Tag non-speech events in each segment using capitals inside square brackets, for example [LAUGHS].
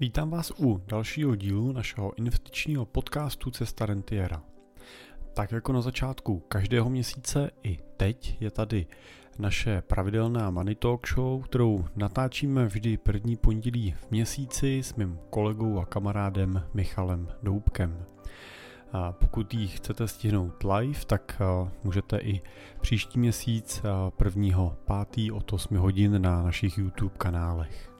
Vítám vás u dalšího dílu našeho investičního podcastu Cesta Rentiera. Tak jako na začátku každého měsíce i teď je tady naše pravidelná Money Talk Show, kterou natáčíme vždy první pondělí v měsíci s mým kolegou a kamarádem Michalem Doubkem. A pokud ji chcete stihnout live, tak můžete i příští měsíc prvního pátý od 8 hodin na našich YouTube kanálech.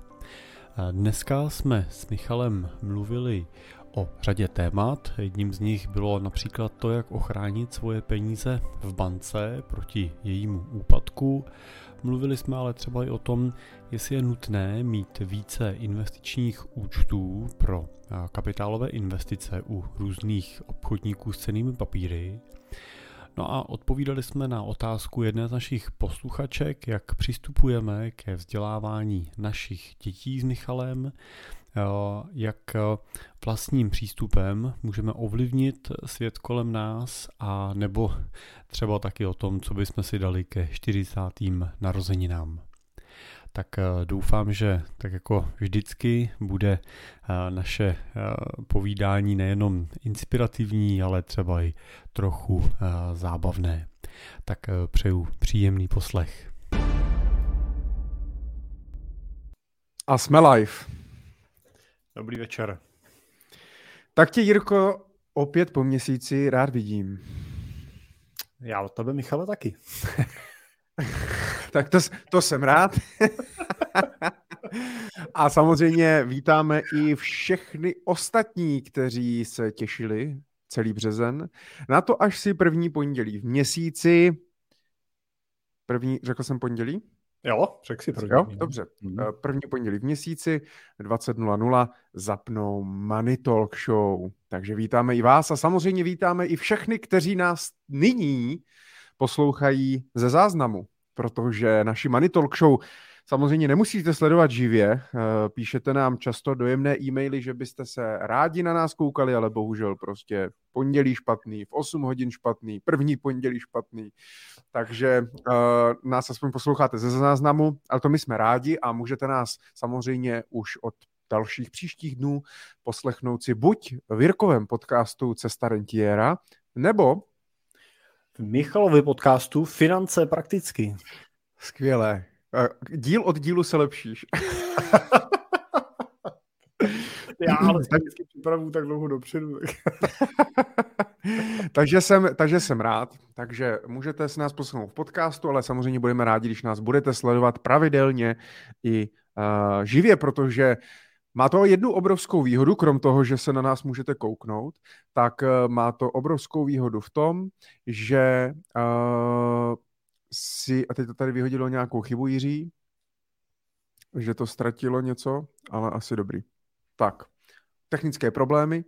Dneska jsme s Michalem mluvili o řadě témat. Jedním z nich bylo například to, jak ochránit svoje peníze v bance proti jejímu úpadku. Mluvili jsme ale třeba i o tom, jestli je nutné mít více investičních účtů pro kapitálové investice u různých obchodníků s cenými papíry. No a odpovídali jsme na otázku jedné z našich posluchaček, jak přistupujeme ke vzdělávání našich dětí s Michalem, eh, jak vlastním přístupem můžeme ovlivnit svět kolem nás a nebo třeba taky o tom, co bychom si dali ke 40. narozeninám tak eh, doufám, že tak jako vždycky bude eh, naše eh, povídání nejenom inspirativní, ale třeba i trochu zábavné. Tak přeju příjemný poslech. A jsme live. Dobrý večer. Tak tě, Jirko, opět po měsíci rád vidím. Já od tebe, Michale, taky. [LAUGHS] [LAUGHS] tak to, to jsem rád. [LAUGHS] A samozřejmě vítáme i všechny ostatní, kteří se těšili celý březen. Na to až si první pondělí v měsíci. První, řekl jsem pondělí? Jo, řekl si první. Jo, dobře. Hmm. První pondělí v měsíci 20.00 zapnou Money Talk Show. Takže vítáme i vás a samozřejmě vítáme i všechny, kteří nás nyní poslouchají ze záznamu, protože naši Money Talk Show samozřejmě nemusíte sledovat živě, eh, píšete nám často dojemné e-maily, že byste se rádi na nás koukali, ale bohužel prostě pondělí špatný, v 8 hodin špatný, první pondělí špatný, takže uh, nás aspoň posloucháte ze záznamu, ale to my jsme rádi a můžete nás samozřejmě už od dalších příštích dnů poslechnout si buď v Jirkovém podcastu Cesta Rentiera, nebo v Michalovi podcastu Finance prakticky. Skvělé. Díl od dílu se lepšíš. [LAUGHS] Já ale [LAUGHS] vždycky připravu tak dlouho dopředu. [LAUGHS] takže, jsem, takže jsem rád. Takže můžete si nás poslechnout v podcastu, ale samozřejmě budeme rádi, když nás budete sledovat pravidelně i uh, živě, protože má to jednu obrovskou výhodu, krom toho, že se na nás můžete kouknout, tak uh, má to obrovskou výhodu v tom, že uh, si, a teď to tady vyhodilo nějakou chybu Jiří, že to ztratilo něco, ale asi dobrý. Tak, technické problémy,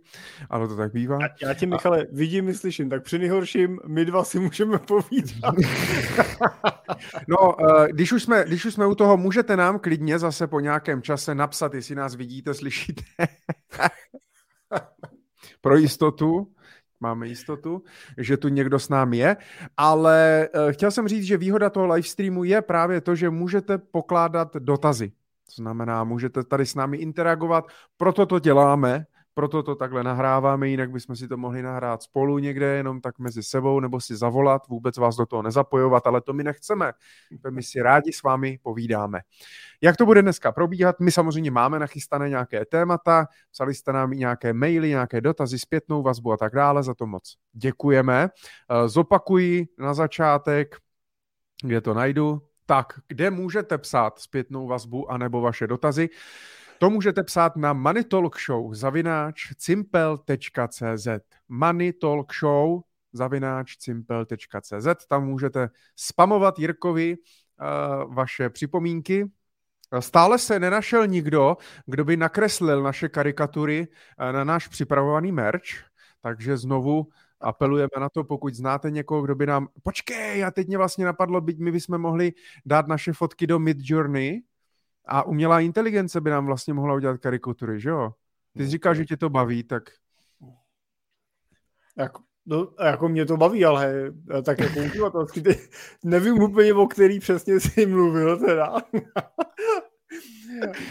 ale to tak bývá. Já, já tě, Michale, a... vidím i slyším, tak při nejhorším my dva si můžeme povídat. [LAUGHS] no, eh, když už, jsme, když už jsme u toho, můžete nám klidně zase po nějakém čase napsat, jestli nás vidíte, slyšíte. [LAUGHS] Pro jistotu, máme jistotu, že tu někdo s námi je, ale uh, chtěl jsem říct, že výhoda toho live streamu je právě to, že můžete pokládat dotazy. To znamená, můžete tady s námi interagovat, proto to děláme, proto to takhle nahráváme, jinak bychom si to mohli nahrát spolu někde, jenom tak mezi sebou, nebo si zavolat, vůbec vás do toho nezapojovat, ale to my nechceme. To my si rádi s vámi povídáme. Jak to bude dneska probíhat? My samozřejmě máme nachystané nějaké témata, psali jste nám nějaké maily, nějaké dotazy, zpětnou vazbu a tak dále, za to moc děkujeme. Eh, zopakuji na začátek, kde to najdu, tak kde můžete psát zpětnou vazbu anebo vaše dotazy. To můžete psát na Money Talk Show zavináč cimpel.cz Money Talk Show zavináč cimpel.cz Tam můžete spamovat Jirkovi uh, vaše připomínky. Stále se nenašel nikdo, kdo by nakreslil naše karikatury uh, na náš připravovaný merch, takže znovu apelujeme na to, pokud znáte někoho, kdo by nám... Počkej, a teď mě vlastně napadlo, byť my bychom mohli dát naše fotky do Mid Journey, a umělá inteligence by nám vlastně mohla udělat karikatury, že jo? Ty jsi říkal, že tě to baví, tak... Jako, no, jako mě to baví, ale tak jako uživatelský, ty, nevím úplně, o který přesně jsi mluvil teda.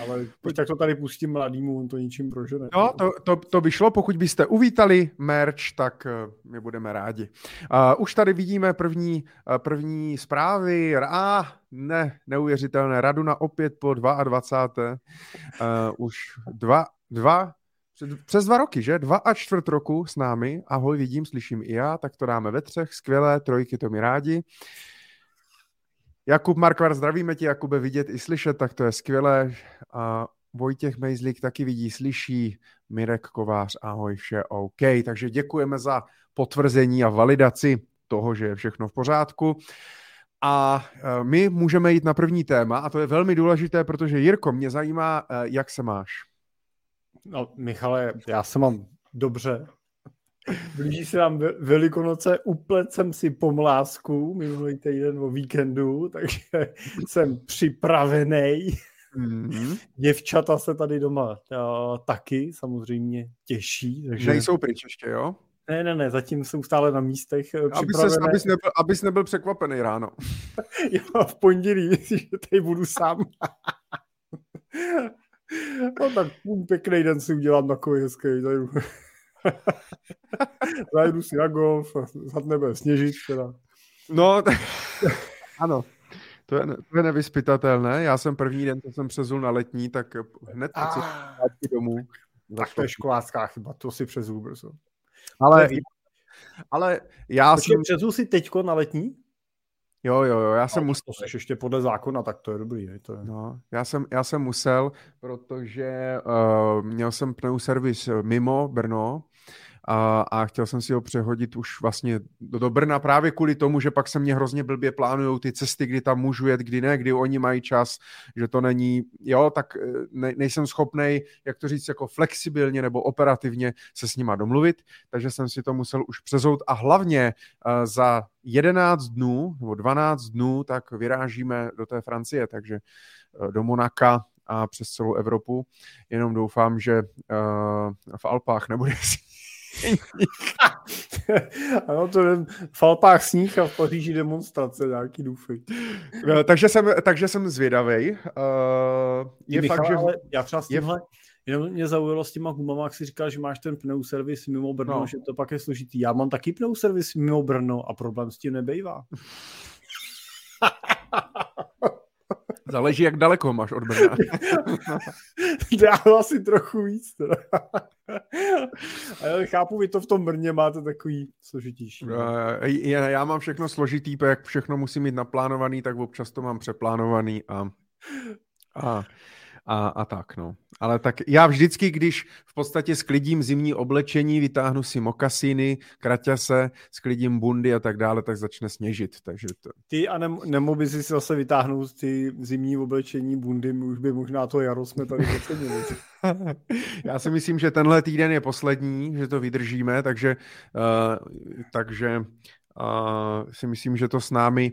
Ale tak to tady pustím mladýmu, on to ničím prožene. No, to, to, to by šlo, pokud byste uvítali merch, tak uh, my budeme rádi. Uh, už tady vidíme první, uh, první zprávy. A ah, ne, neuvěřitelné. Raduna opět po 22. Uh, už dva, dva přes dva roky, že? Dva a čtvrt roku s námi. Ahoj, vidím, slyším i já, tak to dáme ve třech. Skvělé, trojky, to mi rádi. Jakub Markvar, zdravíme tě, Jakube, vidět i slyšet, tak to je skvělé. A Vojtěch Mejzlík taky vidí, slyší. Mirek Kovář, ahoj, vše OK. Takže děkujeme za potvrzení a validaci toho, že je všechno v pořádku. A e, my můžeme jít na první téma a to je velmi důležité, protože Jirko, mě zajímá, e, jak se máš. No, Michale, já se mám dobře. Blíží se nám Velikonoce, uplet jsem si pomlásku minulý týden o víkendu, takže [LAUGHS] jsem připravený. Mm-hmm. Děvčata se tady doma uh, taky samozřejmě těší. Takže... Nejsou pryč ještě, jo? Ne, ne, ne, zatím jsou stále na místech eh, Aby ses, abys, nebyl, abys nebyl překvapený ráno. [LAUGHS] jo, v pondělí, [LAUGHS] že tady budu sám. no tak pěkný den si udělám takový hezký. Zajdu, [LAUGHS] zajdu si na golf, snad nebude sněžit teda. No, tak, [LAUGHS] ano. To je, to je nevyspytatelné. Já jsem první den, co jsem přezul na letní, tak hned ah, zpátky domů. Tak to je školácká chyba, to si přezul brzo. Ale, ale já Počkej, jsem... přezul si teďko na letní? Jo, jo, jo, já jsem musel. To jsi ještě podle zákona, tak to je dobrý. Je, to je... No, já jsem, já jsem musel, protože uh, měl jsem pneuservis mimo Brno a, a chtěl jsem si ho přehodit už vlastně do, do Brna právě kvůli tomu, že pak se mě hrozně blbě plánují ty cesty, kdy tam můžu jet, kdy ne, kdy oni mají čas, že to není, jo, tak eh, ne, nejsem schopný, jak to říct, jako flexibilně nebo operativně se s nima domluvit, takže jsem si to musel už přezout a hlavně uh, za 11 dnů nebo 12 dnů tak vyrážíme do té Francie, takže uh, do Monaka a přes celou Evropu. Jenom doufám, že uh, v Alpách nebude [LAUGHS] [LAUGHS] ano, to je v Alpách sníh a v Paříži demonstrace, nějaký důfy. No, takže, jsem, takže jsem zvědavý. Uh, je Michal, fakt, že... Ale já třeba s tímhle, je... jenom mě zaujalo s těma gumama, jak jsi říkal, že máš ten pneuservis mimo Brno, no. že to pak je složitý. Já mám taky pneuservis mimo Brno a problém s tím nebejvá. [LAUGHS] Záleží, jak daleko máš od Brna. [LAUGHS] Já asi trochu víc. Teda. Ale chápu, vy to v tom Brně máte takový složitější. Já, já mám všechno složitý, jak všechno musím mít naplánovaný, tak občas to mám přeplánovaný a, a a, a tak, no. Ale tak já vždycky, když v podstatě sklidím zimní oblečení, vytáhnu si mokasiny, kraťase, sklidím bundy a tak dále, tak začne sněžit. Takže to... Ty a nem, nemohl by si zase vytáhnout ty zimní oblečení, bundy, už by možná to jaro jsme tady ocenili. [LAUGHS] [LAUGHS] já si myslím, že tenhle týden je poslední, že to vydržíme, takže, uh, takže uh, si myslím, že to s námi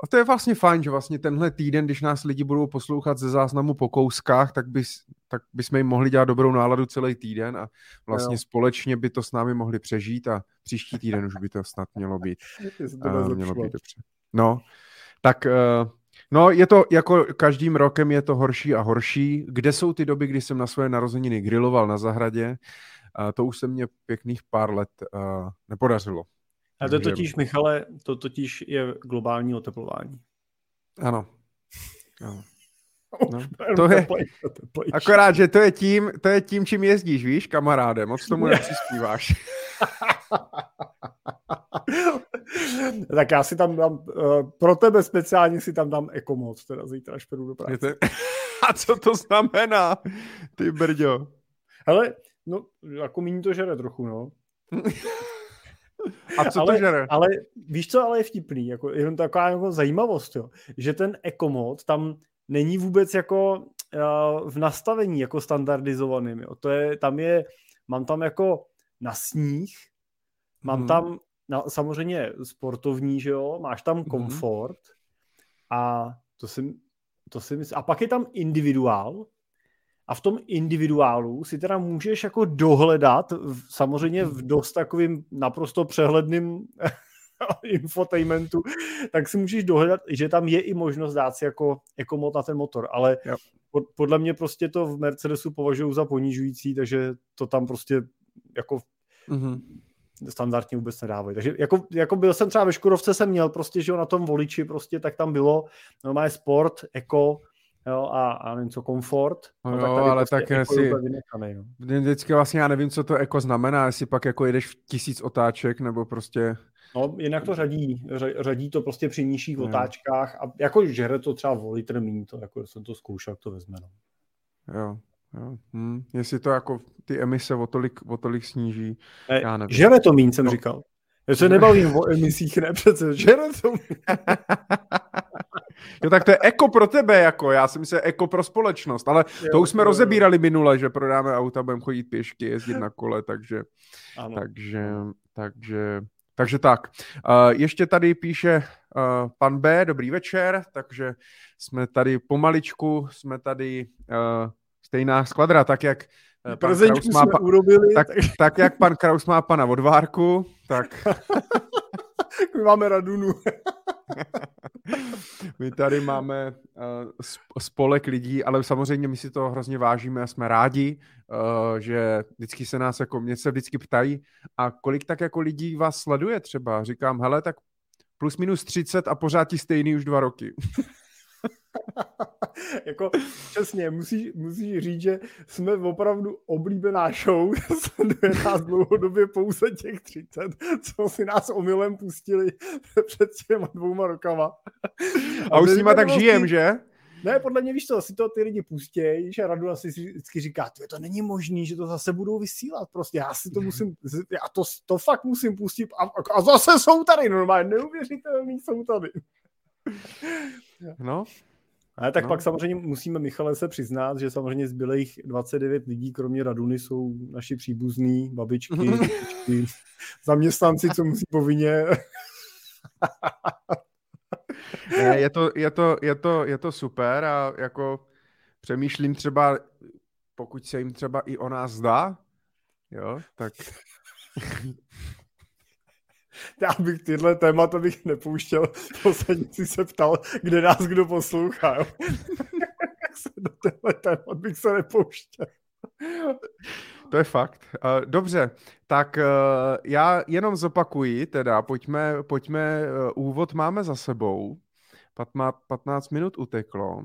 a to je vlastně fajn, že vlastně tenhle týden, když nás lidi budou poslouchat ze záznamu po kouskách, tak, bys, tak bychom jim mohli dělat dobrou náladu celý týden a vlastně jo. společně by to s námi mohli přežít a příští týden už by to snad mělo být, [LAUGHS] uh, mělo být dobře. No, tak uh, No, je to jako každým rokem je to horší a horší. Kde jsou ty doby, kdy jsem na svoje narozeniny griloval na zahradě? Uh, to už se mě pěkných pár let uh, nepodařilo. A to totiž, Michale, to totiž je globální oteplování. Ano. ano. No, to je, akorát, že to je, tím, to je tím, čím jezdíš, víš, kamaráde, moc tomu nepřispíváš. [LAUGHS] tak já si tam dám, uh, pro tebe speciálně si tam dám ekomoc, teda zítra, až do práce. [LAUGHS] A co to znamená, ty brďo? Hele, no, jako méně to žere trochu, no. [LAUGHS] A co ale, to žere? Ale víš, co ale je vtipný, jako, jenom taková jako zajímavost, jo, že ten ekomod tam není vůbec jako uh, v nastavení jako standardizovaným. Jo. To je, tam je, mám tam jako na sníh, mám hmm. tam na, samozřejmě sportovní, že jo, máš tam mhm. komfort hmm. a to si, to si myslím, a pak je tam individuál, a v tom individuálu si teda můžeš jako dohledat, samozřejmě v dost takovým naprosto přehledným [LAUGHS] infotainmentu, tak si můžeš dohledat, že tam je i možnost dát si jako, jako mod na ten motor, ale jo. podle mě prostě to v Mercedesu považují za ponižující, takže to tam prostě jako mm-hmm. standardně vůbec nedávají. Takže jako, jako, byl jsem třeba ve Škodovce, jsem měl prostě, že na tom voliči prostě, tak tam bylo normálně sport, jako jo, a, a nevím co, komfort. No, no jo, tak ale prostě tak si, vynechaný, no. vždycky vlastně já nevím, co to jako znamená, jestli pak jako jedeš v tisíc otáček, nebo prostě... No, jinak to řadí, řadí to prostě při nižších no. otáčkách a jako žere to třeba o litr míň, to jako jsem to zkoušel, to vezme, no. Jo, jo. Hm. Jestli to jako ty emise o tolik, o tolik sníží, ne, já nevím. Žere to míň, jsem no. říkal. Já se nebavím o emisích, ne přece, žere to míň. [LAUGHS] Jo, tak to je eko pro tebe, jako já si myslím, eko pro společnost, ale jo, to už jsme jo, rozebírali jo. minule, že prodáme auta, budeme chodit pěšky, jezdit na kole, takže, ano. takže, takže, takže tak. Uh, ještě tady píše uh, pan B, dobrý večer, takže jsme tady pomaličku, jsme tady uh, stejná skvadra, tak jak pan Kraus má pa- urobili, tak, tak... tak, jak pan Kraus má pana odvárku, tak... [LAUGHS] My máme Radunu. [LAUGHS] my tady máme uh, spolek lidí, ale samozřejmě my si to hrozně vážíme a jsme rádi, uh, že vždycky se nás jako, mě se vždycky ptají, a kolik tak jako lidí vás sleduje třeba? Říkám, hele, tak plus minus 30 a pořád ti stejný už dva roky. [LAUGHS] [LAUGHS] jako přesně, musíš, musíš říct, že jsme opravdu oblíbená show, [LAUGHS] sleduje nás dlouhodobě pouze těch 30, co si nás omylem pustili [LAUGHS] před těma dvouma rokama. A, a už s nima tak žijem, že? Ne, podle mě víš to, si to ty lidi pustějí, že Radu asi vždycky říká, to není možný, že to zase budou vysílat, prostě já si to musím, já to, to fakt musím pustit a, a zase jsou tady normálně, neuvěřitelný jsou tady. No, ale tak no. pak samozřejmě musíme Michale se přiznat, že samozřejmě zbylých 29 lidí, kromě Raduny, jsou naši příbuzní, babičky, [LAUGHS] babičky zaměstnanci, co musí povinně. ne, je, to, je, to, je, to, je to super a jako přemýšlím třeba, pokud se jim třeba i o nás zdá, jo, tak já bych tyhle témata bych nepouštěl, poslední si se ptal, kde nás kdo poslouchá. do téhle témat bych se nepouštěl. To je fakt. Dobře, tak e, já jenom zopakuji, teda pojďme, pojďme, e, úvod máme za sebou, 15 minut uteklo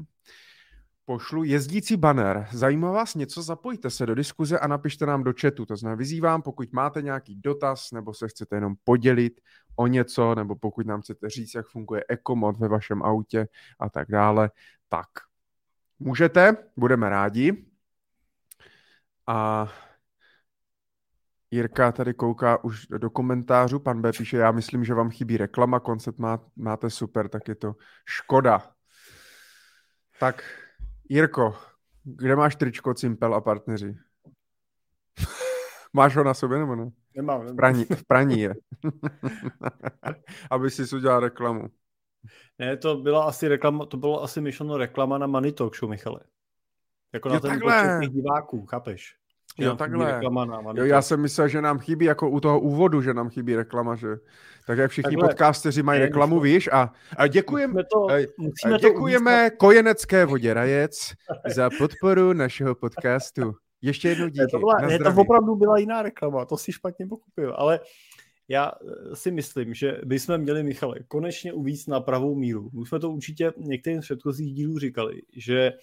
pošlu jezdící banner. Zajímá vás něco? Zapojte se do diskuze a napište nám do chatu. To znamená, vyzývám, pokud máte nějaký dotaz nebo se chcete jenom podělit o něco, nebo pokud nám chcete říct, jak funguje ekomod ve vašem autě a tak dále, tak můžete, budeme rádi. A Jirka tady kouká už do komentářů, pan B píše, já myslím, že vám chybí reklama, koncept má, máte super, tak je to škoda. Tak Jirko, kde máš tričko Cimpel a partneři? máš ho na sobě nebo ne? Nemám. nemám. V, praní, v praní je. [LAUGHS] Aby si udělal reklamu. Ne, to byla asi reklama, to bylo asi myšleno reklama na Money Talk Show, Michale. Jako jo, na ten takhle. počet těch diváků, chápeš? Jo, takhle. Jo, já jsem myslel, že nám chybí jako u toho úvodu, že nám chybí reklama, že tak jak všichni takhle. podcasteři mají reklamu, víš, a, a děkujeme, to, a děkujeme to Kojenecké vodě Rajec za podporu našeho podcastu. Ještě jednou díky. Ne, to, byla, ne, to opravdu byla jiná reklama, to si špatně pochopil, ale já eh, si myslím, že bychom měli, Michale, konečně uvíct na pravou míru. My jsme to určitě některým z předchozích dílů říkali, že Eh,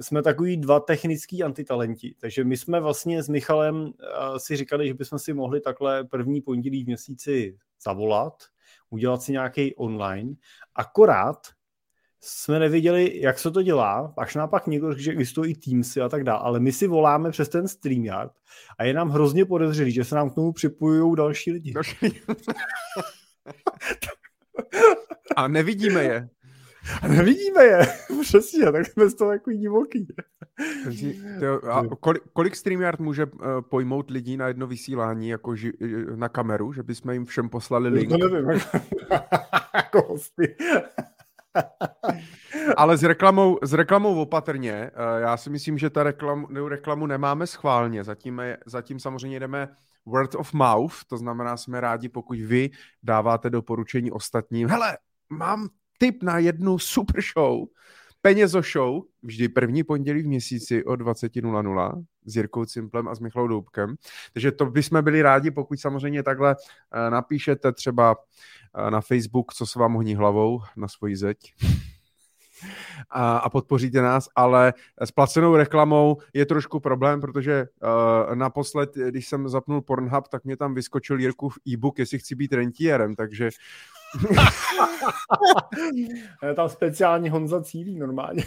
jsme takový dva technický antitalenti, takže my jsme vlastně s Michalem eh, si říkali, že bychom si mohli takhle první pondělí v měsíci zavolat, udělat si nějaký online, akorát jsme nevěděli, jak se to dělá, až nám pak někdo řekl, že existují Teamsy a tak dále, ale my si voláme přes ten StreamYard a je nám hrozně podezřelý, že se nám k tomu připojují další lidi. [LAUGHS] a nevidíme je. A nevidíme je. [LAUGHS] Přesně, tak jsme z toho takový divoký. a kolik, kolik StreamYard může uh, pojmout lidí na jedno vysílání jako ži, eh, na kameru, že bychom jim všem poslali link? To nevím, [LAUGHS] jako hosty. [LAUGHS] Ale s reklamou, s reklamou opatrně. Uh, já si myslím, že ta reklam, reklamu nemáme schválně. Zatím, je, zatím samozřejmě jdeme word of mouth, to znamená, jsme rádi, pokud vy dáváte doporučení ostatním. Hele, mám tip na jednu super show. Penězo Show, vždy první pondělí v měsíci o 20.00 s Jirkou Cimplem a s Michalou Doubkem. Takže to bychom byli rádi, pokud samozřejmě takhle uh, napíšete třeba uh, na Facebook, co se vám honí hlavou na svoji zeď a, podpoříte nás, ale s placenou reklamou je trošku problém, protože uh, naposled, když jsem zapnul Pornhub, tak mě tam vyskočil Jirkův e-book, jestli chci být rentierem, takže tam speciální Honza cílí normálně.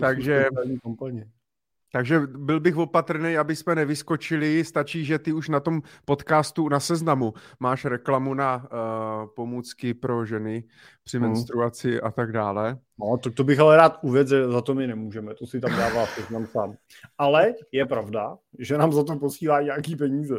takže, takže byl bych opatrný, aby jsme nevyskočili. Stačí, že ty už na tom podcastu na seznamu máš reklamu na uh, pomůcky pro ženy při hmm. menstruaci a tak dále. No, to, to bych ale rád uvedl, že za to my nemůžeme, to si tam dává seznam sám. Ale je pravda, že nám za to posílá nějaký peníze.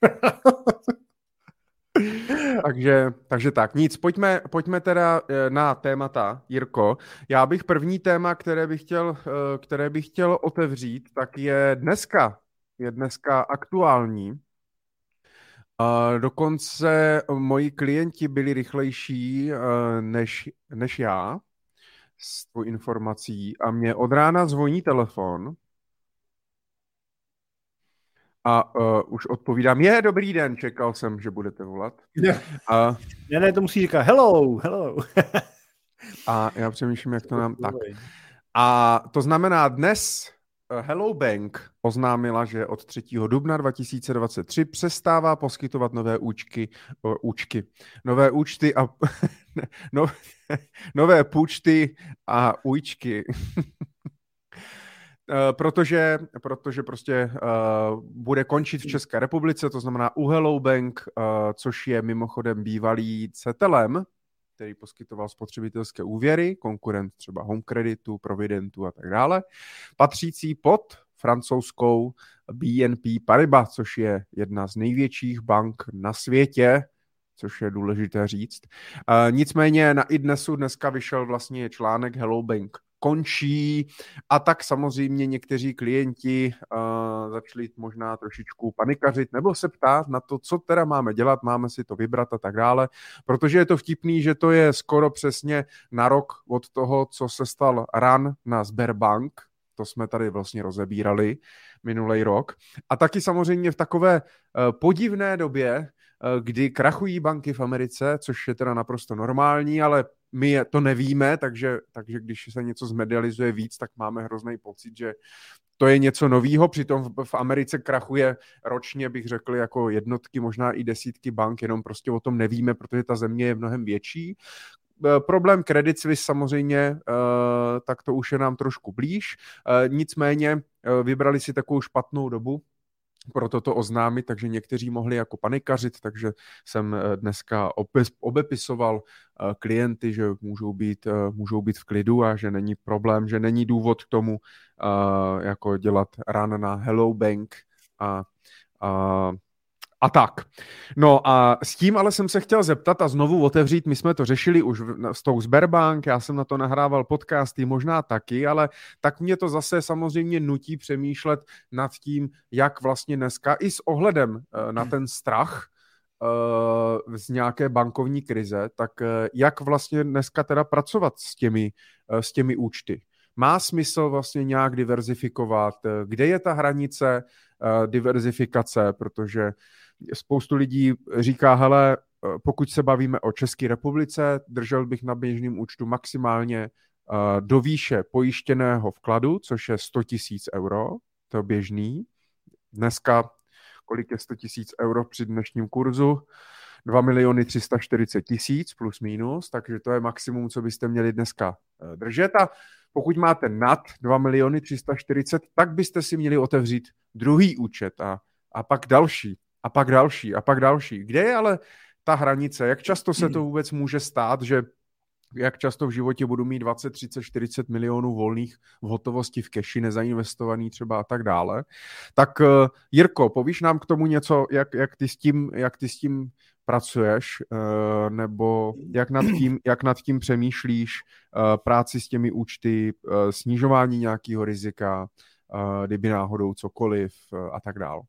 [LAUGHS] takže, takže tak, nic, pojďme, pojďme teda eh, na témata, Jirko. Já bych první téma, které bych chtěl, eh, které bych chtěl otevřít, tak je dneska, je dneska aktuální. Dokonce moji klienti byli rychlejší eh, než, než já s tou informací a mě od rána zvoní telefon a uh, už odpovídám, je, dobrý den, čekal jsem, že budete volat. Ne, a, ne, ne to musí říkat hello, hello. a já přemýšlím, jak to nám... Tak. A to znamená, dnes uh, Hello Bank oznámila, že od 3. dubna 2023 přestává poskytovat nové účky, uh, účky, nové účty a [LAUGHS] no, [LAUGHS] nové půjčty a účky. Eh, protože, protože prostě uh, bude končit v České republice, to znamená u Hello Bank, uh, což je mimochodem bývalý Cetelem, který poskytoval spotřebitelské úvěry, konkurent třeba Home Creditu, Providentu a tak dále, patřící pod francouzskou BNP Paribas, což je jedna z největších bank na světě, což je důležité říct. Uh, nicméně na iDnesu dneska vyšel vlastně článek Hello Bank končí. A tak samozřejmě někteří klienti uh, začali možná trošičku panikařit nebo se ptát na to, co teda máme dělat, máme si to vybrat a tak dále, protože je to vtipný, že to je skoro přesně na rok od toho, co se stal ran na Sberbank, to jsme tady vlastně rozebírali minulý rok. A taky samozřejmě v takové uh, podivné době, uh, kdy krachují banky v Americe, což je teda naprosto normální, ale my to nevíme, takže, takže když se něco zmedializuje víc, tak máme hrozný pocit, že to je něco novýho, přitom v, Americe krachuje ročně, bych řekl, jako jednotky, možná i desítky bank, jenom prostě o tom nevíme, protože ta země je mnohem větší. E, problém Credit Suisse samozřejmě, e, tak to už je nám trošku blíž. E, nicméně vybrali si takovou špatnou dobu, pro toto oznámit, takže někteří mohli jako panikařit, takže jsem eh, dneska obepisoval eh, klienty, že můžou být, eh, můžou být v klidu a že není problém, že není důvod k tomu jako dělat run na Hello Bank a, a a tak. No a s tím ale jsem se chtěl zeptat a znovu otevřít, my jsme to řešili už s tou Sberbank, já jsem na to nahrával podcasty, možná taky, ale tak mě to zase samozřejmě nutí přemýšlet nad tím, jak vlastně dneska i s ohledem eh, na ten strach eh, z nějaké bankovní krize, tak eh, jak vlastně dneska teda pracovat s těmi, s těmi účty? Má smysl vlastně nějak diverzifikovat? Kde je ta hranice diverzifikace? Protože spoustu lidí říká, hele, eh, pokud se bavíme o České republice, držel bych na běžném účtu maximálně eh, do výše pojištěného vkladu, což je 100 tisíc euro, to je běžný. Dneska, kolik je 100 tisíc euro při dnešním kurzu? 2 miliony 340 tisíc plus minus, takže to je maximum, co byste měli dneska eh, držet a pokud máte nad 2 miliony 340, tak byste si měli otevřít druhý účet a, a pak další a pak další a pak další. Kde je ale ta hranice? Jak často se to vůbec může stát, že jak často v životě budu mít 20, 30, 40 milionů volných v hotovosti v keši, nezainvestovaný třeba a tak dále. Tak uh, Jirko, povíš nám k tomu něco, jak, jak, ty, s tím, jak ty s tím pracuješ, uh, nebo jak nad tím, [CLEARS THROAT] jak nad tím přemýšlíš uh, práci s těmi účty, snižování nějakého rizika, kdyby náhodou cokoliv a tak dále.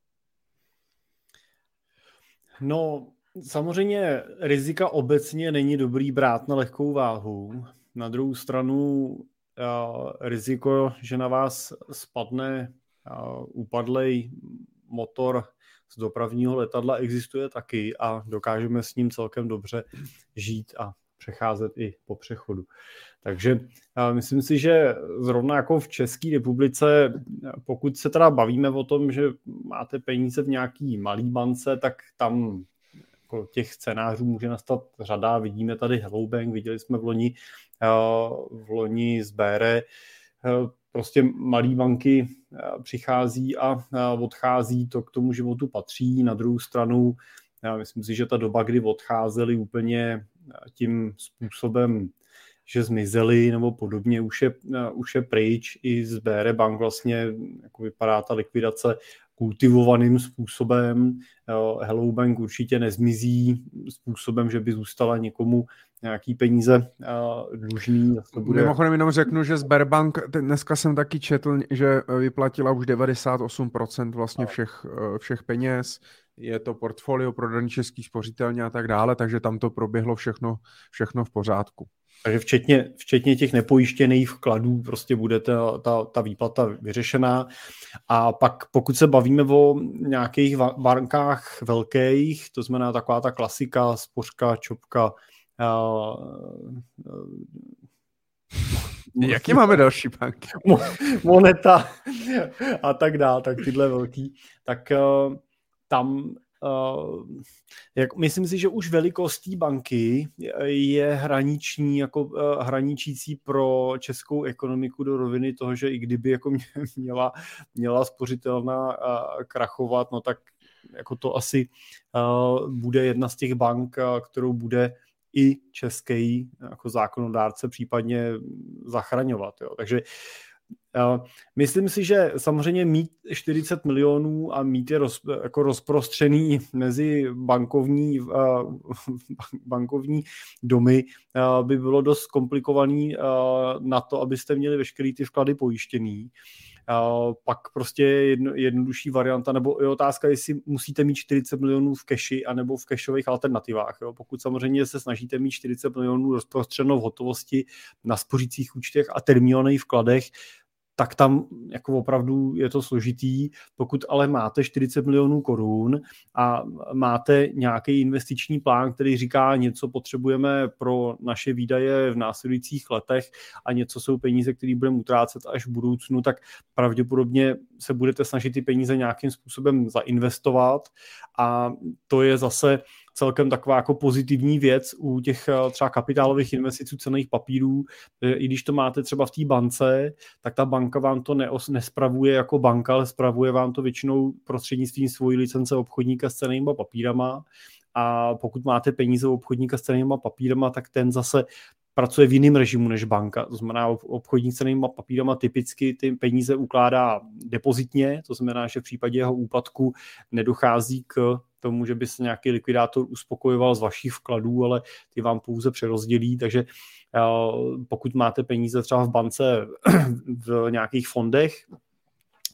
No, Samozřejmě rizika obecně není dobrý brát na lehkou váhu. Na druhou stranu riziko, že na vás spadne upadlej motor z dopravního letadla existuje taky a dokážeme s ním celkem dobře žít a přecházet i po přechodu. Takže myslím si, že zrovna jako v České republice, pokud se teda bavíme o tom, že máte peníze v nějaký malý bance, tak tam jako těch scénářů může nastat řada. Vidíme tady Hello Bank, viděli jsme v loni, v loni z Bére, prostě malé banky přichází a odchází, to k tomu životu patří. Na druhou stranu, já myslím si, že ta doba, kdy odcházeli úplně tím způsobem, že zmizeli nebo podobně, už je, už je pryč. I z BR Bank vlastně jako vypadá ta likvidace kultivovaným způsobem. Hello Bank určitě nezmizí způsobem, že by zůstala někomu nějaký peníze dlužný. To bude... Mimochodem jenom řeknu, že Sberbank, dneska jsem taky četl, že vyplatila už 98% vlastně všech, všech peněz, je to portfolio prodaný český spořitelně a tak dále, takže tam to proběhlo všechno, všechno v pořádku. Takže včetně, včetně těch nepojištěných vkladů prostě bude ta, ta, ta výplata vyřešená. A pak pokud se bavíme o nějakých bankách velkých, to znamená taková ta klasika, spořka, čopka, uh, uh, Jaký máme další banky? Moneta a tak dále, tak tyhle velký. Tak tam Uh, jak, myslím si, že už velikostí banky je hraniční, jako uh, hraničící pro českou ekonomiku do roviny toho, že i kdyby jako [LAUGHS] měla, měla spořitelná uh, krachovat, no tak jako to asi uh, bude jedna z těch bank, uh, kterou bude i český jako zákonodárce případně zachraňovat. Jo. Takže Myslím si, že samozřejmě mít 40 milionů a mít je roz, jako rozprostřený mezi bankovní, [LAUGHS] bankovní domy by bylo dost komplikovaný na to, abyste měli veškerý ty vklady pojištěný. Pak prostě jedno, jednodušší varianta, nebo je otázka, jestli musíte mít 40 milionů v keši anebo v kešových alternativách. Jo. Pokud samozřejmě se snažíte mít 40 milionů rozprostřenou v hotovosti na spořících účtech a termínovaných vkladech, tak tam jako opravdu je to složitý. Pokud ale máte 40 milionů korun a máte nějaký investiční plán, který říká, něco potřebujeme pro naše výdaje v následujících letech a něco jsou peníze, které budeme utrácet až v budoucnu, tak pravděpodobně se budete snažit ty peníze nějakým způsobem zainvestovat a to je zase celkem taková jako pozitivní věc u těch eh, třeba kapitálových investic cených papírů. I když to máte třeba v té bance, tak ta banka vám to neos, nespravuje jako banka, ale spravuje vám to většinou prostřednictvím svojí licence obchodníka s cenými papírama. A pokud máte peníze u obchodníka s cenými papírama, tak ten zase pracuje v jiném režimu než banka. To znamená, obchodník s cenými papírama typicky ty peníze ukládá depozitně, to znamená, že v případě jeho úpadku nedochází k tomu, že by se nějaký likvidátor uspokojoval z vašich vkladů, ale ty vám pouze přerozdělí, takže eh, pokud máte peníze třeba v bance [CLEARS THROAT] v nějakých fondech,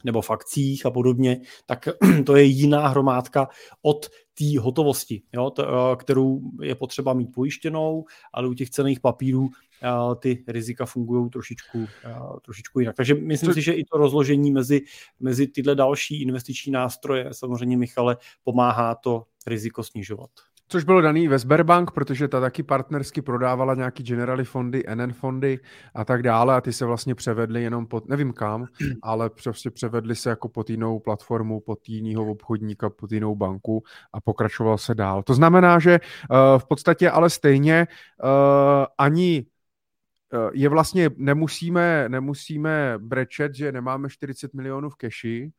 nebo v akcích a podobně, tak [CLEARS THROAT] to je jiná hromádka od té hotovosti, jo, t, eh, kterou je potřeba mít pojištěnou, ale u těch cených papírů eh, ty rizika fungují trošičku, eh, trošičku jinak. Takže myslím Co... si, že i to rozložení mezi, mezi tyhle další investiční nástroje samozřejmě, Michale, pomáhá to riziko snižovat. Což bylo daný ve Sberbank, protože ta taky partnersky prodávala nějaký Generali fondy, NN fondy a tak dále a ty se vlastně převedly jenom pod, nevím kam, [CLEARS THROAT] ale prostě převedly se jako pod jinou platformu, pod jinýho obchodníka, pod jinou banku a pokračoval se dál. To znamená, že uh, v podstatě ale stejně uh, ani uh, je vlastně nemusíme, nemusíme brečet, že nemáme 40 milionů v keši,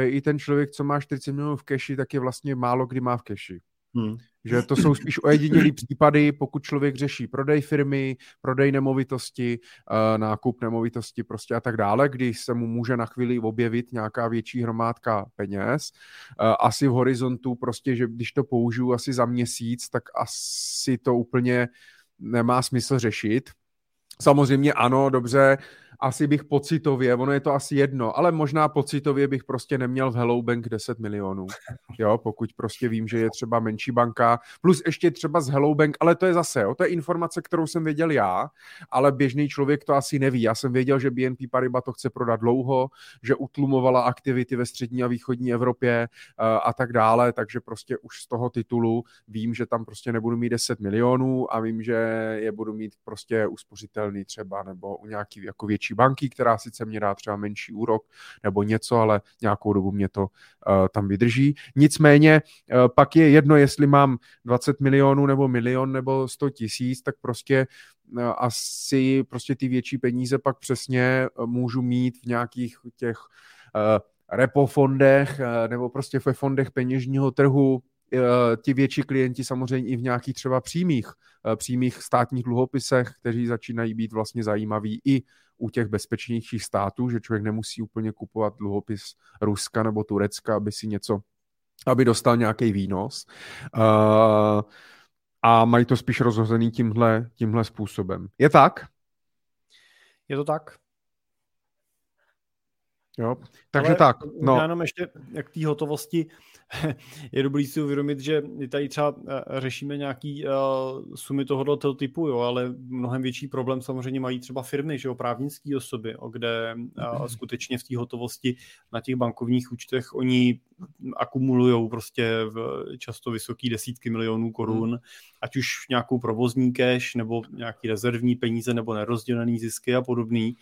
i ten člověk, co má 40 milionů v keši, tak je vlastně málo kdy má v keši. Hmm. Že to jsou spíš ojedinělý případy, pokud člověk řeší prodej firmy, prodej nemovitosti, eh, nákup nemovitosti prostě a tak dále, kdy se mu může na chvíli objevit nějaká větší hromádka peněz. Eh, asi v horizontu prostě, že když to použiju asi za měsíc, tak asi to úplně nemá smysl řešit. Samozřejmě ano, dobře, asi bych pocitově, ono je to asi jedno, ale možná pocitově bych prostě neměl v Hello Bank 10 milionů, jo, pokud prostě vím, že je třeba menší banka, plus ještě třeba z Hello Bank, ale to je zase, jo, to je informace, kterou jsem věděl já, ale běžný člověk to asi neví. Já jsem věděl, že BNP Paribas to chce prodat dlouho, že utlumovala aktivity ve střední a východní Evropě uh, a tak dále, takže prostě už z toho titulu vím, že tam prostě nebudu mít 10 milionů a vím, že je budu mít prostě uspořitelný třeba nebo u nějaký jako větší banky, která sice mě dá třeba menší úrok nebo něco, ale nějakou dobu mě to uh, tam vydrží. Nicméně uh, pak je jedno, jestli mám 20 milionů nebo milion nebo 100 tisíc, tak prostě uh, asi prostě ty větší peníze pak přesně můžu mít v nějakých těch repo fondech nebo prostě ve fondech peněžního trhu, ti větší klienti samozřejmě i v nějakých třeba přímých, přímých státních dluhopisech, kteří začínají být vlastně zajímaví i u těch bezpečnějších států, že člověk nemusí úplně kupovat dluhopis Ruska nebo Turecka, aby si něco, aby dostal nějaký výnos. Uh, a mají to spíš rozhozený tímhle, tímhle způsobem. Je tak? Je to tak. Jo, takže Ale tak. No. Já jenom ještě k té hotovosti [LAUGHS] je dobrý si uvědomit, že tady třeba eh, řešíme nějaký uh, sumy tohoto typu, jo, ale mnohem větší problém samozřejmě mají třeba firmy, že jo, právnické osoby, o kde uh, skutečně v té hotovosti na těch bankovních účtech oni akumulují prostě v často vysoký desítky milionů korun, hmm. ať už nějakou provozní cash, nebo nějaký rezervní peníze, nebo nerozdělený zisky a podobný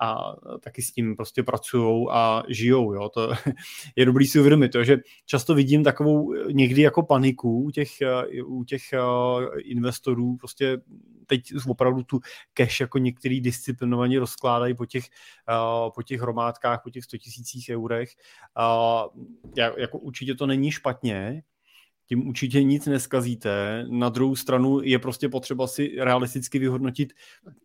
a taky s tím prostě pracují a žijou. Jo? To [LAUGHS] je dobrý si uvědomit, to, že často vidím takovou někdy jako paniku u těch, u těch eh, investorů, prostě teď opravdu tu cash jako některý disciplinovaně rozkládají po těch, po těch hromádkách, po těch 100 tisících eurech. Jako určitě to není špatně, tím určitě nic neskazíte. Na druhou stranu je prostě potřeba si realisticky vyhodnotit,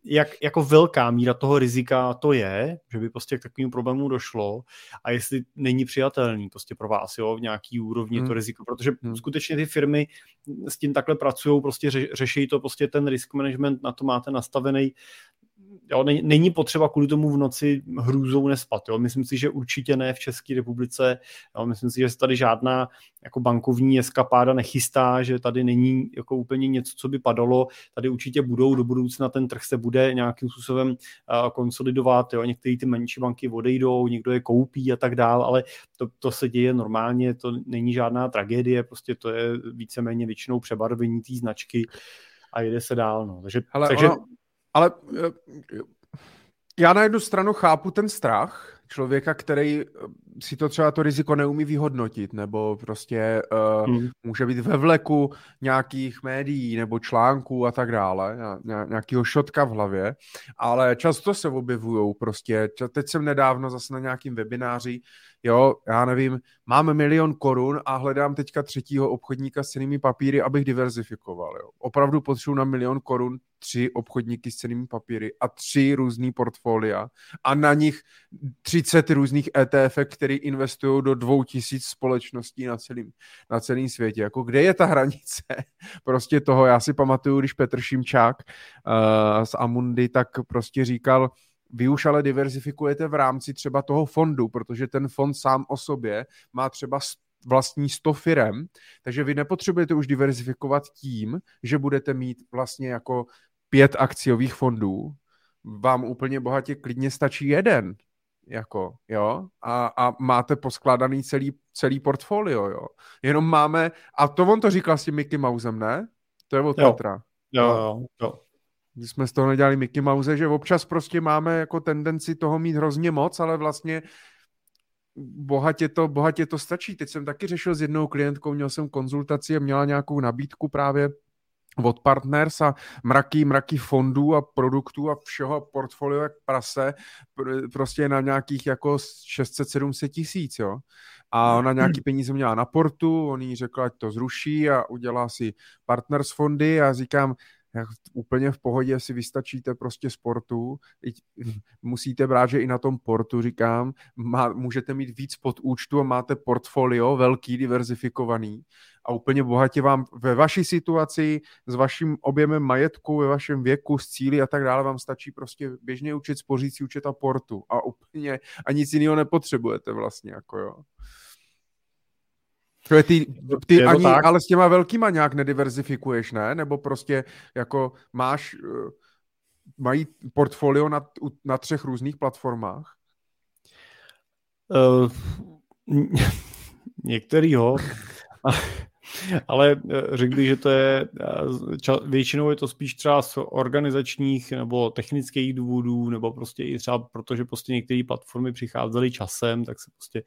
jak jako velká míra toho rizika to je, že by prostě k takovému problému došlo a jestli není přijatelný prostě pro vás jo, v nějaký úrovni hmm. to riziko, protože hmm. skutečně ty firmy s tím takhle pracují, prostě ře, řeší to prostě ten risk management, na to máte nastavený jo, není potřeba kvůli tomu v noci hrůzou nespat. Jo. Myslím si, že určitě ne v České republice. Jo. Myslím si, že se tady žádná jako bankovní eskapáda nechystá, že tady není jako úplně něco, co by padalo. Tady určitě budou do budoucna ten trh se bude nějakým způsobem uh, konsolidovat. Jo. Některé ty menší banky odejdou, někdo je koupí a tak dál, ale to, to se děje normálně, to není žádná tragédie, prostě to je víceméně většinou přebarvení té značky a jede se dál. No. Takže, ale takže ono, ale eh, já na jednu stranu chápu ten strach člověka, který eh, si to třeba to riziko neumí vyhodnotit, nebo prostě uh, hmm. může být ve vleku nějakých médií nebo článků a tak dále, nějakého šotka v hlavě, ale často se objevují prostě, teď jsem nedávno zase na nějakým webináři, jo, já nevím, máme milion korun a hledám teďka třetího obchodníka s cenými papíry, abych diverzifikoval, jo. Opravdu potřebuji na milion korun tři obchodníky s cenými papíry a tři různý portfolia a na nich 30 různých ETF, které investují do dvou tisíc společností na celém, na celém světě. Jako kde je ta hranice [LAUGHS] prostě toho? Já si pamatuju, když Petr Šimčák uh, z Amundi tak prostě říkal, vy už ale diverzifikujete v rámci třeba toho fondu, protože ten fond sám o sobě má třeba vlastní 100 firem, takže vy nepotřebujete už diverzifikovat tím, že budete mít vlastně jako pět akciových fondů, vám úplně bohatě klidně stačí jeden, jako, jo, a, a máte poskládaný celý, celý portfolio, jo. Jenom máme, a to on to říkal s tím Mickey Mousem, ne? To je od jo. Petra. Jo, jo, jo. Když jsme z toho nedělali Mickey Mouse, že občas prostě máme jako tendenci toho mít hrozně moc, ale vlastně bohatě to, bohatě to stačí. Teď jsem taky řešil s jednou klientkou, měl jsem konzultaci a měla nějakou nabídku právě od partners a mraky, mraky fondů a produktů a všeho portfolio jak prase, prostě na nějakých jako 600-700 tisíc, jo. A ona nějaký peníze měla na portu, on jí řekl, ať to zruší a udělá si partners fondy a říkám, úplně v pohodě si vystačíte prostě sportu, [LAUGHS] musíte brát, že i na tom portu, říkám, má, můžete mít víc pod účtu a máte portfolio velký, diverzifikovaný a úplně bohatě vám ve vaší situaci, s vaším objemem majetku, ve vašem věku, s cíly a tak dále vám stačí prostě běžně učit spořící účet a portu a úplně a nic jiného nepotřebujete vlastně, jako jo. To je ty, ty je ani, tak? ale s těma velkýma nějak nediverzifikuješ, ne? Nebo prostě jako máš, eh, mají portfolio na, na třech různých platformách? Uh, [LAUGHS] některýho. [LAUGHS] Ale eh, řekl bych, že to je, eh, většinou je to spíš třeba z organizačních nebo technických důvodů, nebo prostě i třeba proto, že prostě některé platformy přicházely časem, tak se prostě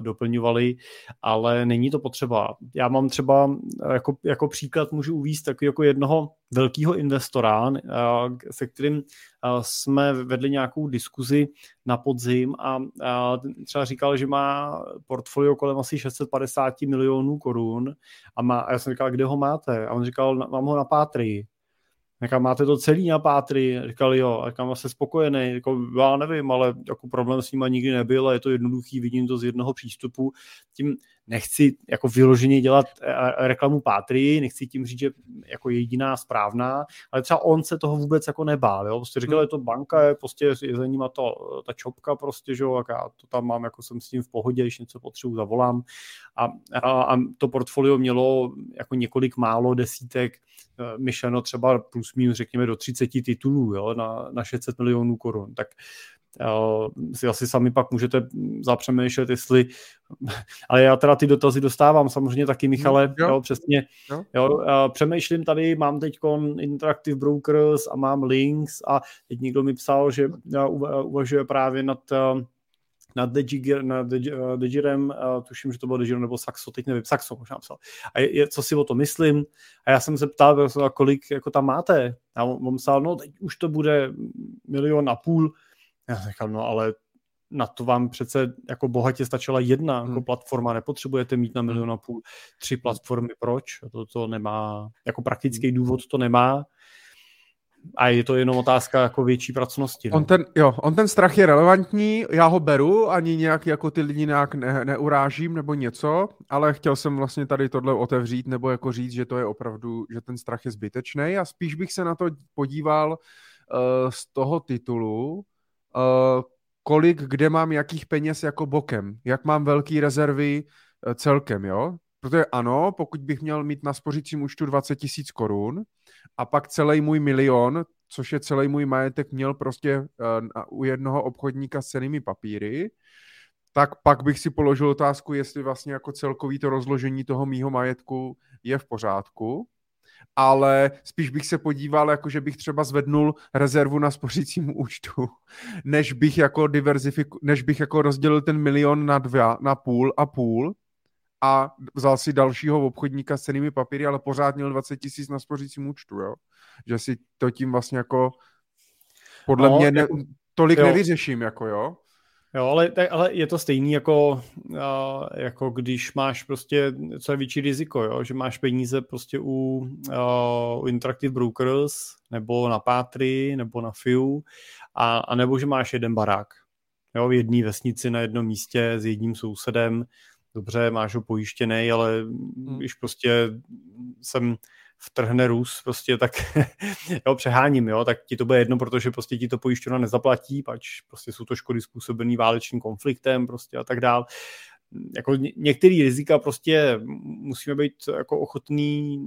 doplňovaly, ale není to potřeba. Já mám třeba eh, jako, jako příklad můžu uvíct takový jako jednoho velkého investora, se kterým jsme vedli nějakou diskuzi na podzim a třeba říkal, že má portfolio kolem asi 650 milionů korun a, má, a já jsem říkal, kde ho máte? A on říkal, mám ho na Pátrii. Říkám, máte to celý na pátry? Říkal, jo. A říkám, jsem spokojený. Říkal, já nevím, ale jako problém s nima nikdy nebyl a je to jednoduchý, vidím to z jednoho přístupu. Tím nechci jako vyloženě dělat eh, reklamu pátry, nechci tím říct, že jako jediná správná, ale třeba on se toho vůbec jako nebál, jo. Prostě říkal, hmm. je to banka, je prostě je za nima to, ta čopka prostě, že jo, jak já to tam mám, jako jsem s tím v pohodě, když něco potřebuji, zavolám. A, a, a to portfolio mělo jako několik málo desítek Eh, myšleno třeba plus minus řekněme do 30 titulů jo, na, na 600 milionů korun, tak si asi sami pak můžete zapřemýšlet, jestli, ale já teda ty dotazy dostávám samozřejmě taky, Michale, mm, jo. Jo, přesně, jo. Jo, přemýšlím tady, mám teď Interactive Brokers a mám Links a teď někdo mi psal, že uvažuje právě nad nad Dejirem, uh, tuším, že to bylo Dejir nebo Saxo, teď nevím, Saxo možná psal. A je, je, co si o to myslím? A já jsem se ptal, kolik jako tam máte. A on, on psal, no teď už to bude milion a půl. Já říkal, no ale na to vám přece jako bohatě stačila jedna hmm. jako platforma, nepotřebujete mít na milion a půl tři platformy, proč? To, to nemá, jako praktický důvod to nemá a je to jenom otázka jako větší pracnosti. No? On, ten, jo, on ten strach je relevantní, já ho beru, ani nějak jako ty lidi nějak ne, neurážím nebo něco, ale chtěl jsem vlastně tady tohle otevřít nebo jako říct, že to je opravdu, že ten strach je zbytečný a spíš bych se na to podíval uh, z toho titulu, kolik, kde mám jakých peněz jako bokem, jak mám velký rezervy uh, celkem, jo? Protože ano, pokud bych měl mít na spořícím účtu 20 tisíc korun a pak celý můj milion, což je celý můj majetek, měl prostě uh, u jednoho obchodníka s cenými papíry, tak pak bych si položil otázku, jestli vlastně jako celkový to rozložení toho mýho majetku je v pořádku, ale spíš bych se podíval, jako že bych třeba zvednul rezervu na spořícím účtu, [LAUGHS] než bych jako diverzifiku, než bych jako rozdělil ten milion na dva, na půl a půl, a vzal si dalšího obchodníka s cenými papíry, ale pořád měl 20 tisíc na spořícím účtu, jo? Že si to tím vlastně jako podle no, mě ne, jako, tolik jo. nevyřeším, jako jo? Jo, ale, ale je to stejný jako, jako když máš prostě, co je větší riziko, jo? že máš peníze prostě u, u Interactive Brokers, nebo na Pátry, nebo na FIU, a, a nebo že máš jeden barák, jo? v jedné vesnici na jednom místě s jedním sousedem, dobře, máš ho pojištěný, ale hmm. když prostě jsem vtrhne Rus, prostě tak [LAUGHS] jo, přeháním, jo, tak ti to bude jedno, protože prostě ti to pojišťovna nezaplatí, pač prostě jsou to škody způsobený válečným konfliktem prostě a tak dál jako některé rizika prostě musíme být jako ochotný,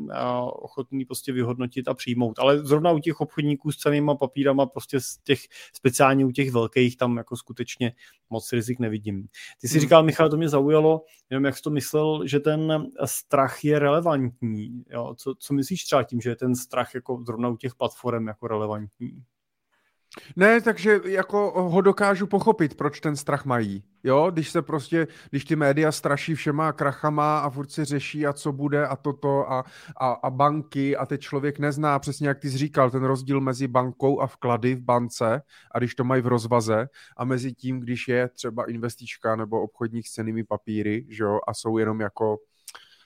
ochotný prostě vyhodnotit a přijmout. Ale zrovna u těch obchodníků s cenýma papírama, prostě z těch, speciálně u těch velkých, tam jako skutečně moc rizik nevidím. Ty si hmm. říkal, Michal, to mě zaujalo, jenom jak jsi to myslel, že ten strach je relevantní. Jo? Co, co myslíš třeba tím, že je ten strach jako zrovna u těch platform jako relevantní? Ne, takže jako ho dokážu pochopit, proč ten strach mají. Jo, když se prostě, když ty média straší všema krachama a furt si řeší a co bude a toto a, a, a banky a teď člověk nezná přesně, jak ty jsi říkal, ten rozdíl mezi bankou a vklady v bance a když to mají v rozvaze a mezi tím, když je třeba investička nebo obchodník s cenými papíry, že jo, a jsou jenom jako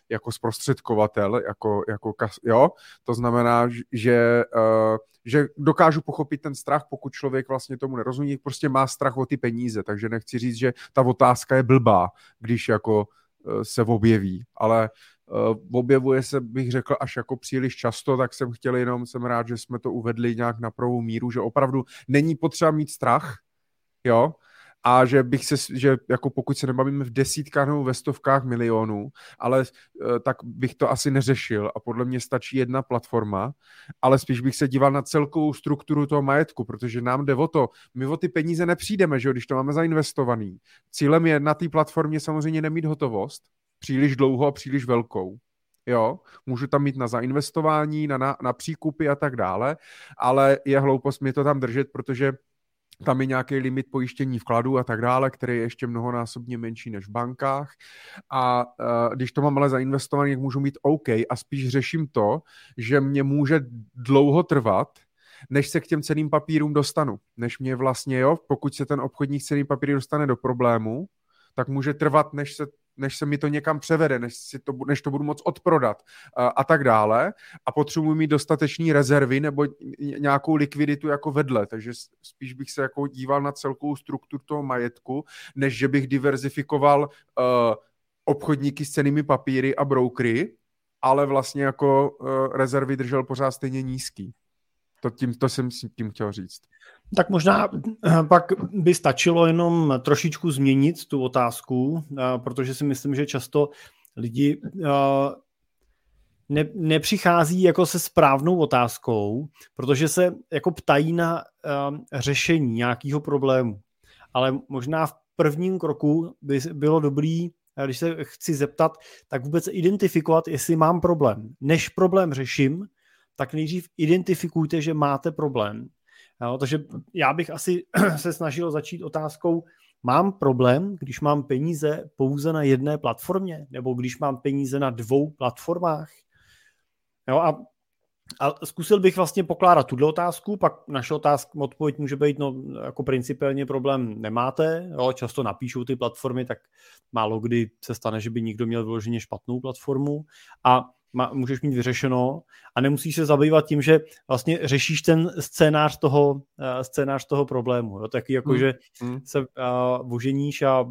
jako zprostředkovatel, jako, jako jo, to znamená, že, uh, že dokážu pochopit ten strach, pokud člověk vlastně tomu nerozumí, prostě má strach o ty peníze, takže nechci říct, že ta otázka je blbá, když jako uh, se objeví, ale uh, objevuje se, bych řekl, až jako příliš často, tak jsem chtěl jenom, jsem rád, že jsme to uvedli nějak na pravou míru, že opravdu není potřeba mít strach, jo, a že bych se, že jako pokud se nebavíme v desítkách nebo ve stovkách milionů, ale eh, tak bych to asi neřešil a podle mě stačí jedna platforma, ale spíš bych se díval na celkovou strukturu toho majetku, protože nám jde o to, my o ty peníze nepřijdeme, že jo, když to máme zainvestovaný. Cílem je na té platformě samozřejmě nemít hotovost, příliš dlouho a příliš velkou. Jo, můžu tam mít na zainvestování, na, na, na příkupy a tak dále, ale je hloupost mě to tam držet, protože tam je nějaký limit pojištění vkladů a tak dále, který je ještě mnohonásobně menší než v bankách. A uh, když to mám ale zainvestovaný, tak můžu mít OK a spíš řeším to, že mě může dlouho trvat, než se k těm ceným papírům dostanu. Než mě vlastně, jo, pokud se ten obchodník cený papíry dostane do problému, tak může trvat, než se než se mi to někam převede, než, si to, než to budu moc odprodat a, a tak dále. A potřebuji mít dostatečné rezervy nebo nějakou likviditu jako vedle. Takže spíš bych se jako díval na celkovou strukturu toho majetku, než že bych diverzifikoval uh, obchodníky s cenými papíry a brokery, ale vlastně jako uh, rezervy držel pořád stejně nízký. To, tím, to jsem tím chtěl říct. Tak možná eh, pak by stačilo jenom trošičku změnit tu otázku, eh, protože si myslím, že často lidi eh, ne, nepřichází jako se správnou otázkou, protože se jako ptají na řešení nějakého problému. Ale možná v prvním kroku by bylo dobrý, když se chci zeptat, tak vůbec identifikovat, jestli mám problém. Než problém řeším, tak nejdřív identifikujte, že máte problém Jo, takže já bych asi [CLEARS THROAT] se snažil začít otázkou, mám problém, když mám peníze pouze na jedné platformě, nebo když mám peníze na dvou platformách. Jo, a, a zkusil bych vlastně pokládat tuhle otázku, pak naše otázka, odpověď může být, no jako principiálně problém nemáte, jo, často napíšou ty platformy, tak málo kdy se stane, že by někdo měl vyloženě špatnou platformu a má, můžeš mít vyřešeno a nemusíš se zabývat tím, že vlastně řešíš ten scénář toho, uh, scénář toho problému. Jo? Taky jako, mm. že mm. se uh, voženíš a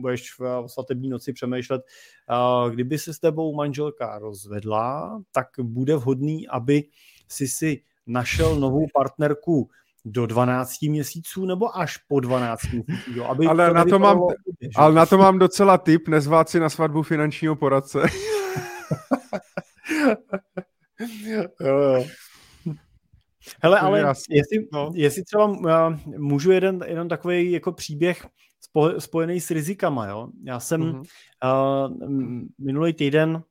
budeš v uh, svatební noci přemýšlet, uh, kdyby se s tebou manželka rozvedla, tak bude vhodný, aby si si našel novou partnerku do 12 měsíců nebo až po 12 měsíců. Jo, aby ale, to na to mám, ale na to mám docela tip, nezvát si na svatbu finančního poradce. [LAUGHS] jo, jo. Hele, ale jestli, no. jestli třeba uh, můžu jeden, jeden takový jako příběh spo, spojený s rizikama, jo. Já jsem mm-hmm. uh, minulý týden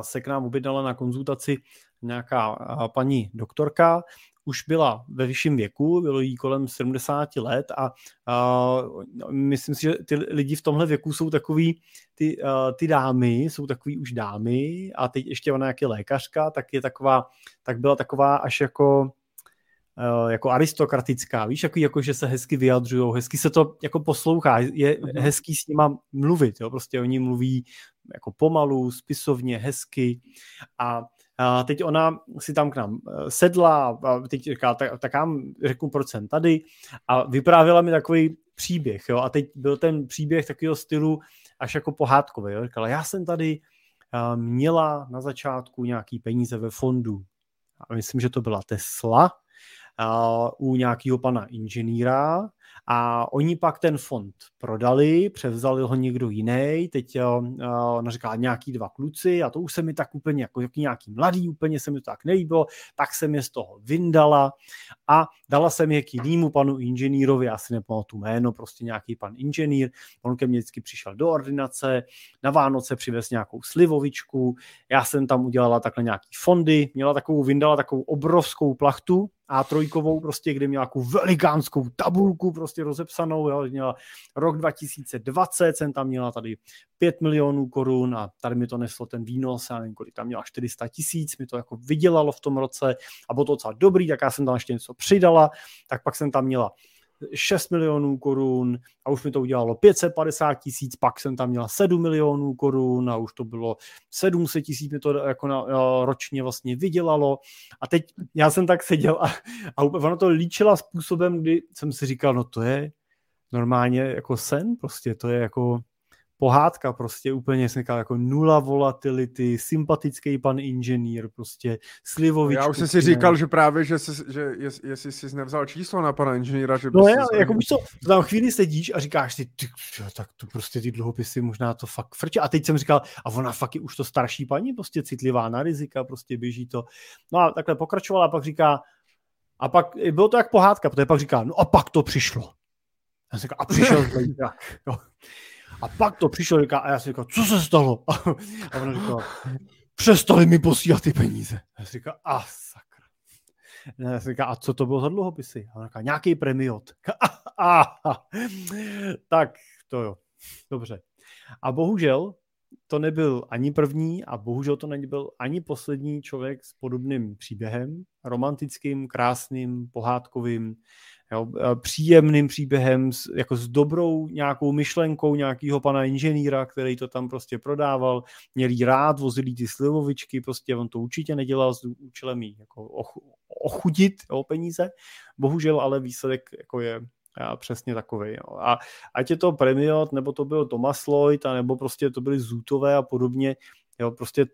se k nám objednala na konzultaci nějaká paní doktorka už byla ve vyšším věku, bylo jí kolem 70 let a uh, myslím si, že ty lidi v tomhle věku jsou takový, ty, uh, ty dámy jsou takový už dámy a teď ještě ona jak je lékařka, tak je taková, tak byla taková až jako jako aristokratická, víš, jako, jako že se hezky vyjadřují, hezky se to jako poslouchá, je mm-hmm. hezký s nima mluvit, jo, prostě oni mluví jako pomalu, spisovně, hezky a a teď ona si tam k nám eh, sedla a teď říká, tak, tak já řeknu, proč jsem tady. A vyprávěla mi takový příběh, jo, a teď byl ten příběh takového stylu až jako pohádkový, jo, říkala, já jsem tady eh, měla na začátku nějaký peníze ve fondu, a myslím, že to byla Tesla, u nějakého pana inženýra a oni pak ten fond prodali, převzali ho někdo jiný, teď uh, ona říkala nějaký dva kluci a to už se mi tak úplně jako, nějaký mladý, úplně se mi to tak nelíbilo, tak jsem je z toho vyndala a dala jsem je k jinému panu inženýrovi, já si nepamatuju jméno, prostě nějaký pan inženýr, on ke mně vždycky přišel do ordinace, na Vánoce přivez nějakou slivovičku, já jsem tam udělala takhle nějaký fondy, měla takovou, vyndala takovou obrovskou plachtu, a3, prostě, kde měla takovou velikánskou tabulku prostě rozepsanou, jo, měla rok 2020, jsem tam měla tady 5 milionů korun a tady mi to neslo ten výnos, já nevím, kolik tam měla 400 tisíc, mi to jako vydělalo v tom roce a bylo to docela dobrý, tak já jsem tam ještě něco přidala, tak pak jsem tam měla 6 milionů korun a už mi to udělalo 550 tisíc, pak jsem tam měla 7 milionů korun a už to bylo 700 tisíc mi to jako na, ročně vlastně vydělalo. A teď já jsem tak seděl a, a ono to líčila způsobem, kdy jsem si říkal, no to je normálně jako sen, prostě to je jako pohádka prostě úplně jsem říkal jako nula volatility, sympatický pan inženýr, prostě slivovičku. Já už jsem si říkal, že právě, že, jsi, že jest, jestli jsi nevzal číslo na pana inženýra, že No já, jako víš co, tam chvíli sedíš a říkáš si, ty, tak to prostě ty dluhopisy možná to fakt frče. A teď jsem říkal, a ona fakt je už to starší paní, prostě citlivá na rizika, prostě běží to. No a takhle pokračovala a pak říká, a pak bylo to jak pohádka, protože pak říká, no a pak to přišlo. Já jsem říkal, a přišel [LAUGHS] zlejzák. A pak to přišel říká, a já si říkal, co se stalo? [LAUGHS] A ona říkala, přestali mi posílat ty peníze. A já si říkal, a sakra. A já si říkal, a co to bylo za dluhopisy? A ona říká, nějaký premiot. [LAUGHS] A, a, a. Tak, to jo. Dobře. A bohužel to nebyl ani první a bohužel to nebyl ani poslední člověk s podobným příběhem, romantickým, krásným, pohádkovým, jo, příjemným příběhem, s, jako s dobrou nějakou myšlenkou nějakého pana inženýra, který to tam prostě prodával, měl jí rád, vozili ty slivovičky, prostě on to určitě nedělal s účelem jí jako ochudit o peníze, bohužel ale výsledek jako je a přesně takový. Jo. A ať je to Premiot, nebo to byl Thomas Lloyd, a nebo prostě to byly Zůtové a podobně, jo, prostě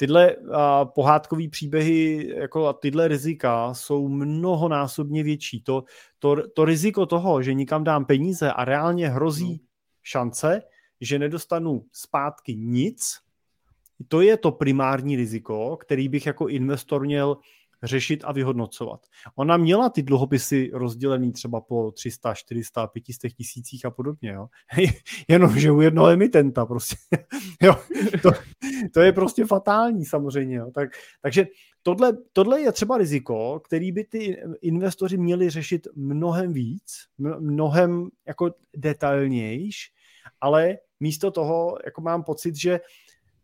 tyhle a, pohádkové příběhy jako a tyhle rizika jsou mnohonásobně větší. To, to, to riziko toho, že nikam dám peníze a reálně hrozí no. šance, že nedostanu zpátky nic, to je to primární riziko, který bych jako investor měl řešit a vyhodnocovat. Ona měla ty dluhopisy rozdělený třeba po 300, 400, 500 tisících a podobně, jo. [LAUGHS] Jenomže u jednoho emitenta prostě, [LAUGHS] jo. To, to je prostě fatální samozřejmě, jo. Tak, takže tohle, tohle je třeba riziko, který by ty investoři měli řešit mnohem víc, mnohem jako detailnější, ale místo toho jako mám pocit, že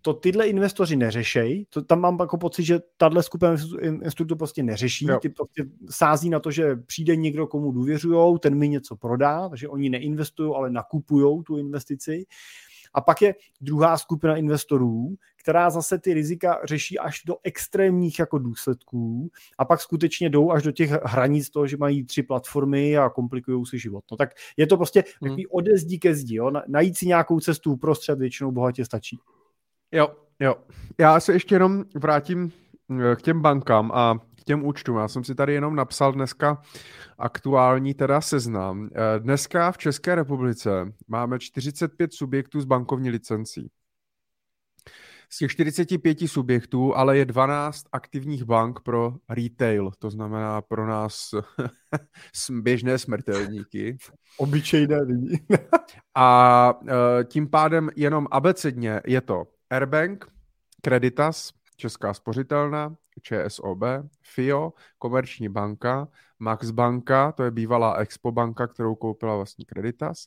to tyhle investoři neřešejí, to, tam mám jako pocit, že tahle skupina investorů to prostě neřeší, jo. ty prostě sází na to, že přijde někdo, komu důvěřují, ten mi něco prodá, takže oni neinvestují, ale nakupují tu investici. A pak je druhá skupina investorů, která zase ty rizika řeší až do extrémních jako důsledků a pak skutečně jdou až do těch hranic toho, že mají tři platformy a komplikují si život. No tak je to prostě hmm. takový odezdí ke zdi, jo? najít si nějakou cestu uprostřed většinou bohatě stačí. Jo, jo. Já se ještě jenom vrátím eh, k těm bankám a k těm účtům. Já jsem si tady jenom napsal dneska aktuální teda seznam. Eh, dneska v České republice máme 45 subjektů s bankovní licencí. Z těch 45 subjektů ale je 12 aktivních bank pro retail, to znamená pro nás [LAUGHS] běžné smrtelníky. Obyčejné lidi. [LAUGHS] a eh, tím pádem jenom abecedně je to Airbank, Creditas, Česká spořitelna, ČSOB, FIO, Komerční banka, Max banka, to je bývalá Expo banka, kterou koupila vlastně Creditas,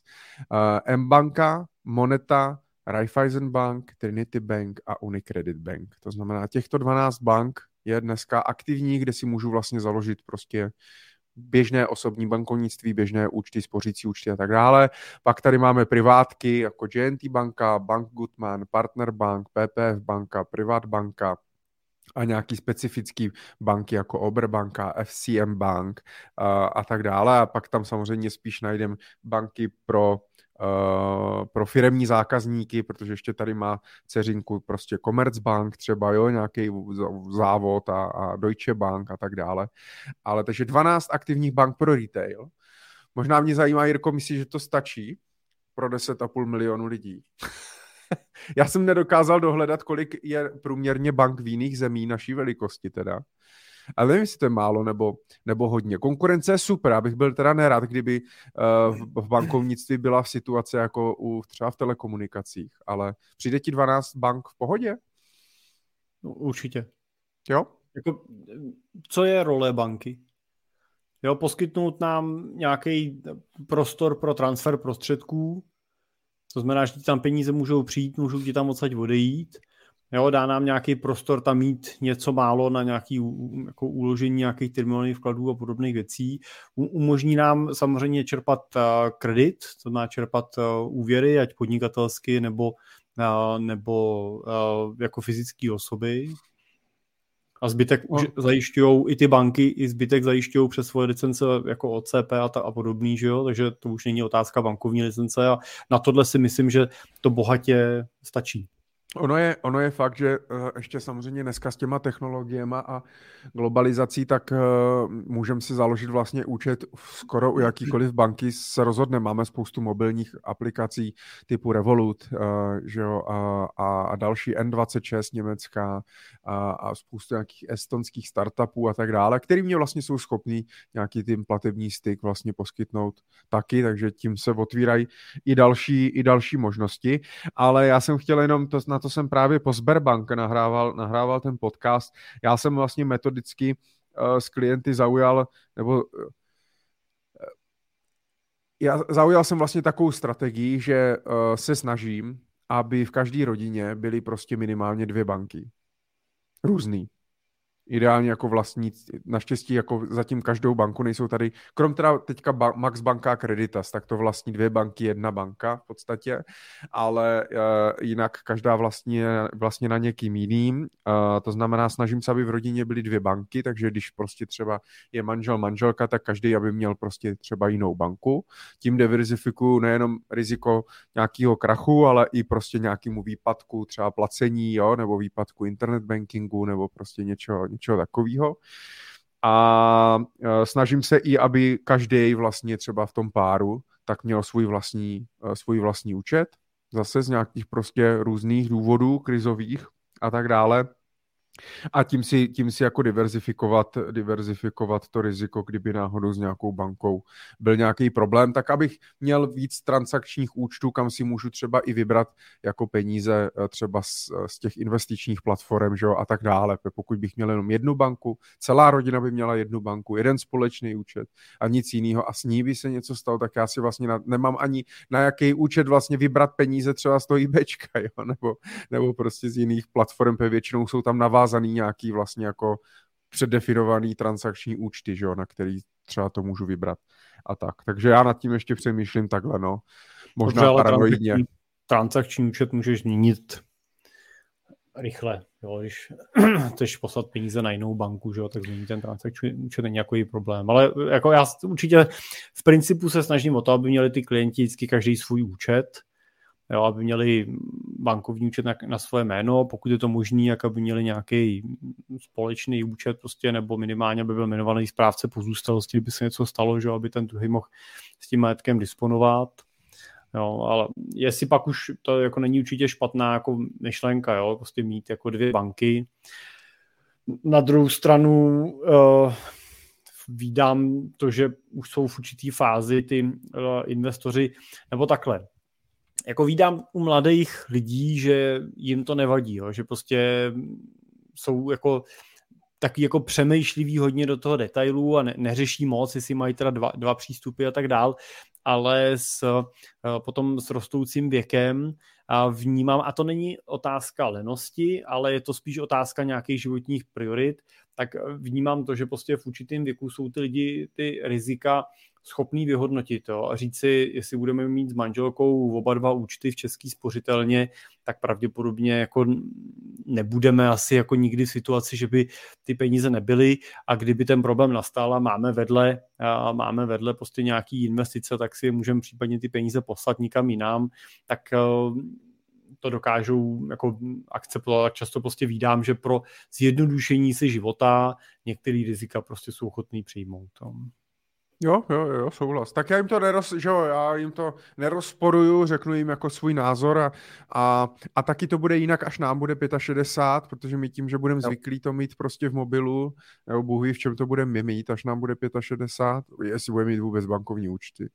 uh, M banka, Moneta, Raiffeisen Bank, Trinity Bank a Unicredit Bank. To znamená, těchto 12 bank je dneska aktivní, kde si můžu vlastně založit prostě běžné osobní bankovnictví, běžné účty, spořící účty a tak dále. Pak tady máme privátky jako GNT banka, Bank Goodman, Partner Bank, PPF banka, Privat banka, a nějaký specifický banky jako Oberbanka, FCM Bank a, a tak dále. A pak tam samozřejmě spíš najdeme banky pro Uh, pro firemní zákazníky, protože ještě tady má ceřinku prostě Commerzbank třeba, jo, nějaký závod a, a Deutsche Bank a tak dále. Ale takže 12 aktivních bank pro retail. Možná mě zajímá, Jirko, myslíš, že to stačí pro 10,5 milionu lidí? [LAUGHS] Já jsem nedokázal dohledat, kolik je průměrně bank v jiných zemí naší velikosti teda. Ale nevím, jestli to je málo nebo, nebo hodně. Konkurence je super, abych byl teda nerad, kdyby uh, v bankovnictví byla v situace jako u, třeba v telekomunikacích, ale přijde ti 12 bank v pohodě? No, určitě. Jo? Jako, co je role banky? Jo, poskytnout nám nějaký prostor pro transfer prostředků, to znamená, že ti tam peníze můžou přijít, můžou ti tam odsaď odejít, Jo, dá nám nějaký prostor tam mít něco málo na nějaký jako uložení nějakých terminálních vkladů a podobných věcí. umožní nám samozřejmě čerpat uh, kredit, to má čerpat uh, úvěry, ať podnikatelsky nebo, uh, nebo jako fyzické osoby. A zbytek no. už zajišťují i ty banky, i zbytek zajišťují přes svoje licence jako OCP a, ta, a podobný, že jo? takže to už není otázka bankovní licence a na tohle si myslím, že to bohatě stačí. Ono je, ono je fakt, že uh, ještě samozřejmě dneska s těma technologiemi a globalizací, tak uh, můžeme si založit vlastně účet skoro u jakýkoliv banky se rozhodne. Máme spoustu mobilních aplikací typu Revolut uh, že jo, a, a, další N26 německá a, a spoustu nějakých estonských startupů a tak dále, který mě vlastně jsou schopní nějaký tím platební styk vlastně poskytnout taky, takže tím se otvírají i další, i další možnosti. Ale já jsem chtěl jenom to na to jsem právě po Sberbank nahrával, nahrával ten podcast. Já jsem vlastně metodicky uh, s klienty zaujal, nebo uh, já zaujal jsem vlastně takovou strategii, že uh, se snažím, aby v každé rodině byly prostě minimálně dvě banky. Různý ideálně jako vlastní, naštěstí jako zatím každou banku nejsou tady, krom teda teďka ba- Max Banka a Creditas, tak to vlastní dvě banky, jedna banka v podstatě, ale uh, jinak každá vlastně, vlastně na někým jiným, uh, to znamená snažím se, aby v rodině byly dvě banky, takže když prostě třeba je manžel, manželka, tak každý, aby měl prostě třeba jinou banku, tím diverzifikuju nejenom riziko nějakého krachu, ale i prostě nějakému výpadku, třeba placení, jo, nebo výpadku internet bankingu, nebo prostě něčeho, něčeho takového. A e, snažím se i, aby každý vlastně třeba v tom páru tak měl svůj vlastní, e, svůj vlastní účet, zase z nějakých prostě různých důvodů krizových a tak dále a tím si, tím si jako diverzifikovat, diverzifikovat to riziko, kdyby náhodou s nějakou bankou byl nějaký problém, tak abych měl víc transakčních účtů, kam si můžu třeba i vybrat jako peníze eh, třeba z, z těch investičních platform že jo, a tak dále. Pokud bych měl jenom jednu banku, celá rodina by měla jednu banku, jeden společný účet a nic jiného a s ní by se něco stalo, tak já si vlastně na, nemám ani na jaký účet vlastně vybrat peníze třeba z toho [LAUGHS] IBčka, jo, nebo, nebo prostě z jiných platform, většinou jsou tam navázané navázaný nějaký vlastně jako předdefinovaný transakční účty, že jo, na který třeba to můžu vybrat a tak. Takže já nad tím ještě přemýšlím takhle, no. Možná Dobře, paranoidně. Transakční, transakční účet můžeš změnit rychle. Jo, když [CLEARS THROAT] chceš poslat peníze na jinou banku, že jo, tak změnit ten transakční účet není nějaký problém. Ale jako já určitě v principu se snažím o to, aby měli ty klienti vždycky každý svůj účet, jo, aby měli bankovní účet na, na své jméno, pokud je to možné, jak aby měli nějaký společný účet prostě, nebo minimálně by byl jmenovaný správce pozůstalosti, kdyby se něco stalo, že aby ten druhý mohl s tím majetkem disponovat. Jo, ale jestli pak už to jako není určitě špatná jako myšlenka, jo, prostě mít jako dvě banky. Na druhou stranu uh, vídám to, že už jsou v určitý fázi ty uh, investoři, nebo takhle, jako vídám u mladých lidí, že jim to nevadí, jo, že prostě jsou jako taky jako přemýšlivý hodně do toho detailů a ne, neřeší moc, jestli mají teda dva, dva přístupy a tak dál, ale s, eh, potom s rostoucím věkem a vnímám, a to není otázka lenosti, ale je to spíš otázka nějakých životních priorit, tak vnímám to, že prostě v určitém věku jsou ty lidi ty rizika schopný vyhodnotit jo, a říct si, jestli budeme mít s manželkou oba dva účty v český spořitelně, tak pravděpodobně jako nebudeme asi jako nikdy v situaci, že by ty peníze nebyly. A kdyby ten problém nastal a máme vedle, a máme vedle prostě nějaký investice, tak si můžeme případně ty peníze poslat nikam jinam, tak eh, to dokážou jako akceptovat. Často prostě vídám, že pro zjednodušení si života některé rizika prostě jsou ochotný přijmout. No. Jo, jo, jo, souhlas. Tak já jim to neroz, že jo, já jim to nerozporuju, řeknu jim jako svůj názor a, a, a taky to bude jinak, až nám bude 65, protože my tím, že budeme zvyklí to mít prostě v mobilu, nebo Bůh ví, v čem to budeme mít, až nám bude 65, jestli budeme mít vůbec bankovní účty.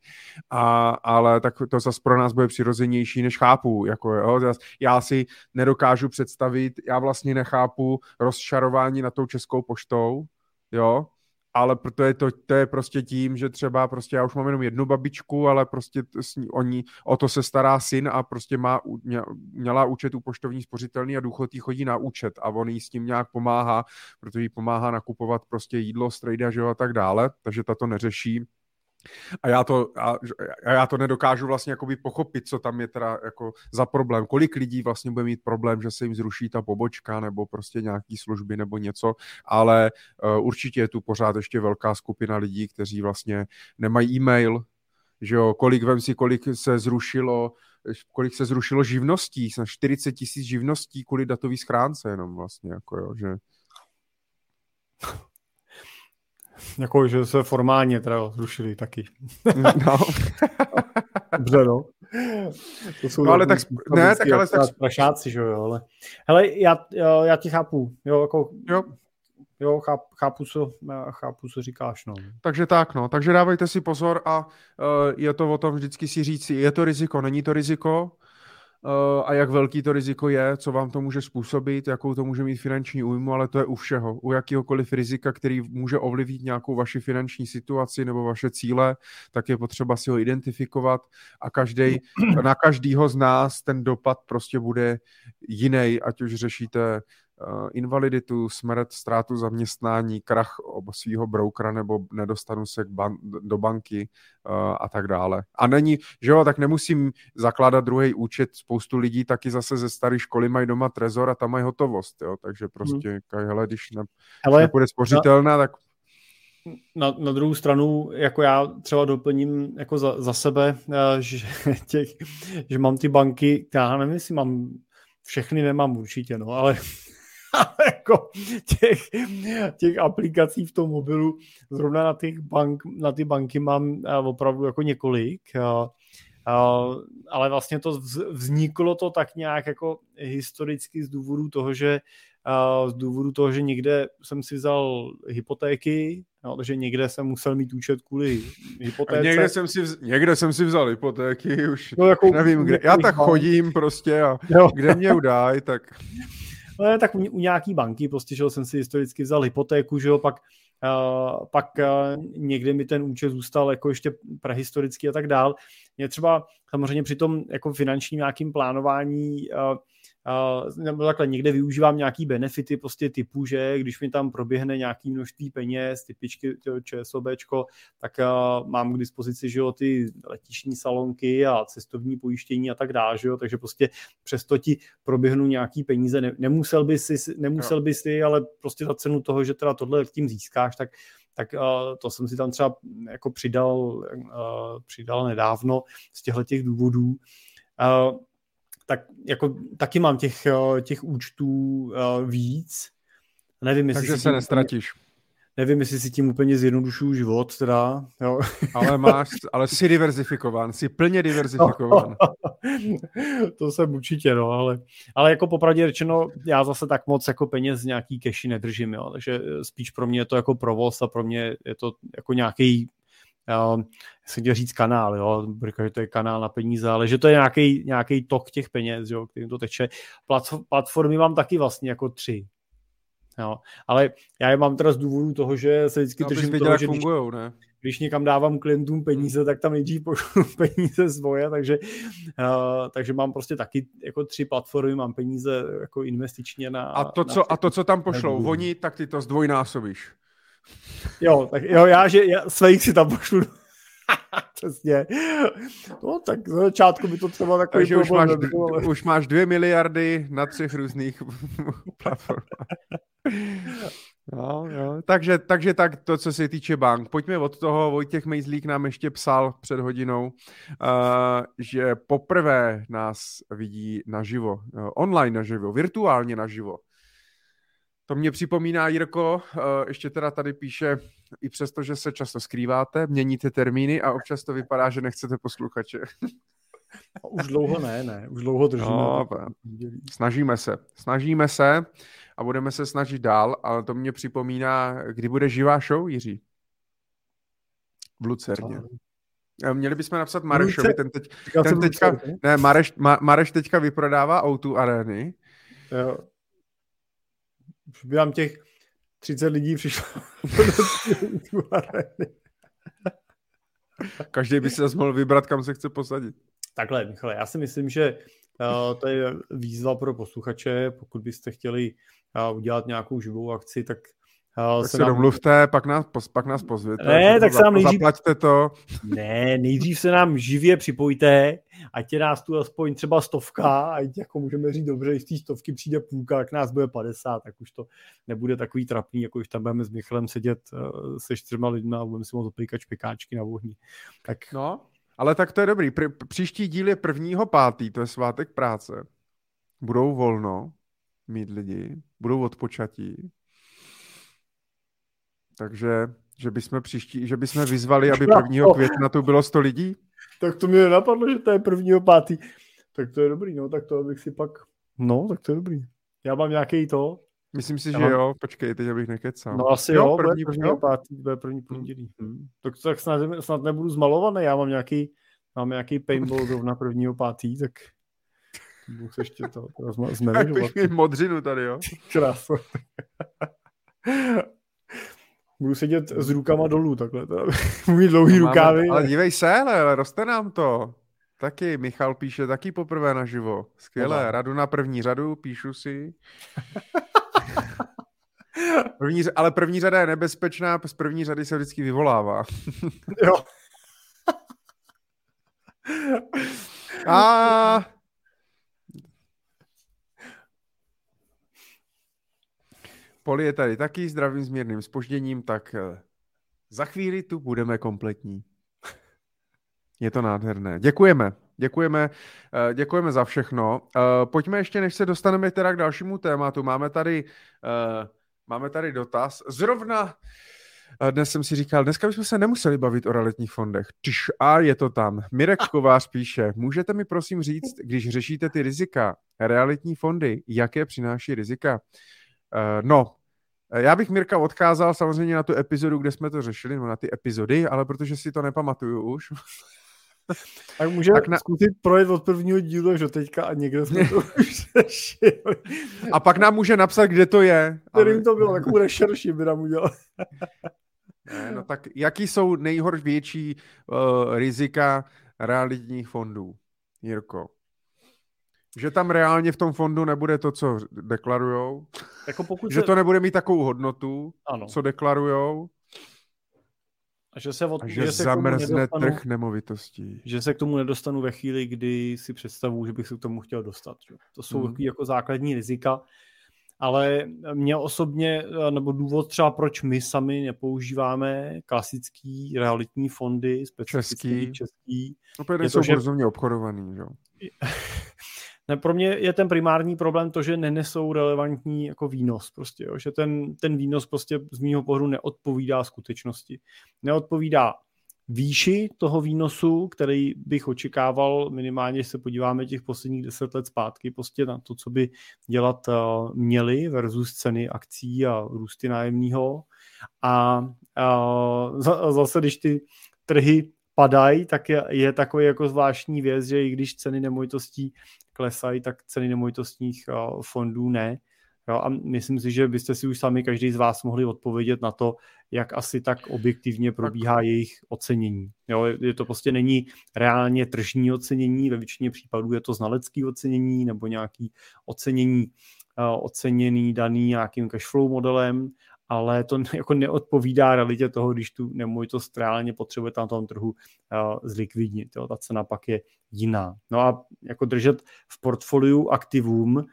A, ale tak to zase pro nás bude přirozenější, než chápu. Jako, jo, já si nedokážu představit, já vlastně nechápu rozčarování na tou českou poštou, jo, ale to je, to, to je prostě tím, že třeba prostě já už mám jenom jednu babičku, ale prostě s ní, oni, o to se stará syn a prostě má, měla účet u poštovní spořitelný a důchod jí chodí na účet a on jí s tím nějak pomáhá, protože jí pomáhá nakupovat prostě jídlo, strejda, že a tak dále, takže ta to neřeší a já to, a, a já to nedokážu vlastně jakoby pochopit, co tam je teda jako za problém. Kolik lidí vlastně bude mít problém, že se jim zruší ta pobočka nebo prostě nějaký služby nebo něco, ale uh, určitě je tu pořád ještě velká skupina lidí, kteří vlastně nemají e-mail, že jo, kolik vem si, kolik se zrušilo, kolik se zrušilo živností, 40 tisíc živností kvůli datový schránce jenom vlastně, jako jo, že jako, že se formálně teda zrušili taky. No. [LAUGHS] Dobře, no. To jsou no, ale tak, ne, tak ale tak... Prašáci, že jo, ale... Hele, já, já, ti chápu, jo, jako... Jo. Jo, cháp, chápu, co, chápu, co říkáš, no. Takže tak, no. Takže dávejte si pozor a uh, je to o tom vždycky si říct, je to riziko, není to riziko, a jak velký to riziko je, co vám to může způsobit, jakou to může mít finanční újmu, ale to je u všeho. U jakýhokoliv rizika, který může ovlivnit nějakou vaši finanční situaci nebo vaše cíle, tak je potřeba si ho identifikovat a každý, na každýho z nás ten dopad prostě bude jiný, ať už řešíte Eh, invaliditu, smrt, ztrátu zaměstnání, krach svého broukra nebo nedostanu se k ban- do banky uh, a tak dále. A není, že jo, tak nemusím zakládat druhý účet. Spoustu lidí taky zase ze staré školy mají doma trezor a tam mají hotovost, jo, takže prostě, hmm. kaj, hele, když, ne, hele, když nepůjde spořitelná, na, tak na, na druhou stranu, jako já třeba doplním jako za, za sebe, eh, že, [LAUGHS] těch, že mám ty banky, já nevím, jestli mám, všechny nemám určitě, no, ale [LAUGHS] jako těch, těch aplikací v tom mobilu zrovna na, těch bank, na ty banky mám eh, opravdu jako několik. Uh, ale vlastně to vzniklo to tak nějak jako historicky z důvodu toho, že z důvodu toho, že někde jsem si vzal hypotéky, no, takže někde jsem musel mít účet kvůli hypotéce. A někde jsem si, vz, někde jsem si vzal hypotéky, už no, jako, nevím kde. Já tak chodím prostě a jo. kde mě udají, tak... [LAUGHS] No, tak u, u nějaký banky, prostě, že jsem si historicky vzal hypotéku, že jo, pak, uh, pak uh, někde mi ten účet zůstal jako ještě prehistorický a tak dál. Mě třeba samozřejmě při tom jako finančním nějakým plánování uh, Uh, nebo takhle někde využívám nějaký benefity prostě typu, že když mi tam proběhne nějaký množství peněz, typičky ČSOBčko, tak mám k dispozici, že jo, ty letišní salonky a cestovní pojištění a tak dále, že jo, takže prostě přesto ti proběhnou nějaký peníze, ne, nemusel by si, nemusel by si, ale prostě za cenu toho, že teda tohle tím získáš, tak tak uh, to jsem si tam třeba jako přidal, uh, přidal nedávno z těchto těch důvodů. Uh, tak jako taky mám těch, eh, těch účtů uh, víc. Nevím, jestli Takže se nestratíš. Nevím, jestli si tím úplně zjednodušuju život, teda. Jo. Ale máš, ale jsi diverzifikován, jsi plně diverzifikován. [LAUGHS] to jsem určitě, no, ale, ale jako popravdě řečeno, já zase tak moc jako peněz nějaký keši nedržím, jo, takže spíš pro mě je to jako provoz a pro mě je to jako nějaký já jsem chtěl říct kanál, jo, že to je kanál na peníze, ale že to je nějaký, nějaký tok těch peněz, jo, kterým to teče. Platformy mám taky vlastně jako tři. Jo. Ale já je mám teda z důvodu toho, že se vždycky no, držím toho, toho, že fungujou, ne? když někam dávám klientům peníze, tak tam nejdřív pošlu [LAUGHS] peníze svoje, takže, uh, takže mám prostě taky jako tři platformy, mám peníze jako investičně na... A to, co, na a to, co tam pošlou, oni, tak ty to zdvojnásobíš. Jo, tak jo, já, že já svých si tam pošlu. [LAUGHS] Přesně. No, tak za začátku by to třeba takový Takže už máš, nebylo, ale... už máš dvě miliardy na třech různých [LAUGHS] platformách. [LAUGHS] No, jo. Takže, takže tak to, co se týče bank. Pojďme od toho, Vojtěch Mejzlík nám ještě psal před hodinou, uh, že poprvé nás vidí naživo, uh, online naživo, virtuálně naživo. To mě připomíná, Jirko, eh, ještě teda tady píše, i přesto, že se často skrýváte, měníte termíny a občas to vypadá, že nechcete posluchače. Už dlouho ne, ne, už dlouho držíme. No, snažíme se, snažíme se a budeme se snažit dál, ale to mě připomíná, kdy bude živá show, Jiří? V Lucerně. Eh, měli bychom napsat Marešovi, ten, teď, ten teďka, ne, Mareš, Ma, Mareš teďka vyprodává o arény. Jo. Už by vám těch 30 lidí přišlo [LAUGHS] do Každý by si zase mohl vybrat, kam se chce posadit. Takhle, Michale, já si myslím, že uh, to je výzva pro posluchače. Pokud byste chtěli uh, udělat nějakou živou akci, tak Tak se nám... domluvte, pak nás, pak nás pozvěte. Ne, tak se nám nejdřív... Zaplaťte to. Ne, nejdřív se nám živě připojte, ať je nás tu aspoň třeba stovka, ať jako můžeme říct dobře, z té stovky přijde půlka, jak nás bude 50, tak už to nebude takový trapný, jako když tam budeme s Michalem sedět uh, se čtyřma lidmi a budeme si moct opíkat špekáčky na vohni. Tak... No, ale tak to je dobrý. Pr- příští díl je prvního pátý, to je svátek práce. Budou volno mít lidi, budou odpočatí, takže že bychom příští, že bychom vyzvali, aby 1. května tu bylo 100 lidí? Tak to mě napadlo, že to je 1. pátý. Tak to je dobrý, no, tak to bych si pak... No, tak to je dobrý. Já mám nějaký to. Myslím si, Já že mám... jo, počkej, teď abych nekecal. No asi jo, jo první, bude první jo? pátý, bude první pondělí. Hmm. Tak, tak snad, snad nebudu zmalovaný, já mám nějaký, mám nějaký paintball [LAUGHS] zrovna prvního pátý, tak se ještě to zmevěžovat. [LAUGHS] Tak modřinu tady, jo. Krásno. [LAUGHS] Budu sedět s rukama dolů takhle. To, [LAUGHS] můj dlouhý no, rukávy. Máme, ale dívej se, ale roste nám to. Taky Michal píše taky poprvé naživo. Skvělé, no, radu na první řadu, píšu si. [LAUGHS] první, ale první řada je nebezpečná, z první řady se vždycky vyvolává. jo. [LAUGHS] A Poli je tady taky, zdravím s mírným spožděním, tak eh, za chvíli tu budeme kompletní. [LAUGHS] Je to nádherné. Děkujeme. Děkujeme, eh, děkujeme za všechno. Eh, pojďme ještě, než se dostaneme teda k dalšímu tématu. Máme tady, máme tady dotaz. Zrovna dnes jsem si říkal, dneska bychom se nemuseli bavit o realitních fondech. Tyž, a je to tam. Mirek Kovář píše, můžete mi prosím říct, když řešíte ty rizika, realitní fondy, jaké přináší rizika? Uh, no, já bych Mirka odkázal samozřejmě na tu epizodu, kde jsme to řešili, no na ty epizody, ale protože si to nepamatuju už. [LAUGHS] Tak může tak na... zkusit projet od prvního dílu až do teďka a někde jsme to [LAUGHS] už řešili. A pak nám může napsat, kde to je. Kterým to bylo, takovou rešerši by nám udělal. [LAUGHS] Ne, no tak jaký jsou nejhorší větší uh, rizika realitních fondů, Jirko? Že tam reálně v tom fondu nebude to, co deklarujou. Jako pokud že se... to nebude mít takovou hodnotu, ano. co deklarujou. A že se, od, a že, že se zamrzne nedostanu, trh nemovitostí. Že se k tomu nedostanu ve chvíli, kdy si představu, že bych se k tomu chtěl dostat. Že? To jsou hmm. jako základní rizika. Ale mě osobně, nebo důvod třeba, proč my sami nepoužíváme klasický realitní fondy, specifický český, český Opět je jsou to, obchodovaný, jo? [LAUGHS] Ne, pro mě je ten primární problém to, že nenesou relevantní jako výnos prostě, jo? že ten, ten výnos prostě z mýho pohledu neodpovídá skutečnosti. Neodpovídá výši toho výnosu, který bych očekával minimálně, když se podíváme těch posledních deset let zpátky, prostě na to, co by dělat uh, měli versus ceny akcí a růsty nájemního. A uh, zase, když ty trhy padají, tak je, je takový jako zvláštní věc, že i když ceny nemovitostí klesají, tak ceny nemovitostních uh, fondů ne. Jo, a myslím si, že byste si už sami každý z vás mohli odpovědět na to, jak asi tak objektivně probíhá jejich ocenění. Jo, je to prostě není reálně tržní ocenění, ve většině případů je to znalecký ocenění nebo nějaký ocenění uh, oceněný daný nějakým cashflow modelem ale to jako neodpovídá realitě toho, když tu nemovitost reálně potřebujete na tom trhu uh, zlikvidnit. Jo. Ta cena pak je jiná. No a jako držet v portfoliu aktivum, uh,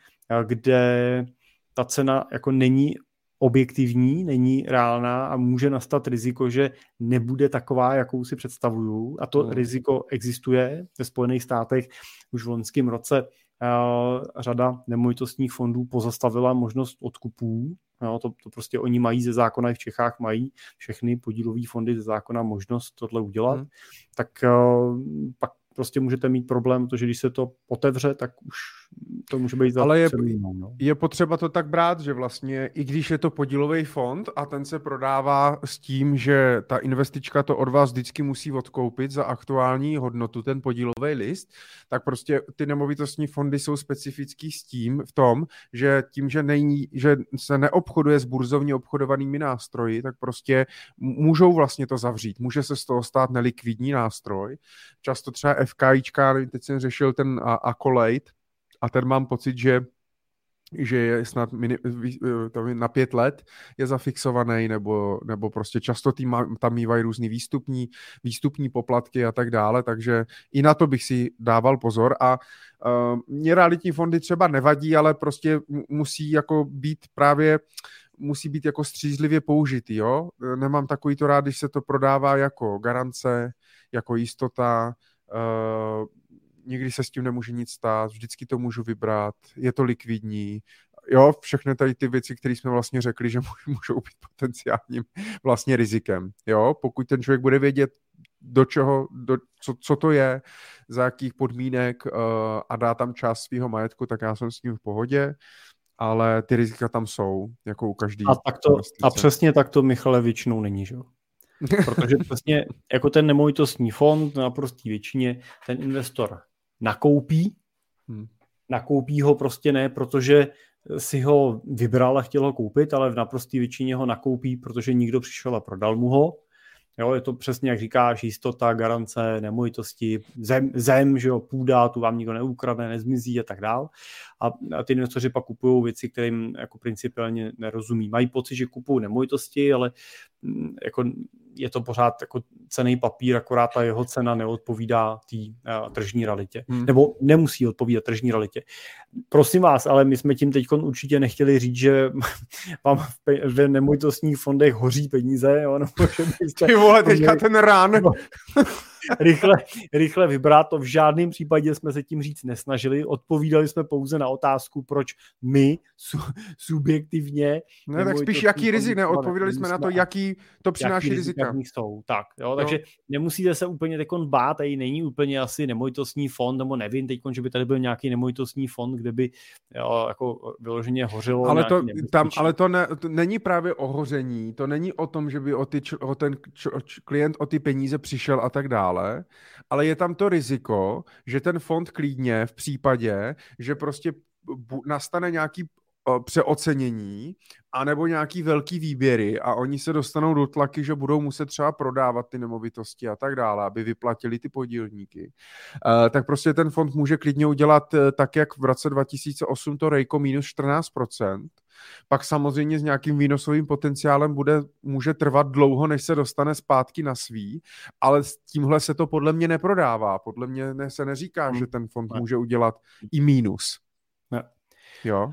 kde ta cena jako není objektivní, není reálná a může nastat riziko, že nebude taková, jakou si představuju. A to hmm. riziko existuje ve Spojených státech už v loňském roce. Uh, řada nemovitostních fondů pozastavila možnost odkupů Jo, to, to prostě oni mají ze zákona, i v Čechách mají všechny podílové fondy ze zákona možnost tohle udělat, hmm. tak uh, pak prostě můžete mít problém, protože když se to otevře, tak už to může být Ale je, no. je potřeba to tak brát, že vlastně i když je to podílový fond a ten se prodává s tím, že ta investička to od vás vždycky musí odkoupit za aktuální hodnotu, ten podílový list, tak prostě ty nemovitostní fondy jsou specifický s tím v tom, že tím, že, není, že se neobchoduje s burzovně obchodovanými nástroji, tak prostě můžou vlastně to zavřít. Může se z toho stát nelikvidní nástroj. Často třeba FKIčka, teď jsem řešil ten Accolade, a ten mám pocit, že že je snad mini, na pět let je zafixovaný, nebo, nebo prostě často tý, tam mývají různý výstupní, výstupní poplatky a tak dále, takže i na to bych si dával pozor a uh, mě realitní fondy třeba nevadí, ale prostě musí jako být právě musí být jako střízlivě použitý, jo? Nemám takový to rád, když se to prodává jako garance, jako jistota, uh, nikdy se s tím nemůže nic stát, vždycky to můžu vybrat, je to likvidní, jo, všechny tady ty věci, které jsme vlastně řekli, že [LAUGHS] můžou být potenciálním vlastně rizikem, jo, pokud ten člověk bude vědět, do čeho, do, co, co to je, za jakých podmínek uh, a dá tam část svého majetku, tak já jsem s ním v pohodě, ale ty rizika tam jsou, jako u každý. A, tak to, a přesně tak to Michale většinou není, že jo? [LAUGHS] Protože přesně jako ten nemovitostní fond na prostý většině ten investor nakoupí. Hmm. Nakoupí ho prostě ne, protože si ho vybral a chtěl ho koupit, ale v naprosté většině ho nakoupí, protože nikdo přišel a prodal mu ho. Jo, je to přesně, jak říkáš, jistota, garance, nemovitosti, zem, zem že jo, půda, tu vám nikdo neukradne, nezmizí a tak dál. A, a ty investoři pak kupují věci, kterým jako principiálně nerozumí. Mají pocit, že kupují nemovitosti, ale jako je to pořád jako cený papír, akorát ta jeho cena neodpovídá té uh, tržní realitě. Hmm. Nebo nemusí odpovídat tržní realitě. Prosím vás, ale my jsme tím teď určitě nechtěli říct, že [LAUGHS] vám v, pe- v nemovitostních fondech hoří peníze, jo, nebo že byste... Ty vole, teďka ten rán. No, [LAUGHS] rychle, rychle vybrat. To v žádném případě jsme se tím říct nesnažili. Odpovídali jsme pouze na otázku, proč my su, subjektivně... Ne, tak spíš jaký rizik, ne? Odpovídali jsme na to, jaký to přináší jaký rizika. Jsou. Tak, jo, takže jo. nemusíte se úplně teď bát, tady není úplně asi nemovitostní fond, nebo nevím teď, že by tady byl nějaký nemovitostní fond, kde by jo, jako vyloženě hořilo. Ale to, tam, ale to, ne, to není právě o hoření, to není o tom, že by o, ty, o ten č, klient o ty peníze přišel a tak dále dále, ale je tam to riziko, že ten fond klidně v případě, že prostě nastane nějaký přeocenění anebo nějaký velký výběry a oni se dostanou do tlaky, že budou muset třeba prodávat ty nemovitosti a tak dále, aby vyplatili ty podílníky, uh, tak prostě ten fond může klidně udělat uh, tak, jak v roce 2008 to Rejko minus 14%, pak samozřejmě s nějakým výnosovým potenciálem bude, může trvat dlouho, než se dostane zpátky na svý, ale s tímhle se to podle mě neprodává. Podle mě ne, se neříká, hmm. že ten fond může udělat i mínus. Ne. Jo.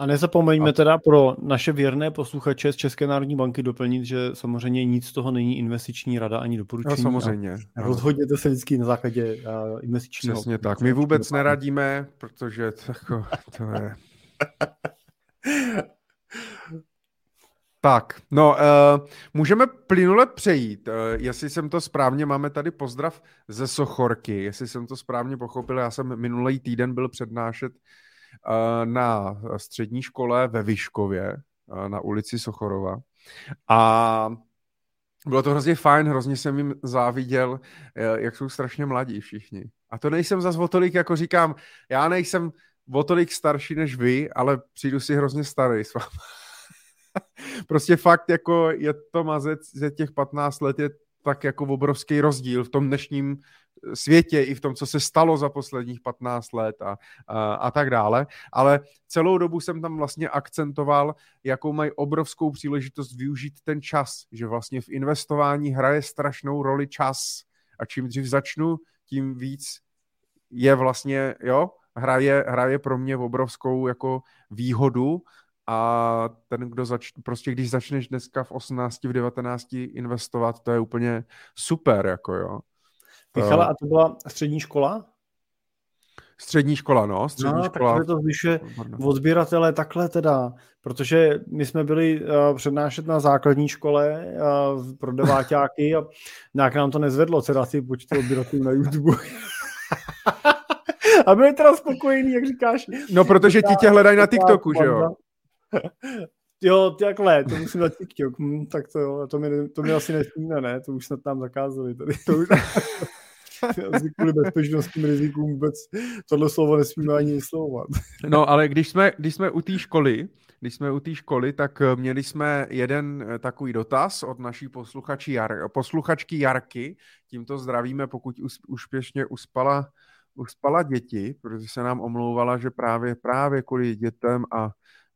A nezapomeňme a... teda pro naše věrné posluchače z České národní banky doplnit, že samozřejmě nic z toho není investiční rada ani doporučení. No, samozřejmě. Rozhodněte se vždycky na základě uh, investičního. Přesně tak. My vůbec neradíme, protože to, jako, to je... Tak, no, uh, můžeme plynule přejít. Uh, jestli jsem to správně, máme tady pozdrav ze Sochorky, jestli jsem to správně pochopil, já jsem minulý týden byl přednášet uh, na střední škole ve Vyškově, uh, na ulici Sochorova. A bylo to hrozně fajn, hrozně jsem jim záviděl, jak jsou strašně mladí všichni. A to nejsem zase o tolik, jako říkám, já nejsem o tolik starší než vy, ale přijdu si hrozně starý s vámi. [LAUGHS] prostě fakt jako je to mazec ze těch 15 let je tak jako obrovský rozdíl v tom dnešním světě i v tom, co se stalo za posledních 15 let a, a, a tak dále. Ale celou dobu jsem tam vlastně akcentoval, jakou mají obrovskou příležitost využít ten čas, že vlastně v investování hraje strašnou roli čas a čím dřív začnu, tím víc je vlastně, jo, hraje, hraje pro mě obrovskou jako výhodu a ten, kdo zač, prostě když začneš dneska v 18, v 19 investovat, to je úplně super, jako jo. Michala, a to byla střední škola? Střední škola, no. Střední no, škola. Tak to zvyšuje od sběratele takhle teda, protože my jsme byli uh, přednášet na základní škole uh, pro deváťáky a nějak nám to nezvedlo, teda si počty odběratelů na YouTube. [LAUGHS] A byli teda spokojení, jak říkáš. No, protože ti tě hledají na TikToku, že jo? [LAUGHS] Jo, takhle, to musím na TikTok. Hm, tak to to mi, to mi asi nesmíme, ne? To už snad tam zakázali tady. To už... [LAUGHS] Asi kvůli bezpečnostním rizikům vůbec tohle slovo nesmíme ani vyslovovat. No, ale když jsme, když jsme u té školy, když jsme u té školy, tak eh, měli jsme jeden eh, takový dotaz od naší posluchači Jar, posluchačky Jarky. Tímto zdravíme, pokud úspěšně uspala, uspala děti, protože se nám omlouvala, že právě, právě kvůli dětem a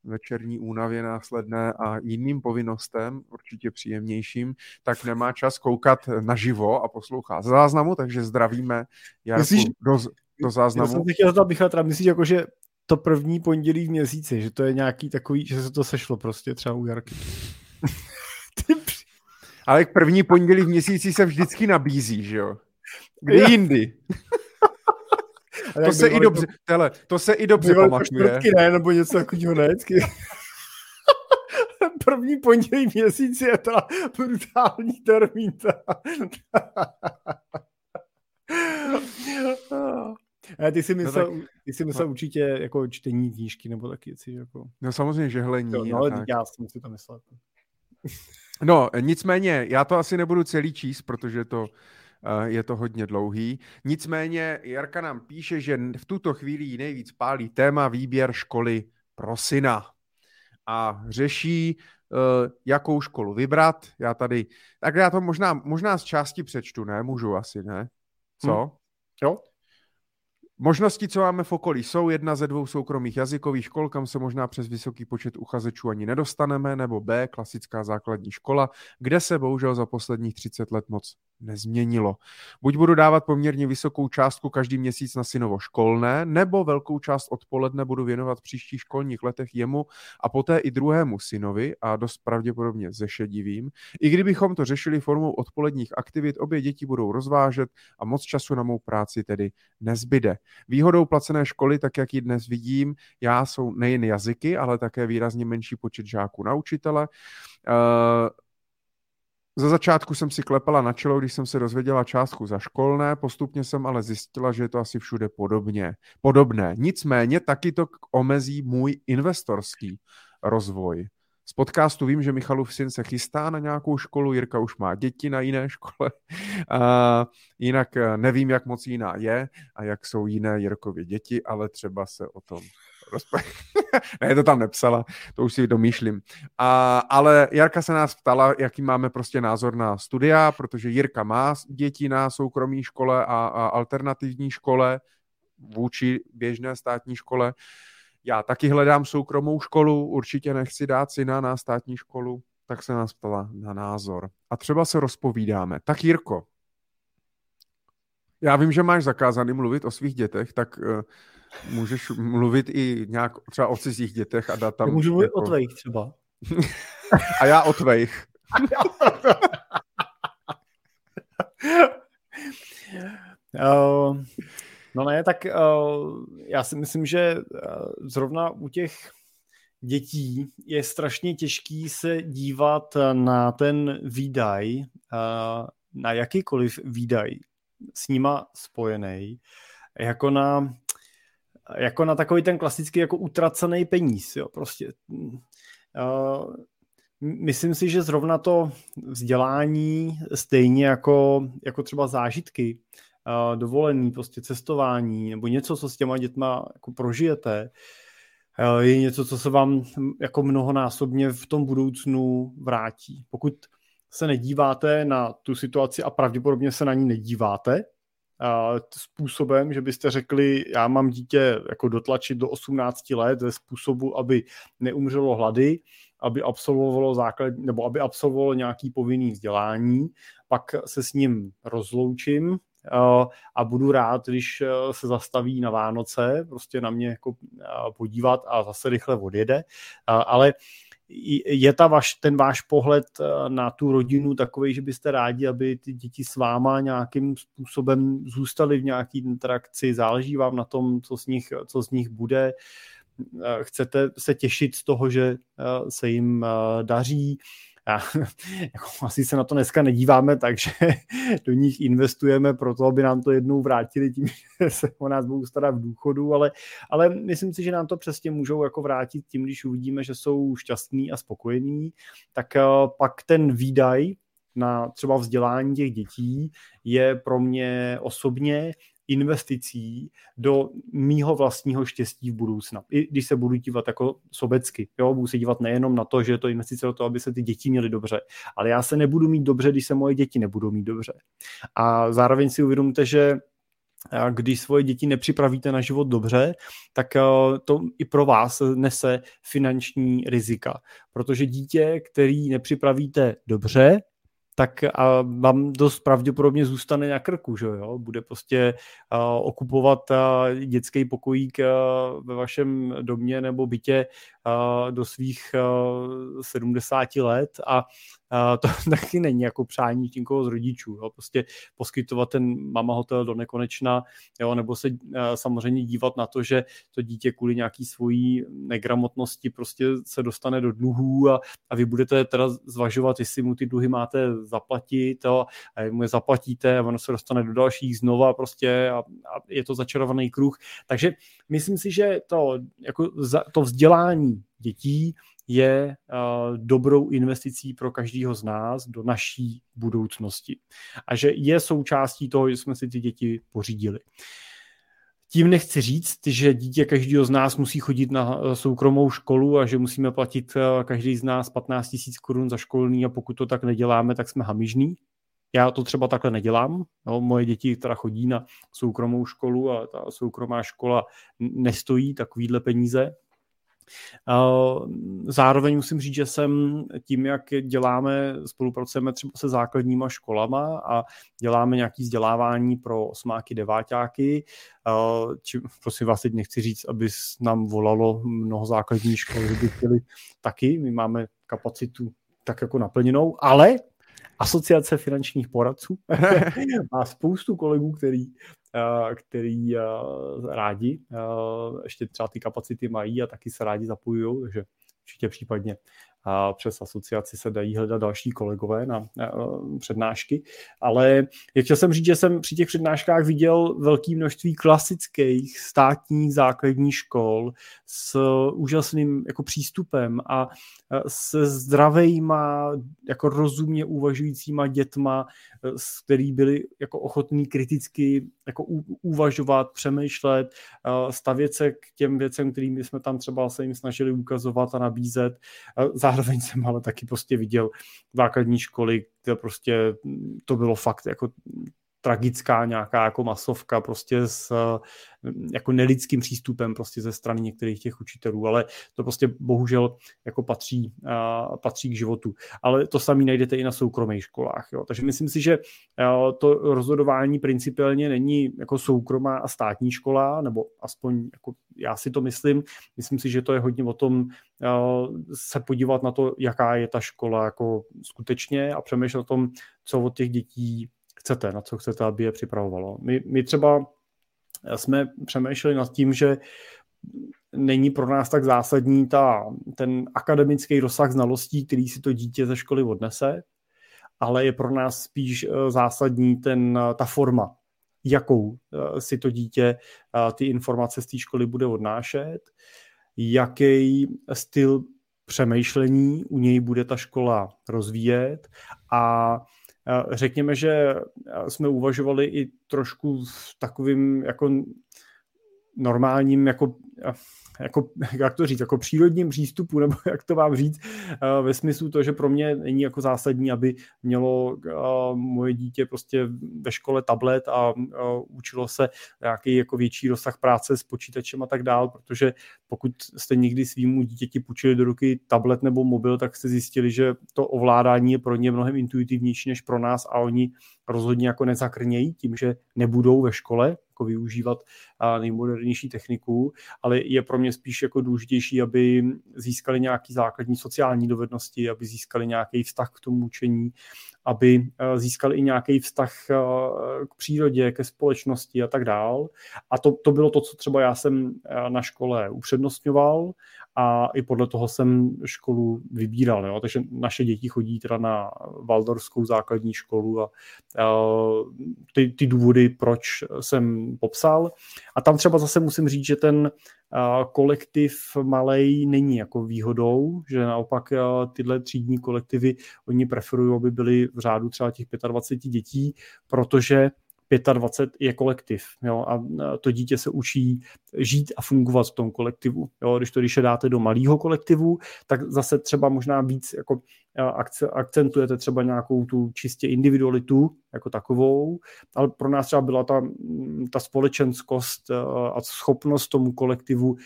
večerní únavě následné a jiným povinnostem, určitě příjemnějším, tak nemá čas koukat naživo a poslouchá z záznamu, takže zdravíme Jarku myslíš, do, do záznamu. Já jsem chtěl zeptat, Michal, teda myslíš jako, že to první pondělí v měsíci, že to je nějaký takový, že se to sešlo prostě třeba u Jarky. [LAUGHS] Ale k první pondělí v měsíci se vždycky nabízí, že jo? Kdy jindy? [LAUGHS] to se, i dobře, tele, to se i dobře pamatuje. Čtvrtky, ne, nebo něco takového ne. [LAUGHS] První pondělí měsíc je teda brutální termín. [LAUGHS] A ty si myslel, no tak, ty si myslel no. určitě jako čtení knížky nebo taky věci. Jako... No samozřejmě žehlení. No, no ale tak. já jsem si to myslel. No, nicméně, já to asi nebudu celý číst, protože to je to hodně dlouhý. Nicméně Jarka nám píše, že v tuto chvíli nejvíc pálí téma výběr školy pro syna. A řeší, eh, jakou školu vybrat. Já tady, tak já to možná, možná z části přečtu, ne? Můžu asi, ne? Co? Hmm. Jo. Možnosti, co máme v okolí, jsou jedna ze dvou soukromých jazykových škol, kam se možná přes vysoký počet uchazečů ani nedostaneme, nebo B, klasická základní škola, kde se bohužel za posledních 30 let moc nezměnilo. Buď budu dávat poměrně vysokou částku každý měsíc na synovo školné, nebo velkou část odpoledne budu věnovat příštích školních letech jemu a poté i druhému synovi a dost pravděpodobně zešedivým. I kdybychom to řešili formou odpoledních aktivit, obě děti budou rozvážet a moc času na mou práci tedy nezbyde. Výhodou placené školy, tak jak ji dnes vidím, já jsou nejen jazyky, ale také výrazně menší počet žáků na učitele. Uh, za začátku jsem si klepala na čelo, když jsem se dozvěděla částku za školné, postupně jsem ale zjistila, že je to asi všude podobně, podobné. Nicméně taky to omezí můj investorský rozvoj. Z podcastu vím, že Michalův syn se chystá na nějakou školu, Jirka už má děti na jiné [LAUGHS] škole, a jinak eh, nevím, jak moc jiná je a jak jsou jiné Jirkově děti, ale třeba se o tom [LAUGHS] ne, to tam nepsala, to už si domýšlím. A, ale Jarka se nás ptala, jaký máme prostě názor na studia, protože Jirka má děti na soukromé škole a, a alternativní škole vůči běžné státní škole. Já taky hledám soukromou školu, určitě nechci dát syna na státní školu, tak se nás ptala na názor. A třeba se rozpovídáme. Tak Jirko, já vím, že máš zakázaný mluvit o svých dětech, tak uh, můžeš mluvit i nějak třeba o cizích dětech a dát tam... Já můžu mluvit jako... o tvých třeba. [LAUGHS] a já o tvých. uh, [LAUGHS] no ne, tak uh, já si myslím, že uh, zrovna u těch dětí je strašně těžký se dívat na ten výdaj, uh, na jakýkoliv výdaj s nima spojený, jako na jako na takový ten klasický jako utracený peníz, jo, prostě. Uh, myslím si, že zrovna to vzdělání stejně jako, jako třeba zážitky, uh, dovolený, prostě cestování nebo něco, co s těma dětma jako prožijete, uh, je něco, co se vám jako mnohonásobně v tom budoucnu vrátí. Pokud se nedíváte na tu situaci a pravděpodobně se na ní nedíváte, způsobem, že byste řekli, já mám dítě jako dotlačit do 18 let ze způsobu, aby neumřelo hlady, aby absolvovalo základ, nebo aby absolvovalo nějaký povinný vzdělání, pak se s ním rozloučím a budu rád, když se zastaví na Vánoce, prostě na mě jako podívat a zase rychle odjede. Ale je ta vaš, ten váš pohled eh, na tu rodinu takový, že byste rádi, aby ty děti s váma nějakým způsobem zůstaly v nějaké interakci, záleží vám na tom, co z nich, co z nich bude, eh, chcete se těšit z toho, že eh, se jim daří, Já, [LAUGHS] jako asi se na to dneska nedíváme, takže [LAUGHS] do nich investujeme proto, aby nám to jednou vrátili tím, [LAUGHS] že se o nás budou starat v důchodu, ale, ale myslím si, že nám to přesně můžou jako vrátit tím, když uvidíme, že jsou šťastní a spokojení, tak pak ten výdaj na třeba vzdělání těch dětí je pro mě osobně investicí do mýho vlastního štěstí v budoucna. I když se budu dívat jako sobecky, jo, budu se dívat nejenom na to, že je to investice do toho, aby se ty děti měly dobře, ale já se nebudu mít dobře, když se moje děti nebudou mít dobře. A zároveň si uvědomte, že když svoje děti nepřipravíte na život dobře, tak to i pro vás nese finanční rizika. Protože dítě, který nepřipravíte dobře, tak a vám dost pravděpodobně zůstane na krku, že jo? Bude prostě okupovat dětský pokojík uh, ve vašem domě nebo bytě do svých uh, 70 let a to [LAUGHS] taky není jako přání někoho z rodičů. Jo. Prostě poskytovat ten mama hotel do nekonečna, jo, nebo se samozřejmě dívat na to, že to dítě kvůli nějaký svojí negramotnosti prostě se dostane do dluhů a, a vy budete teda zvažovat, jestli mu ty dluhy máte zaplatit jo, a mu je zaplatíte a ono se dostane do dalších znova prostě a, a je to začarovaný kruh. Takže myslím si, že to, jako za, to vzdělání dětí je uh, dobrou investicí pro každého z nás do naší budoucnosti. A že je součástí toho, že jsme si ty děti pořídili. Tím nechci říct, že dítě každého z nás musí chodit na eh, soukromou školu a že musíme platit eh, každý z nás 15 000 korun za školní a pokud to tak neděláme, tak jsme hamižní. Já to třeba takhle nedělám. No, moje děti teda chodí na soukromou školu a ta soukromá škola nestojí takovýhle peníze, Zároveň musím říct, že jsem tím, jak děláme, spolupracujeme třeba se základníma školama a děláme nějaké vzdělávání pro osmáky, deváťáky, či, prosím vás, teď nechci říct, aby nám volalo mnoho základních škol, že by chtěli taky, my máme kapacitu tak jako naplněnou, ale Asociace finančních poradců [LAUGHS] má spoustu kolegů, který, eh, který rádi ještě třeba ty kapacity mají a taky se rádi zapojují, takže určitě případně a přes asociaci se dají hledat další kolegové na, na přednášky, ale chtěl jsem říct, že jsem při těch přednáškách viděl velké množství klasických státních základních škol s úžasným jako přístupem a se zdravejma, jako rozumně uvažujícíma dětma, s který byli jako ochotní kriticky jako uvažovat, přemýšlet, stavět se k těm věcem, kterými jsme tam třeba se jim snažili ukazovat a nabízet. Zároveň jsem ale taky prostě viděl základní školy, kde prostě to bylo fakt jako tragická nějaká jako masovka prostě s jako nelidským přístupem prostě ze strany některých těch učitelů, ale to prostě bohužel jako patří, uh, patří k životu. Ale to samé najdete i na soukromých školách. Jo. Takže myslím si, že uh, to rozhodování principiálně není jako soukromá a státní škola, nebo aspoň jako já si to myslím. Myslím si, že to je hodně o tom se podívat na to, jaká je ta škola jako skutečně a přemýšlet o tom, co od těch dětí chcete, na co chcete, aby je připravovalo. My, my třeba jsme přemýšleli nad tím, že není pro nás tak zásadní ta, ten akademický rozsah znalostí, který si to dítě ze školy odnese, ale je pro nás spíš eh, zásadní ten, eh, ta forma, jakou eh, si to dítě ty informace z té školy bude odnášet, jaký styl přemýšlení u něj bude ta škola rozvíjet a Řekněme, že jsme uvažovali i trošku v takovým jako normálním jako jako, [LAUGHS] jak to říct, jako přírodním přístupu, [LAUGHS] nebo jak to mám říct, eh, ve smyslu to, že pro mě není jako zásadní, aby mělo eh, moje dítě prostě ve škole tablet a eh, učilo se nějaký jako větší rozsah práce s počítačem a tak dál, protože pokud jste někdy svýmu dítěti půjčili do ruky tablet nebo mobil, tak jste zjistili, že to ovládání je pro ně mnohem intuitivnější než pro nás a oni rozhodně jako nezakrnějí tím, že nebudou ve škole, jako využívat nejmodernější techniku, ale je pro mě spíš jako důležitější, aby získali nějaký základní sociální dovednosti, aby získali nějaký vztah k tomu učení, aby získali i nějaký vztah k přírodě, ke společnosti a tak dál. A to, to bylo to, co třeba já jsem na škole upřednostňoval a i podle toho jsem školu vybíral. Jo? Takže naše děti chodí teda na Valdorskou základní školu a, a ty, ty důvody, proč jsem popsal. A tam třeba zase musím říct, že ten kolektiv malej není jako výhodou, že naopak tyhle třídní kolektivy oni preferují, aby byly v řádu třeba těch 25 dětí, protože 25 je kolektiv jo, a to dítě se učí žít a fungovat v tom kolektivu. Jo. Když to když je dáte do malého kolektivu, tak zase třeba možná víc jako akcentujete třeba nějakou tu čistě individualitu jako takovou, ale pro nás třeba byla ta, ta společenskost a schopnost tomu kolektivu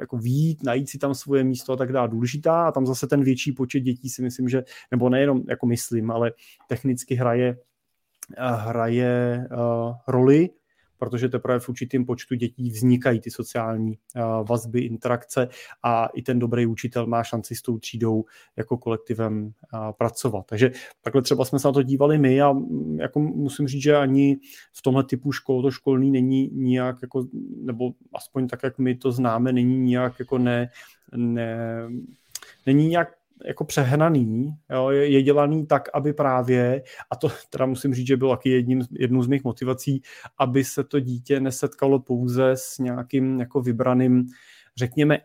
jako výjít, najít si tam svoje místo a tak dále důležitá a tam zase ten větší počet dětí si myslím, že, nebo nejenom jako myslím, ale technicky hraje hraje roli, protože teprve v určitým počtu dětí vznikají ty sociální vazby, interakce a i ten dobrý učitel má šanci s tou třídou jako kolektivem pracovat. Takže takhle třeba jsme se na to dívali my a jako musím říct, že ani v tomhle typu škol to školní není nijak, jako, nebo aspoň tak, jak my to známe, není nijak jako ne, ne není nějak jako přehnaný, jo, je, je dělaný tak, aby právě, a to [LAUGHS] teda musím říct, že bylo taky jedním, jednou z mých motivací, aby se to dítě nesetkalo pouze s nějakým jako vybraným, řekněme,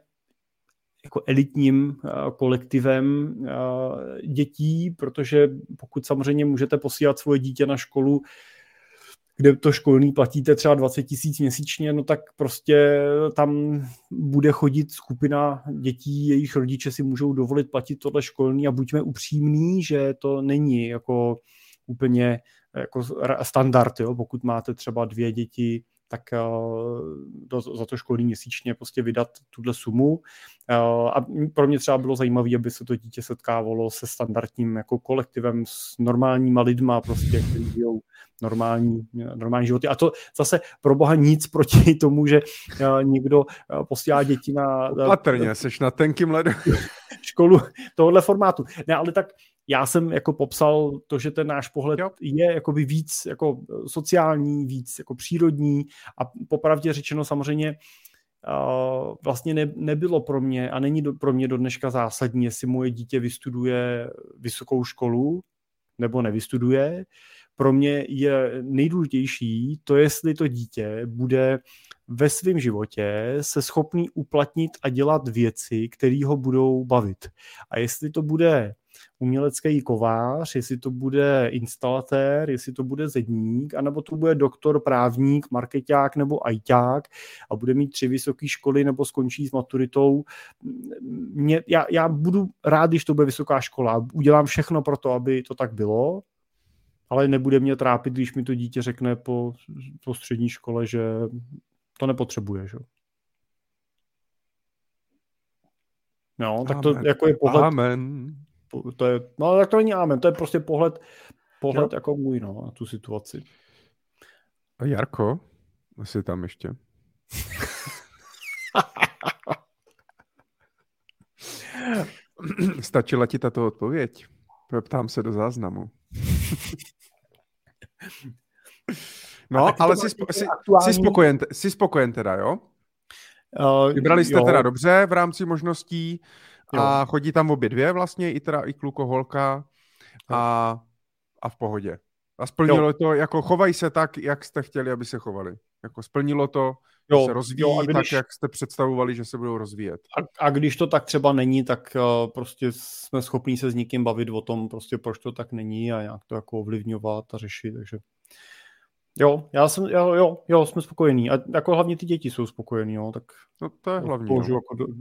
jako elitním uh, kolektivem uh, dětí, protože pokud samozřejmě můžete posílat svoje dítě na školu kde to školní platíte třeba 20 tisíc měsíčně, no tak prostě tam bude chodit skupina dětí, jejich rodiče si můžou dovolit platit tohle školní a buďme upřímní, že to není jako úplně jako standard, jo? pokud máte třeba dvě děti, tak eh, do, za to školní měsíčně prostě vydat tuhle sumu. Eh, a pro mě třeba bylo zajímavé, aby se to dítě setkávalo se standardním jako kolektivem, s normálníma lidma, prostě, kteří žijou normální, normální životy. A to zase pro boha nic proti [LAUGHS] tomu, že eh, někdo posílá děti na... Patrně, seš na tenkým ledu. [LAUGHS] školu tohohle formátu. Ne, ale tak já jsem jako popsal to, že ten náš pohled jo. je jakoby víc jako sociální, víc jako přírodní a popravdě řečeno samozřejmě uh, vlastně ne, nebylo pro mě a není do, pro mě do dneška zásadní, jestli moje dítě vystuduje vysokou školu nebo nevystuduje. Pro mě je nejdůležitější to, jestli to dítě bude ve svém životě se schopný uplatnit a dělat věci, které ho budou bavit. A jestli to bude umělecký kovář, jestli to bude instalatér, jestli to bude zedník, anebo to bude doktor, právník, marketák nebo ajťák a bude mít tři vysoké školy nebo skončí s maturitou. Mě, já, já budu rád, když to bude vysoká škola. Udělám všechno pro to, aby to tak bylo, ale nebude mě trápit, když mi to dítě řekne po, po střední škole, že to nepotřebuje. Že? No, tak to Amen. jako je pohled. Amen to je, no tak to není amen, to je prostě pohled, pohled jo. jako můj, no, na tu situaci. A Jarko, jsi tam ještě? [LAUGHS] Stačila ti tato odpověď? Ptám se do záznamu. No, ale jsi, jsi, aktuální... jsi, spokojen, jsi spokojen teda, jo? Uh, Vybrali jste jo. teda dobře v rámci možností. A chodí tam obě dvě vlastně, i teda i kluko, holka a, a v pohodě. A splnilo jo. to, jako chovají se tak, jak jste chtěli, aby se chovali. Jako splnilo to, jo, se rozvíjí jo, když, tak, jak jste představovali, že se budou rozvíjet. A, a když to tak třeba není, tak uh, prostě jsme schopni se s někým bavit o tom, prostě proč to tak není a nějak to jako ovlivňovat a řešit, takže Jo, já jsem, jo, jo, jo, jsme spokojení. A jako hlavně ty děti jsou spokojení, jo, tak no, to je hlavní. To no.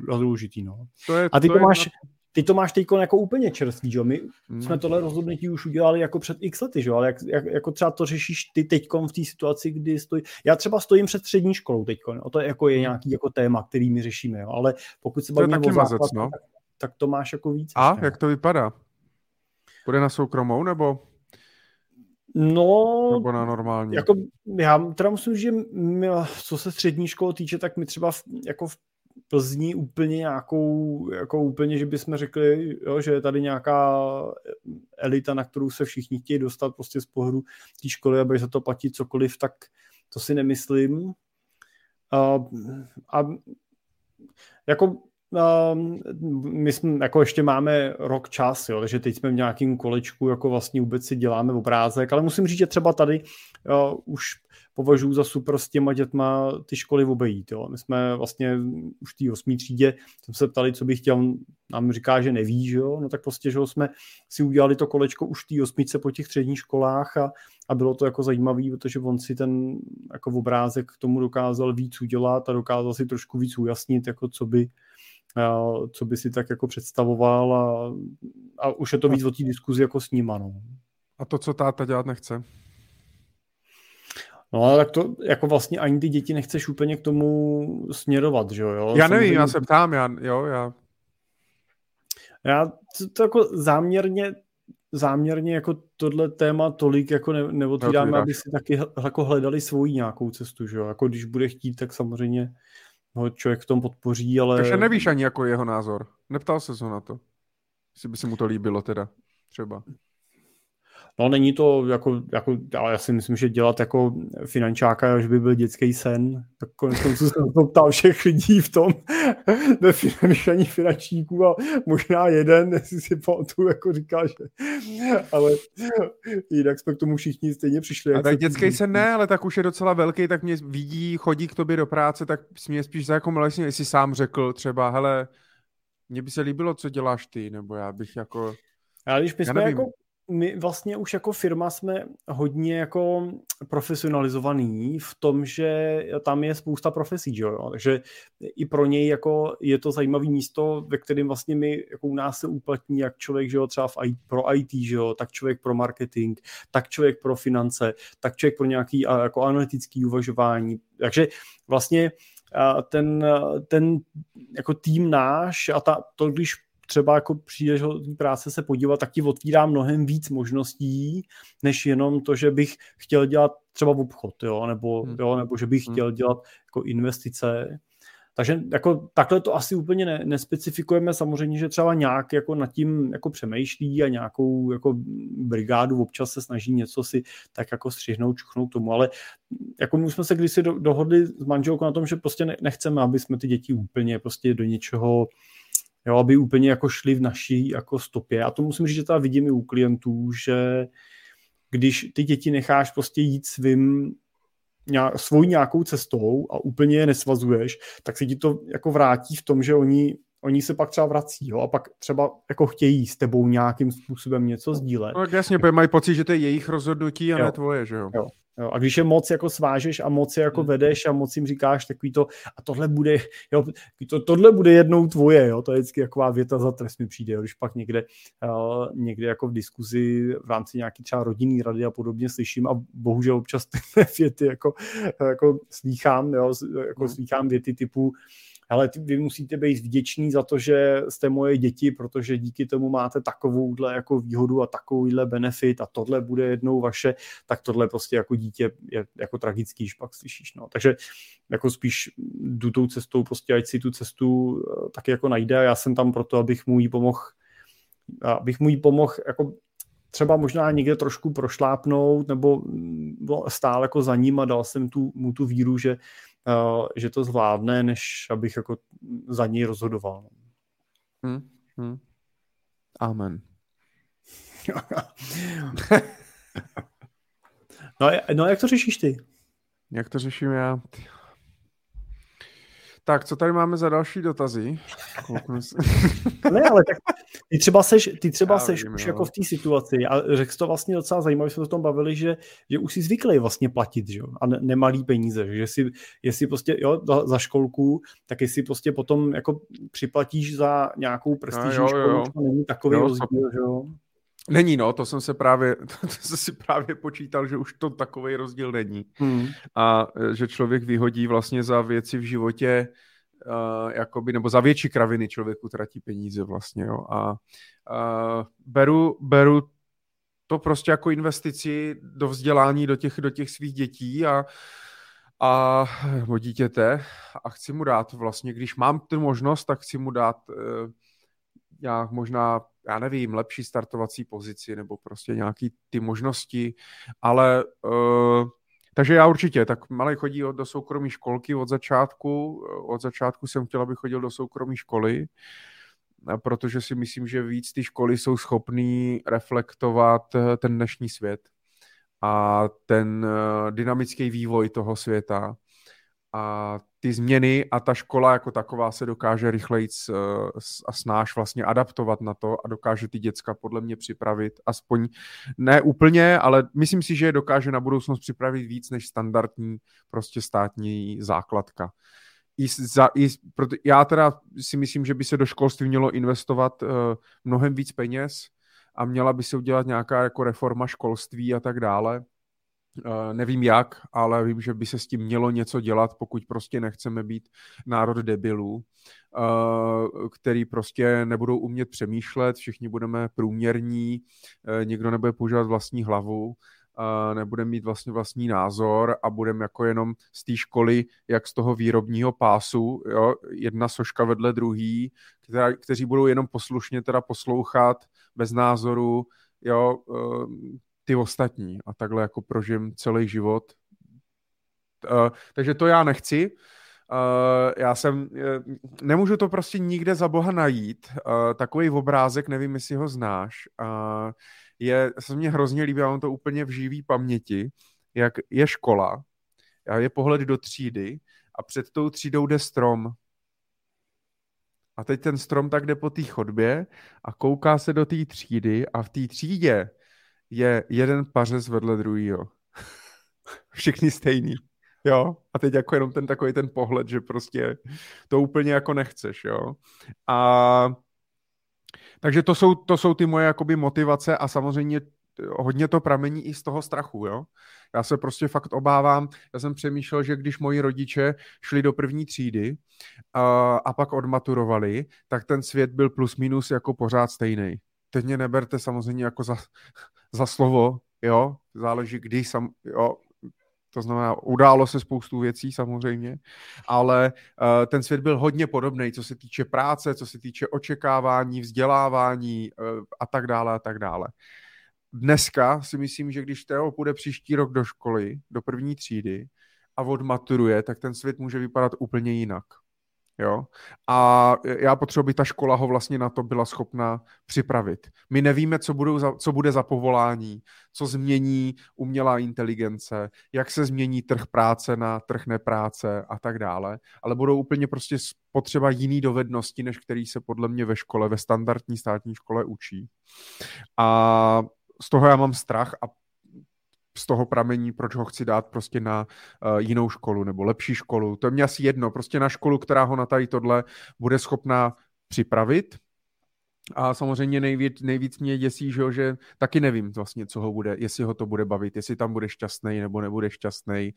jako důležitý, no. To je, a ty to, to máš, na... ty to máš teď jako úplně čerstvý, jo? My hmm. jsme tohle rozhodnutí už udělali jako před x lety, jo? ale jak, jak, jako třeba to řešíš ty teď v té situaci, kdy stojí, já třeba stojím před střední školou teď, no? to je jako je hmm. nějaký jako téma, který my řešíme, jo? ale pokud se bavíme o základ, no? tak, tak, to máš jako víc. A ještě, jak to vypadá? Bude na soukromou nebo? No, nebo na normální? Jako, já teda musím říct, že my, co se střední školy týče, tak my třeba v, jako v Plzni úplně nějakou, jako úplně, že bychom řekli, jo, že je tady nějaká elita, na kterou se všichni chtějí dostat prostě z pohledu té školy, aby za to platit cokoliv, tak to si nemyslím. A, a jako my jsme, jako ještě máme rok čas, jo, takže teď jsme v nějakém kolečku, jako vlastně vůbec si děláme obrázek, ale musím říct, že třeba tady uh, už považuji za super s těma dětma ty školy obejít. Jo. My jsme vlastně už v té osmý třídě, jsem se ptali, co bych chtěl, nám říká, že neví, že jo? no tak prostě, že jo, jsme si udělali to kolečko už v té osmice po těch středních školách a, a bylo to jako zajímavé, protože on si ten jako obrázek k tomu dokázal víc udělat a dokázal si trošku víc ujasnit, jako co by, co by si tak jako představoval a, a už je to víc o té diskuzi jako s ním, no. A to, co táta dělat nechce? No ale tak to jako vlastně ani ty děti nechceš úplně k tomu směrovat, že jo? Já nevím, já se ptám, já, jo, já... Já to, to jako záměrně záměrně jako tohle téma tolik jako ne, neotvíráme, aby si taky jako hledali svoji nějakou cestu, že jo? Jako když bude chtít, tak samozřejmě ho člověk v tom podpoří, ale... Takže nevíš ani jako jeho názor. Neptal se ho na to. Jestli by se mu to líbilo teda, třeba. No není to jako, jako, ale já si myslím, že dělat jako finančáka, že by byl dětský sen, tak konec konců jsem to ptal všech lidí v tom, [LAUGHS] ve finanční finančníků a možná jeden, jestli si pamatuju, jako říká, že ale jinak jsme k tomu všichni stejně přišli. A tak dětský sen ne, ale tak už je docela velký, tak mě vidí, chodí k tobě do práce, tak mě spíš za jako vlastně, jestli sám řekl třeba, hele, mně by se líbilo, co děláš ty, nebo já bych jako... Ale když my jsme jako my vlastně už jako firma jsme hodně jako profesionalizovaný v tom, že tam je spousta profesí, že jo? takže i pro něj jako je to zajímavé místo, ve kterém vlastně my jako u nás se uplatní jak člověk, že jo, třeba v IT, pro IT, že jo, tak člověk pro marketing, tak člověk pro finance, tak člověk pro nějaký jako analytický uvažování, takže vlastně ten, ten jako tým náš a ta, to, když třeba jako přijdeš do práce se podívat, tak ti otvírá mnohem víc možností, než jenom to, že bych chtěl dělat třeba obchod, jo, nebo, hmm. jo, nebo že bych hmm. chtěl dělat jako investice. Takže jako takhle to asi úplně ne, nespecifikujeme, samozřejmě, že třeba nějak jako nad tím jako přemýšlí a nějakou jako brigádu občas se snaží něco si tak jako střihnout, čuchnout tomu, ale jako my jsme se kdysi do, dohodli s manželkou na tom, že prostě nechceme, aby jsme ty děti úplně prostě do něčeho jo, aby úplně jako šli v naší jako stopě. A to musím říct, že teda vidím i u klientů, že když ty děti necháš prostě jít svým nějak, svou nějakou cestou a úplně je nesvazuješ, tak se ti to jako vrátí v tom, že oni, oni se pak třeba vrací jo, a pak třeba jako chtějí s tebou nějakým způsobem něco sdílet. No, jasně, mají pocit, že to je jejich rozhodnutí a jo. ne tvoje, že jo? jo. Jo, a když je moc jako svážeš a moc je jako hmm. vedeš a moc jim říkáš takový to, a tohle bude, jo, to, tohle bude jednou tvoje, jo, to je vždycky taková věta za trest mi přijde, jo, když pak někde, uh, někde jako v diskuzi v rámci nějaký třeba rodinný rady a podobně slyším a bohužel občas [LAUGHS] ty věty jako, jako slýchám, jo, jako hmm. slýchám věty typu, ale vy musíte být vděční za to, že jste moje děti, protože díky tomu máte takovouhle jako výhodu a takovýhle benefit a tohle bude jednou vaše, tak tohle prostě jako dítě je jako tragický, když pak slyšíš. No. Takže jako spíš jdu tou cestou, prostě ať si tu cestu eh, taky jako najde a já jsem tam proto, abych mu jí pomohl abych mu jí pomohl jako třeba možná někde trošku prošlápnout nebo mm, stál jako za ním a dal jsem tu, mu tu víru, že že to zvládne, než abych jako za něj rozhodoval. Hmm, hmm. Amen. [LAUGHS] no, no jak to řešíš ty? Jak to řeším já? Tak, co tady máme za další dotazy? [LAUGHS] ne, ale tak ty třeba seš, ty třeba seš vím, už jo. jako v té situaci a řekl to vlastně docela zajímavé, jsme o tom bavili, že, že už si zvyklý vlastně platit, že? a ne, nemalý peníze, že si, jestli prostě jo, za, za školku, tak jestli prostě potom jako připlatíš za nějakou prestižní no, školu, to není takový jo, rozdíl, že jo? Není, no, to jsem se právě, [LAUGHS] to jsem si právě počítal, že už to takový rozdíl není. Hmm. A e, že člověk vyhodí vlastně za věci v životě, uh, jakoby, nebo za větší kraviny člověku tratí peníze vlastně, jo. A uh, beru, beru to prostě jako investici do vzdělání do těch, do těch svých dětí a, a nebo dítěte a chci mu dát vlastně, když mám tu možnost, tak chci mu dát uh, nějak možná já nevím, lepší startovací pozici nebo prostě nějaký ty možnosti, ale uh, takže já určitě, tak malý chodí do soukromé školky od začátku. Od začátku jsem chtěl, aby chodil do soukromé školy, protože si myslím, že víc ty školy jsou schopný reflektovat eh, ten dnešní svět a ten eh, dynamický vývoj toho světa a ty změny a ta škola jako taková se dokáže rychleji eh, a snáš vlastně adaptovat na to a dokáže ty děcka podle mě připravit, aspoň ne úplně, ale myslím si, že je dokáže na budoucnost připravit víc než standardní prostě státní základka. I za, i, proto, já teda si myslím, že by se do školství mělo investovat uh, mnohem víc peněz a měla by se udělat nějaká jako reforma školství a tak dále nevím jak, ale vím, že by se s tím mělo něco dělat, pokud prostě nechceme být národ debilů, uh, který prostě nebudou umět přemýšlet, všichni budeme průměrní, uh, nikdo nebude používat vlastní hlavu, nebude mít vlastně vlastní názor a budeme jako jenom z té školy, jak z toho výrobního pásu, jo, jedna soška vedle druhý, která, kteří budou jenom poslušně teda poslouchat bez názoru, jo, ty ostatní a takhle jako prožijem celý život. Uh, takže to já nechci. Uh, já jsem, uh, nemůžu to prostě nikde za boha najít. Uh, takový obrázek, nevím, jestli ho znáš, uh, je, se mě hrozně líbí, já mám to úplně v živý paměti, jak je škola, je pohled do třídy a před tou třídou jde strom. A teď ten strom tak jde po té chodbě a kouká se do té třídy a v té třídě je jeden pařez vedle druhýho. [LAUGHS] Všichni stejný. Jo, a teď jako jenom ten takový ten pohled, že prostě to úplně jako nechceš, jo. A takže to jsou, to jsou ty moje jakoby motivace a samozřejmě hodně to pramení i z toho strachu, jo. Já se prostě fakt obávám, já jsem přemýšlel, že když moji rodiče šli do první třídy a, a pak odmaturovali, tak ten svět byl plus minus jako pořád stejný. Teď mě neberte samozřejmě jako za, za slovo, jo, záleží kdy, sam, jo, to znamená, událo se spoustu věcí samozřejmě, ale uh, ten svět byl hodně podobný, co se týče práce, co se týče očekávání, vzdělávání uh, a tak dále a tak dále. Dneska si myslím, že když Teo půjde příští rok do školy, do první třídy a odmaturuje, tak ten svět může vypadat úplně jinak. Jo? A já potřebuji, aby ta škola ho vlastně na to byla schopna připravit. My nevíme, co, budou za, co bude za povolání, co změní umělá inteligence, jak se změní trh práce na trh nepráce a tak dále, ale budou úplně prostě potřeba jiný dovednosti, než který se podle mě ve škole, ve standardní státní škole učí. A z toho já mám strach a z toho pramení, proč ho chci dát prostě na uh, jinou školu nebo lepší školu. To je mě asi jedno, prostě na školu, která ho na tady tohle bude schopná připravit. A samozřejmě nejvíc, nejvíc mě děsí, že, že taky nevím vlastně, co ho bude, jestli ho to bude bavit, jestli tam bude šťastný nebo nebude šťastný.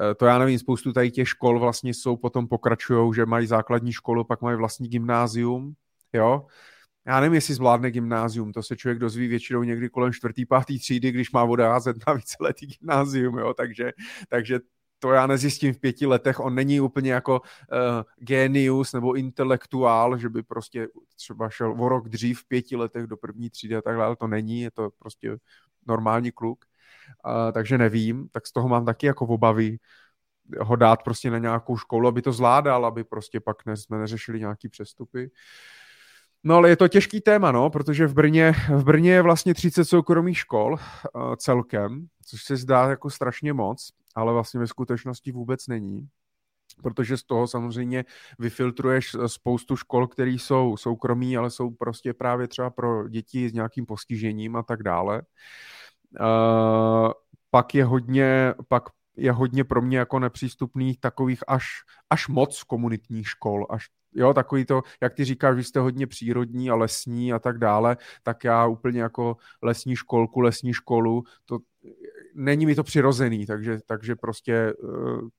Uh, to já nevím, spoustu tady těch škol vlastně jsou, potom pokračují, že mají základní školu, pak mají vlastní gymnázium, jo, já nevím, jestli zvládne gymnázium, to se člověk dozví většinou někdy kolem čtvrtý, pátý třídy, když má odházet na víceletý gymnázium, jo, takže, takže to já nezjistím v pěti letech, on není úplně jako uh, genius nebo intelektuál, že by prostě třeba šel o rok dřív v pěti letech do první třídy a takhle, ale to není, je to prostě normální kluk, uh, takže nevím, tak z toho mám taky jako obavy, ho dát prostě na nějakou školu, aby to zvládal, aby prostě pak ne, jsme neřešili nějaký přestupy. Uh, No ale je to těžký téma, no, protože v Brně, v Brně je vlastně 30 soukromých škol uh, celkem, což se zdá jako strašně moc, ale vlastně ve skutečnosti vůbec není protože z toho samozřejmě vyfiltruješ spoustu škol, které jsou soukromí, ale jsou prostě právě třeba pro děti s nějakým postižením a tak dále. Uh, pak je hodně, pak je hodně pro mě jako nepřístupných takových až, až moc komunitních škol, až jo, takový to, jak ty říkáš, vy jste hodně přírodní a lesní a tak dále, tak já úplně jako lesní školku, lesní školu, to není mi to přirozený, takže, takže prostě eh,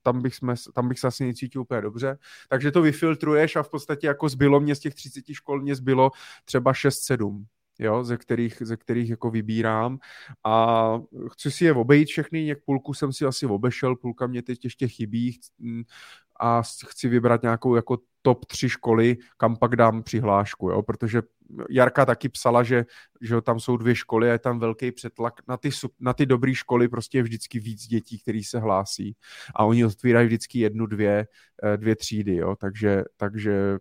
tam bych, jsme, tam bych se asi necítil úplně dobře. Takže to vyfiltruješ a v podstatě jako zbylo mě z těch 30 škol, mě zbylo třeba 6-7 jo, ze kterých, ze kterých jako vybírám a chci si je obejít všechny, něk půlku jsem si asi obešel, půlka mě teď ještě chybí a chci vybrat nějakou jako top tři školy, kam pak dám přihlášku, jo, protože Jarka taky psala, že, že tam jsou dvě školy a je tam velký přetlak. Na ty, na ty dobré školy prostě je vždycky víc dětí, který se hlásí a oni otvírají vždycky jednu, dvě, eh, dvě třídy, jo, takže, takže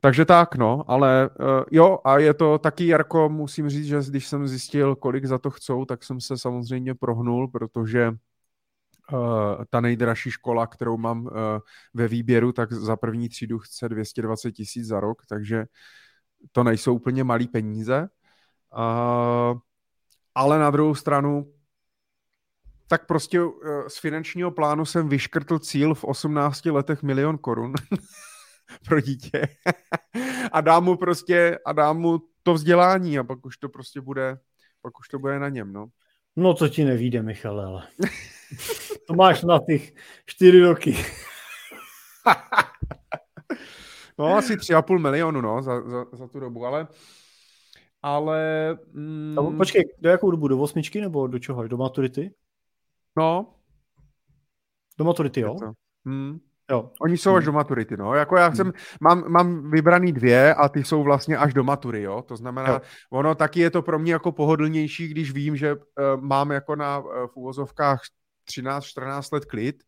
takže tak, no, ale uh, jo, a je to taky, Jarko, musím říct, že když jsem zjistil, kolik za to chcou, tak jsem se samozřejmě prohnul, protože uh, ta nejdražší škola, kterou mám uh, ve výběru, tak za první třídu chce 220 tisíc za rok, takže to nejsou úplně malý peníze. Uh, ale na druhou stranu, tak prostě z finančního plánu jsem vyškrtl cíl v 18 letech milion korun. [LAUGHS] [LAUGHS] pro dítě a dám mu prostě, a dám mu to vzdělání a pak už to prostě bude, pak už to bude na něm, no. No to ti nevíde, Michal, ale [LAUGHS] to máš na těch čtyři roky. [LAUGHS] no asi tři a půl milionu, no, za, za, za tu dobu, ale ale... Mm, a počkej, do jakou dobu? Do osmičky nebo do čeho? Do maturity? No. Do maturity, jo? Hmm. Jo. Oni jsou až hmm. do maturity, no. Jako já jsem, hmm. mám, mám vybraný dvě a ty jsou vlastně až do matury, jo. To znamená, jo. ono taky je to pro mě jako pohodlnější, když vím, že uh, mám jako na uh, v uvozovkách 13-14 let klid,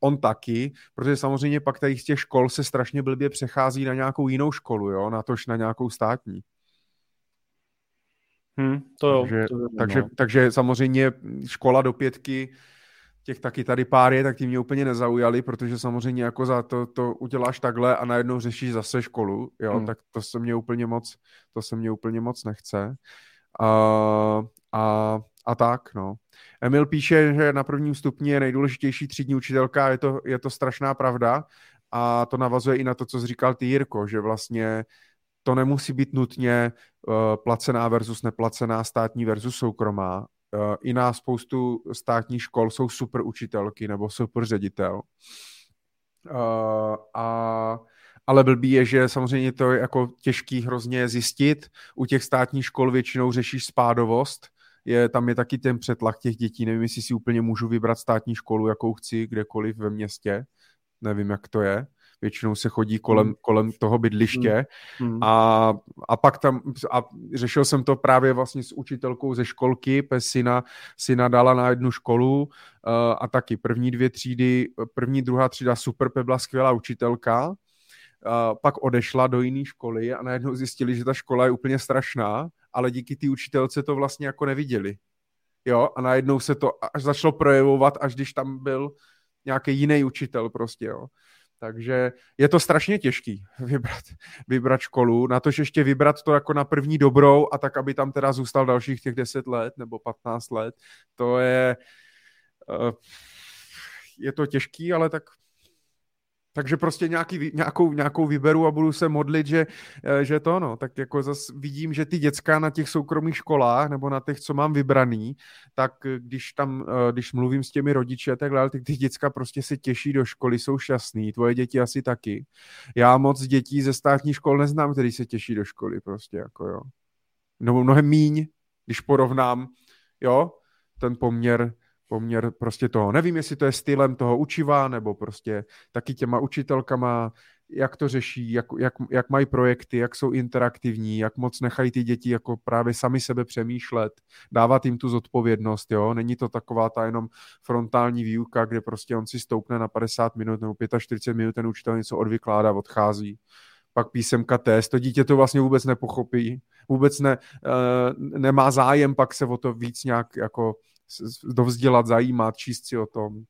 on taky, protože samozřejmě pak tady z těch škol se strašně blbě přechází na nějakou jinou školu, jo, na tož na nějakou státní. Hmm, to jo. Takže, to takže, no. takže samozřejmě škola do pětky těch taky tady pár je, tak ty mě úplně nezaujali, protože samozřejmě jako za to, to uděláš takhle a najednou řešíš zase školu, jo, hmm. tak to se mě úplně moc, to se mě úplně moc nechce. A, a, a tak, no. Emil píše, že na prvním stupni je nejdůležitější třídní učitelka, je to, je to strašná pravda a to navazuje i na to, co jsi říkal ty, Jirko, že vlastně to nemusí být nutně uh, placená versus neplacená státní versus soukromá, i na spoustu státních škol jsou super učitelky nebo super ředitel. Eh, a ale blbý je, že samozřejmě to je jako těžký hrozně zjistit. U těch státních škol většinou řešíš spádovost, je, tam je taky ten přetlak těch dětí. Nevím, jestli si úplně můžu vybrat státní školu, jakou chci, kdekoliv ve městě. Nevím, jak to je většinou se chodí kolem, hmm. kolem toho bydliště hmm. hmm. a, a pak tam, a řešil jsem to právě vlastně s učitelkou ze školky, pes syna, syna dala na jednu školu uh, a taky první dvě třídy, první, druhá třída super, byla skvělá učitelka, uh, pak odešla do jiné školy a najednou zjistili, že ta škola je úplně strašná, ale díky té učitelce to vlastně jako neviděli. Jo, a najednou se to až začalo projevovat, až když tam byl nějaký jiný učitel prostě, jo. Takže je to strašně těžký [LAUGHS] vybrat, vybrat školu, na to, že ještě vybrat to jako na první dobrou a tak, aby tam teda zůstal dalších těch 10 let nebo 15 let, to je, eh, je to těžký, ale tak takže prostě nějaký, nějakou, nějakou vyberu a budu se modlit, že, eh, že to no, tak jako zase vidím, že ty děcka na těch soukromých školách nebo na těch, co mám vybraný, tak když tam, eh, když mluvím s těmi rodiči a tak dále, tak ty děcka prostě se těší do školy, jsou šťastný, tvoje děti asi taky. Já moc dětí ze státní škol neznám, který se těší do školy prostě, jako jo. No mnohem míň, když porovnám, jo, ten poměr poměr prostě toho. Nevím, jestli to je stylem toho učiva, nebo prostě taky těma učitelkama, jak to řeší, jak, jak, jak mají projekty, jak jsou interaktivní, jak moc nechají ty děti jako právě sami sebe přemýšlet, dávat jim tu zodpovědnost, jo. Není to taková ta jenom frontální výuka, kde prostě on si stoupne na 50 minut nebo 45 minut, ten učitel něco odvykládá, odchází pak písemka test, to dítě to vlastně vůbec nepochopí, vůbec ne, uh, nemá zájem pak se o to víc nějak jako dovzdělat, zajímat, číst si o tom.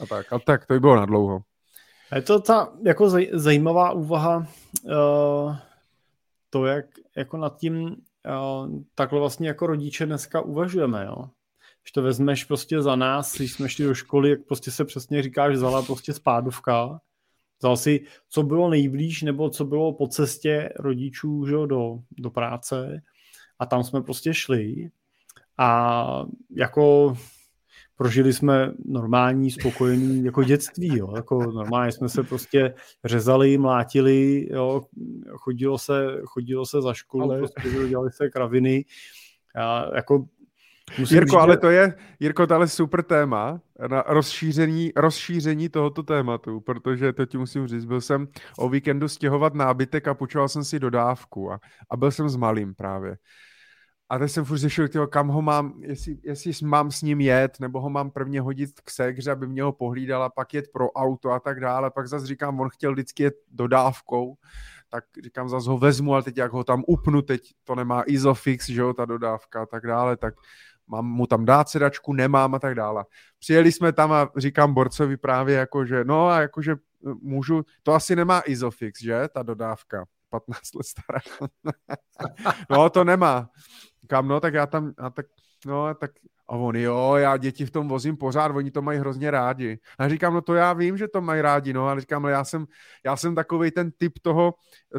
A tak, a tak, to by bylo na dlouho. Je to ta jako zaj, zajímavá úvaha, uh, to, jak jako nad tím uh, takhle vlastně jako rodiče dneska uvažujeme, jo. Když to vezmeš prostě za nás, když jsme šli do školy, jak prostě se přesně říká, že vzala prostě spádovka, vzal si, co bylo nejblíž, nebo co bylo po cestě rodičů že, do, do práce a tam jsme prostě šli a jako prožili jsme normální, spokojený jako dětství, jo. Jako normálně jsme se prostě řezali, mlátili, jo. Chodilo, se, chodilo se za školu, Ale... prostě dělali se kraviny. A jako Musím Jirko, říct, ale to je, Jirko, to je super téma na rozšíření, rozšíření tohoto tématu, protože to ti musím říct, byl jsem o víkendu stěhovat nábytek a počoval jsem si dodávku a, a byl jsem s malým právě. A teď jsem furt řešil, tyho, kam ho mám, jestli, jestli mám s ním jet, nebo ho mám prvně hodit k segře, aby mě ho pohlídala, pak jet pro auto a tak dále. Pak zase říkám, on chtěl vždycky jet dodávkou, tak říkám, zase ho vezmu, ale teď jak ho tam upnu, teď to nemá Isofix, že jo, ta dodávka a tak dále, tak mám mu tam dát sedačku, nemám a tak dále. Přijeli jsme tam a říkám Borcovi právě jako, že no a jakože můžu, to asi nemá Isofix, že, ta dodávka. 15 let stará. [LAUGHS] no, to nemá. Kam, no, tak já tam, a tak, no, tak, a on, jo, já děti v tom vozím pořád, oni to mají hrozně rádi. A říkám, no to já vím, že to mají rádi, no, ale říkám, ale já jsem, já jsem takový ten typ toho,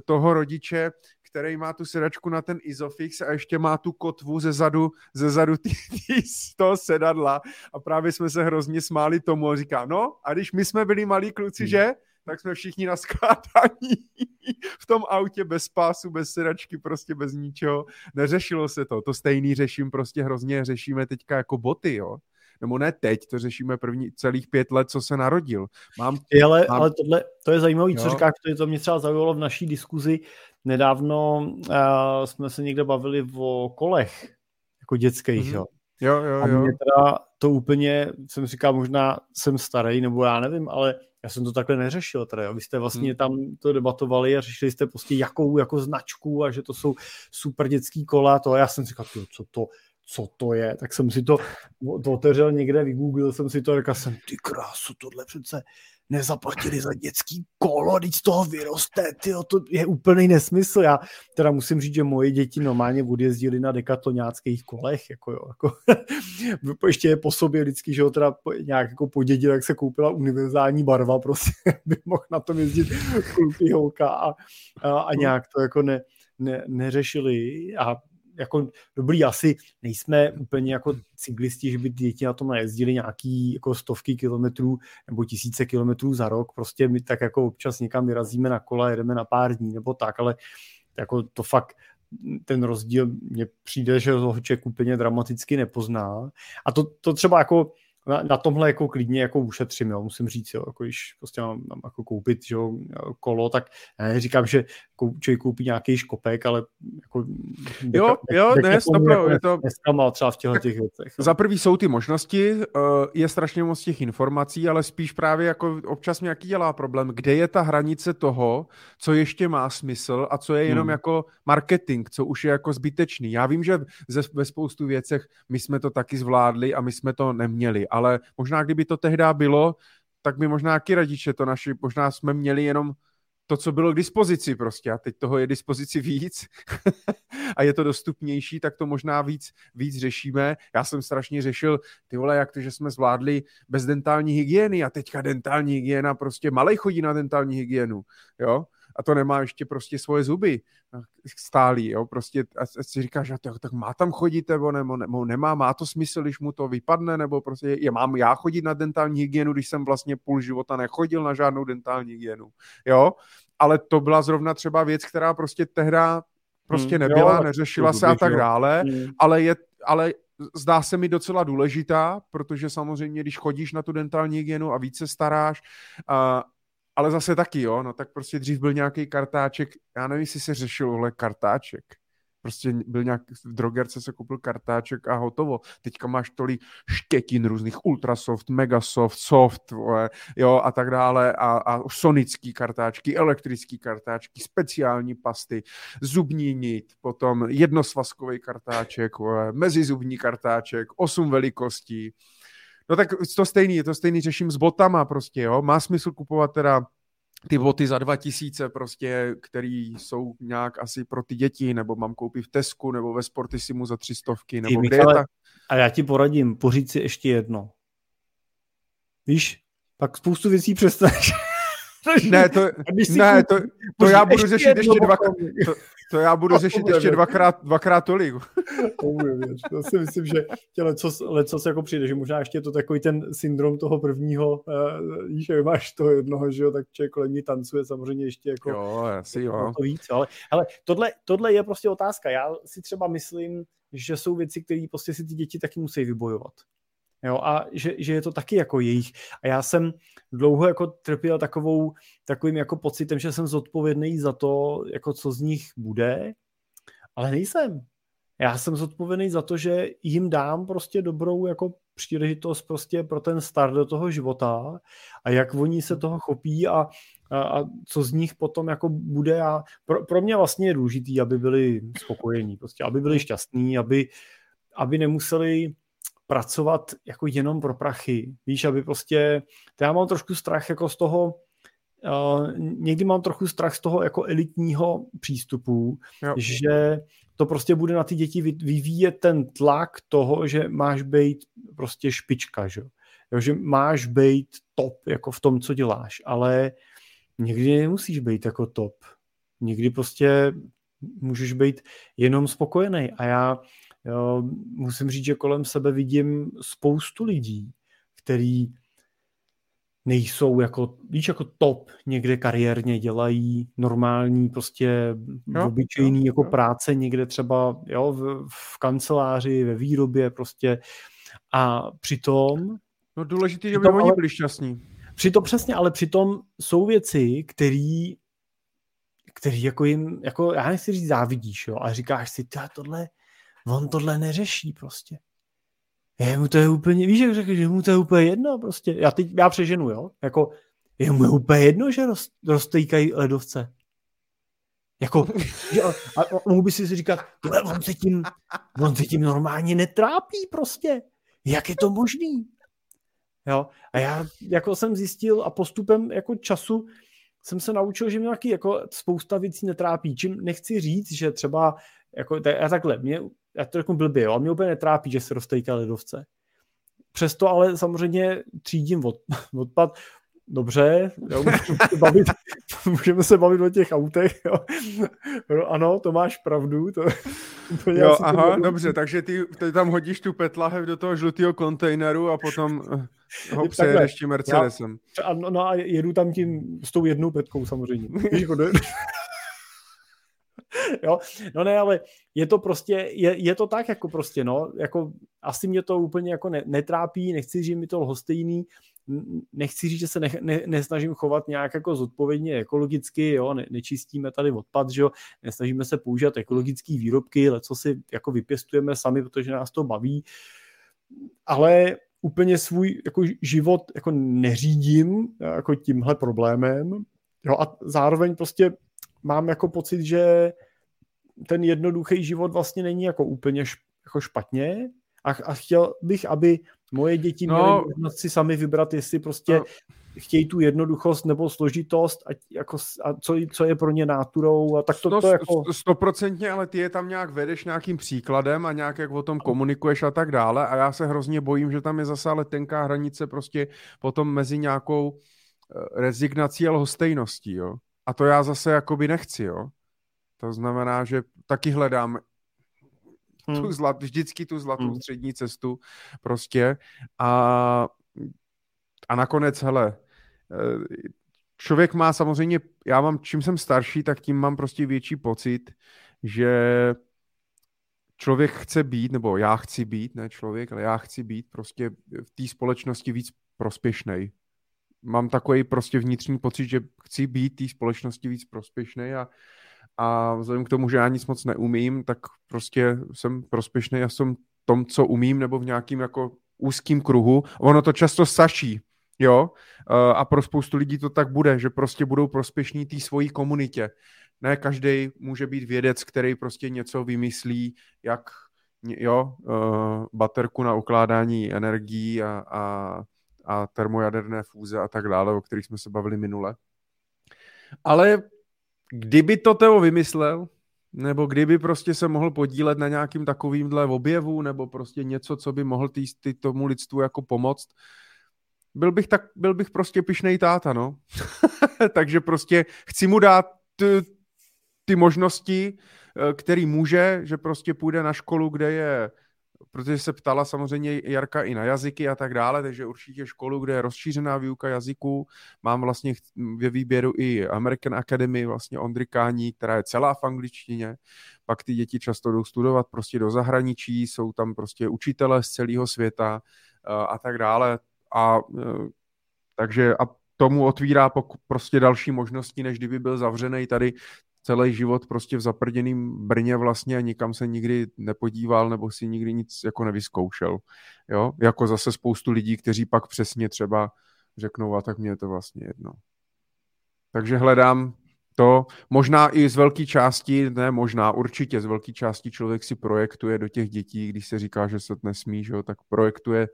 toho rodiče, který má tu sedačku na ten Isofix a ještě má tu kotvu ze zadu, ze zadu tý, tý, z toho sedadla a právě jsme se hrozně smáli tomu a říká, no a když my jsme byli malí kluci, hmm. že? Tak jsme všichni na skládání [LAUGHS] v tom autě bez pásu, bez sedačky, prostě bez ničeho. Neřešilo se to. To stejný řeším, prostě hrozně řešíme teďka jako boty, jo nebo ne teď, to řešíme první celých pět let, co se narodil. Mám, Je, ale, mám... ale tohle, to je zajímavé, co říkáš, to, to mě třeba zaujalo v naší diskuzi. Nedávno uh, jsme se někde bavili o kolech, jako dětských, mm-hmm. jo. Jo, jo, jo. A mě teda to úplně, jsem říkal, možná jsem starý, nebo já nevím, ale já jsem to takhle neřešil teda, Vy jste vlastně hmm. tam to debatovali a řešili jste prostě jakou jako značku a že to jsou super dětský kola to a já jsem říkal, co to, co to je, tak jsem si to, otevřel někde, vygooglil jsem si to a říkal jsem, ty krásu, tohle přece nezaplatili za dětský kolo, teď z toho vyroste, tyjo, to je úplný nesmysl. Já teda musím říct, že moje děti normálně odjezdili na dekatoňáckých kolech, jako jo, jako, [LAUGHS] ještě je po sobě vždycky, že ho teda nějak jako podědil, jak se koupila univerzální barva, prostě [LAUGHS] by mohl na tom jezdit kluky holka a, a, a nějak to jako ne, ne, neřešili a jako dobrý, asi nejsme úplně jako cyklisti, že by děti na tom najezdili nějaký jako stovky kilometrů nebo tisíce kilometrů za rok, prostě my tak jako občas někam vyrazíme na kola, jedeme na pár dní nebo tak, ale jako to fakt ten rozdíl mně přijde, že ho člověk úplně dramaticky nepozná. A to, to třeba jako na, na tomhle jako klidně jako ušetřím, jo, musím říct, jo, jako když prostě mám, mám jako koupit jo, kolo, tak já říkám, že člověk koupí nějaký škopek, ale jako jo, jo, ne, dobro, jako je to... Neskamal třeba v těchto těch věcech. Za prvý jsou ty možnosti, eh, je strašně moc těch informací, ale spíš právě jako občas nějaký dělá problém, kde je ta hranice toho, co ještě má smysl a co je jenom hmm. jako marketing, co už je jako zbytečný. Já vím, že ze, ve spoustu věcech my jsme to taky zvládli a my jsme to neměli, ale možná kdyby to tehdy bylo, tak by možná taky rodiče to naši, možná jsme měli jenom to, co bylo k dispozici prostě a teď toho je dispozici víc [LAUGHS] a je to dostupnější, tak to možná víc, víc řešíme. Já jsem strašně řešil, ty vole, jak to, že jsme zvládli bez dentální hygieny a teďka dentální hygiena, prostě malej chodí na dentální hygienu, jo, a to nemá ještě prostě svoje zuby stálý, jo, prostě a si říkáš, že tak, tak má tam chodit, nebo, nebo, nebo nemá, má to smysl, když mu to vypadne, nebo prostě je, mám já chodit na dentální hygienu, když jsem vlastně půl života nechodil na žádnou dentální hygienu, jo, ale to byla zrovna třeba věc, která prostě tehda prostě hmm, nebyla, jo, neřešila se a tak dále, hmm. ale je, ale zdá se mi docela důležitá, protože samozřejmě, když chodíš na tu dentální hygienu a více staráš, a, ale zase taky, jo, no tak prostě dřív byl nějaký kartáček, já nevím, jestli se řešil ohle kartáček, prostě byl nějak, v drogerce se koupil kartáček a hotovo. Teďka máš tolik štětin různých ultrasoft, megasoft, soft, jo, a tak dále. A, a sonický kartáčky, elektrický kartáčky, speciální pasty, zubní nit, potom jednosvazkový kartáček, mezizubní kartáček, osm velikostí, No tak to stejný, to stejný řeším s botama prostě, jo. Má smysl kupovat teda ty boty za 2000 prostě, který jsou nějak asi pro ty děti, nebo mám koupit v Tesku, nebo ve Sportisimu za 300, nebo ty, kde Michale, je ta... A já ti poradím, poříď si ještě jedno. Víš, tak spoustu věcí přestaneš. Ne, to, ne, to, to já budu řešit ještě dvakrát. To, to já budu řešit ještě dvakrát, dvakrát tolik. to si myslím, že tě lecos, lecos jako přijde, že možná ještě je to takový ten syndrom toho prvního, uh, víš, že máš toho jednoho, že jo, tak člověk kolem ní tancuje samozřejmě ještě jako jo, asi jo. to víc, ale, ale tohle, tohle je prostě otázka. Já si třeba myslím, že jsou věci, které prostě si ty děti taky musí vybojovat. Jo, a že, že, je to taky jako jejich. A já jsem dlouho jako trpěl takovou, takovým jako pocitem, že jsem zodpovědný za to, jako co z nich bude, ale nejsem. Já jsem zodpovědný za to, že jim dám prostě dobrou jako příležitost prostě pro ten start do toho života a jak oni se toho chopí a, a, a co z nich potom jako bude a pro, pro mě vlastně je důležitý, aby byli spokojení, prostě aby byli šťastní, aby, aby nemuseli pracovat jako jenom pro prachy, víš, aby prostě, to já mám trošku strach jako z toho, uh, někdy mám trochu strach z toho jako elitního přístupu, jo. že to prostě bude na ty děti vyvíjet ten tlak toho, že máš být prostě špička, že, jo? že máš být top jako v tom, co děláš, ale někdy nemusíš být jako top. Někdy prostě můžeš být jenom spokojený a já jo, musím říct, že kolem sebe vidím spoustu lidí, který nejsou jako, víš, jako top někde kariérně, dělají normální, prostě jo, obyčejný jo, jako jo. práce někde třeba jo, v, v kanceláři, ve výrobě prostě a přitom... No důležité, že by oni byli šťastní. Přitom přesně, ale přitom jsou věci, který, který jako jim, jako já nechci říct závidíš, jo, a říkáš si, tohle, on tohle neřeší prostě. Je mu to je úplně, víš, jak řekl, že mu to je úplně jedno prostě. Já teď, já přeženu, jo, jako je mu úplně jedno, že roz, roztejkají ledovce. Jako, že, a, a, mohl by si říkat, on se, tím, on se tím normálně netrápí prostě. Jak je to možný? Jo, a já jako jsem zjistil a postupem jako času jsem se naučil, že mě nějaký jako spousta věcí netrápí. Čím nechci říct, že třeba jako, já takhle, mě já to řeknu blbě, jo, a mě úplně netrápí, že se roztejká ledovce. Přesto ale samozřejmě třídím od, [LAUGHS] odpad, dobře, jo, můžeme, se bavit, [LAUGHS] můžeme se bavit o těch autech, jo. No, ano, to máš pravdu. To, [LAUGHS] to jo, aha, to dobře, takže ty, ty, tam hodíš tu petlahev do toho žlutého kontejneru a potom eh, ho přejedeš tím Mercedesem. Já, no, no a jedu tam tím s tou jednou petkou samozřejmě. [LAUGHS] Jo? No ne, ale je to prostě, je, je to tak jako prostě, no, jako asi mě to úplně jako ne, netrápí, nechci říct, že mi to lhostejný, nechci říct, že se ne, ne, nesnažím chovat nějak jako zodpovědně ekologicky, jo, ne, nečistíme tady odpad, že jo, nesnažíme se používat ekologické výrobky, ale co si jako vypěstujeme sami, protože nás to baví, ale úplně svůj jako život jako neřídím jako tímhle problémem, jo, a zároveň prostě mám jako pocit, že ten jednoduchý život vlastně není jako úplně šp, jako špatně. A, a chtěl bych, aby moje děti no, měly možnost si sami vybrat, jestli prostě no, chtějí tu jednoduchost nebo složitost a, jako, a co, co je pro ně náturou a tak to, to, to jako... Stoprocentně, ale ty je tam nějak vedeš nějakým příkladem a nějak jak o tom komunikuješ a tak dále. A já se hrozně bojím, že tam je zase ale tenká hranice prostě potom mezi nějakou eh, rezignací a lhostejností, jo. A to já zase jakoby nechci, jo. To znamená, že taky hledám hmm. tu zlat, vždycky tu zlatou hmm. střední cestu prostě a, a nakonec, hele, eh, člověk má samozřejmě, já mám, čím jsem starší, tak tím mám prostě větší pocit, že člověk chce být, nebo já chci být, ne člověk, ale já chci být prostě v té společnosti víc prospěšný. Mám takový prostě vnitřní pocit, že chci být té společnosti víc prospěšný a a vzhledem k tomu, že já nic moc neumím, tak prostě jsem prospěšný a jsem tom, co umím, nebo v nějakým jako úzkým kruhu. Ono to často saší, jo, a pro spoustu lidí to tak bude, že prostě budou prospěšní té svojí komunitě. Ne každý může být vědec, který prostě něco vymyslí, jak jo, baterku na ukládání energií a, a, a termojaderné fúze a tak dále, o kterých jsme se bavili minule. Ale kdyby to Teo vymyslel, nebo kdyby prostě se mohl podílet na nějakým takovýmhle objevu, nebo prostě něco, co by mohl tý, tý tomu lidstvu jako pomoct, byl bych, tak, byl bych prostě pišnej táta, no. [LAUGHS] Takže prostě chci mu dát ty, ty možnosti, eh, který může, že prostě půjde na školu, kde je protože se ptala samozřejmě Jarka i na jazyky a tak dále, takže určitě školu, kde je rozšířená výuka jazyků. Mám vlastně ve výběru i American Academy, vlastně Ondrikání, která je celá v angličtině. Pak ty děti často jdou studovat prostě do zahraničí, jsou tam prostě učitelé z celého světa a tak dále. A takže a tomu otvírá prostě další možnosti, než kdyby byl zavřený tady celý život prostě v zaprděným Brně vlastně a nikam se nikdy nepodíval nebo si nikdy nic jako nevyzkoušel. Jo? Jako zase spoustu lidí, kteří pak přesně třeba řeknou, a tak mě je to vlastně jedno. Takže hledám to, možná i z velké části, ne možná, určitě z velké části člověk si projektuje do těch dětí, když se říká, že se nesmí, že jo, tak projektuje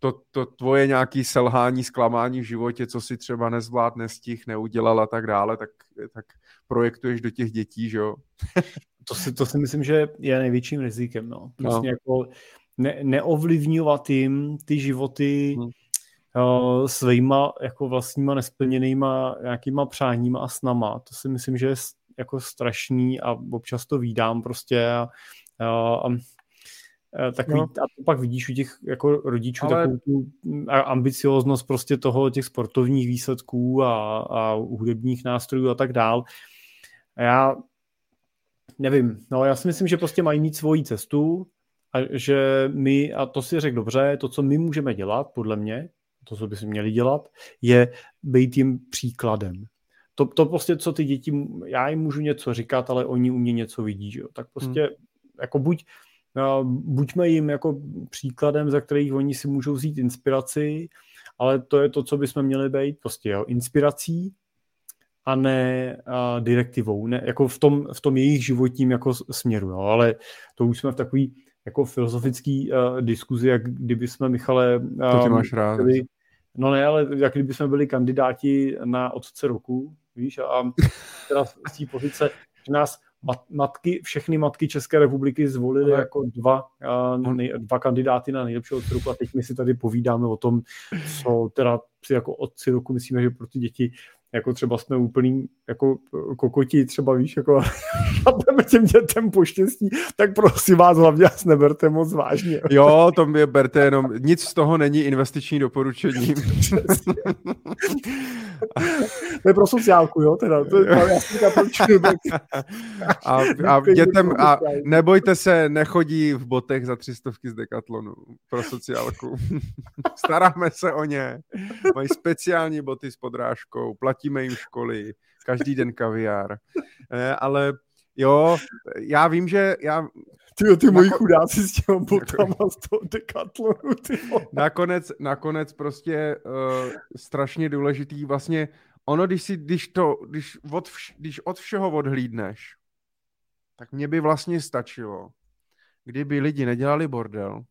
to, to tvoje nějaké selhání, zklamání v životě, co si třeba nezvlád, nestih, neudělal a tak dále, tak, tak projektuješ do těch dětí, že jo? [LAUGHS] to, si, to si myslím, že je největším rizikem, no. Prostě no. jako ne, neovlivňovat jim ty životy hmm. uh, svýma jako vlastníma nesplněnýma nějakýma přáníma a snama. To si myslím, že je jako strašný a občas to vídám prostě a, a, Eh, takový, no. a to pak vidíš u těch jako rodičů Ale... takovou tu ambicioznost prostě toho těch sportovních výsledků a, a hudebních nástrojů a tak dál. A já nevím, no já si myslím, že prostě mají mít svoji cestu a že my, a to si řekl dobře, to, co my můžeme dělat, podle mě, to, co by si měli dělat, je být jim příkladem. To, to prostě, co ty děti, já jim můžu něco říkat, ale oni u mě něco vidí, že jo? tak prostě hmm. jako buď buďme jim jako příkladem, za kterých oni si můžou vzít inspiraci, ale to je to, co bychom měli být, prostě jo, inspirací a ne a direktivou, ne, jako v tom, v tom jejich životním jako směru, jo, ale to už jsme v takový jako filozofický uh, diskuzi, jak kdyby jsme, Michale... Uh, to ty máš rád. Byli, no ne, ale jak kdyby jsme byli kandidáti na otce roku, víš, a teda z té pozice, že nás matky, všechny matky České republiky zvolily Ale... jako dva, nej, dva kandidáty na nejlepšího roku a teď my si tady povídáme o tom, co teda si jako otci roku myslíme, že pro ty děti jako třeba jsme úplný jako kokoti, třeba víš, jako [LAUGHS] chápeme těm dětem poštěstí, tak prosím vás hlavně nás neberte moc vážně. [LAUGHS] Jo, to mě berte jenom, nic z toho není investiční doporučení. [LAUGHS] to je pro sociálku, jo, teda. To je, a, a dětem, a nebojte se, nechodí v botech za třistovky z Decathlonu pro sociálku. Staráme se o ně. Mají speciální boty s podrážkou, platíme jim školy, každý den kaviár. Eh, ale jo, já vím, že já... Ty, ty moji chudáci s těma botama z toho dekatlonu, ty nakonec, nakonec prostě uh, strašně důležitý vlastně ono, když, si, když, to, když, od, vš, když od všeho odhlídneš, tak mě by vlastně stačilo, kdyby lidi nedělali bordel,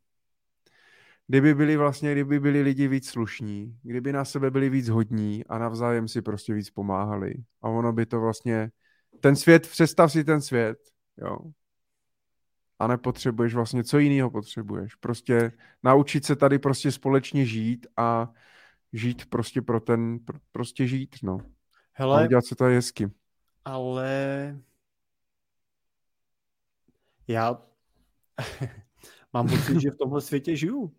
kdyby byli vlastně, kdyby byli lidi víc slušní, kdyby na sebe byli víc hodní a navzájem si prostě víc pomáhali. A ono by to vlastně, ten svět, představ si ten svět, jo. A nepotřebuješ vlastně, co jiného potřebuješ. Prostě naučit se tady prostě společně žít a žít prostě pro ten, pr- prostě žít, no. Hele, a udělat se to hezky. Ale já [LAUGHS] mám pocit, že v tomhle světě žiju.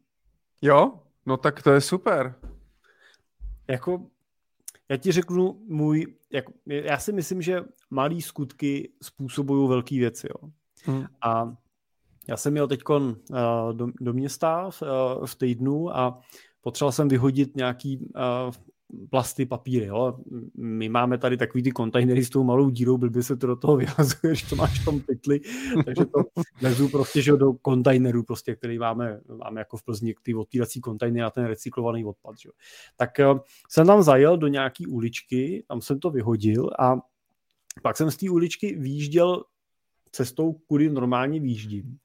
Jo? No tak to je super. Jako, já ti řeknu můj, jako, já si myslím, že malý skutky způsobují velké věci, jo. Hmm. A já jsem měl teď uh, do, do města v, uh, v týdnu a potřeboval jsem vyhodit nějaký uh, plasty, papíry. Jo? My máme tady takový ty kontejnery s tou malou dírou, blbě se to do toho [LAUGHS] vyhazuje, že to máš v tom pytli, takže to vezu prostě že do kontejneru, prostě, který máme, máme jako v Plzni, ty otvírací kontejnery na ten recyklovaný odpad. Že? Tak uh, jsem tam zajel do nějaký uličky, tam jsem to vyhodil a pak jsem z té uličky výjížděl cestou, kudy normálně výjíždím.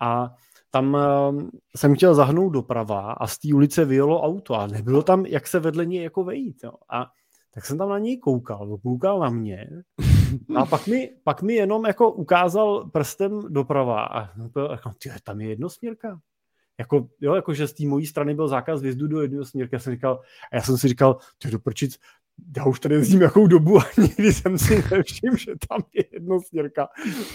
A tam uh, jsem chtěl zahnout doprava a z té ulice vyjelo auto a nebylo tam, jak se vedle něj jako vejít. Jo. A tak jsem tam na něj koukal, koukal na mě a pak mi, pak mi jenom jako ukázal prstem doprava a jako, ty, tam je jednosměrka. Jako, jo, jako, že z té mojí strany byl zákaz vjezdu do jednosměrky. Já jsem říkal, a já jsem si říkal, ty doprčit, já už tady jezdím jakou dobu a nikdy jsem si nevšiml, že tam je jednosměrka.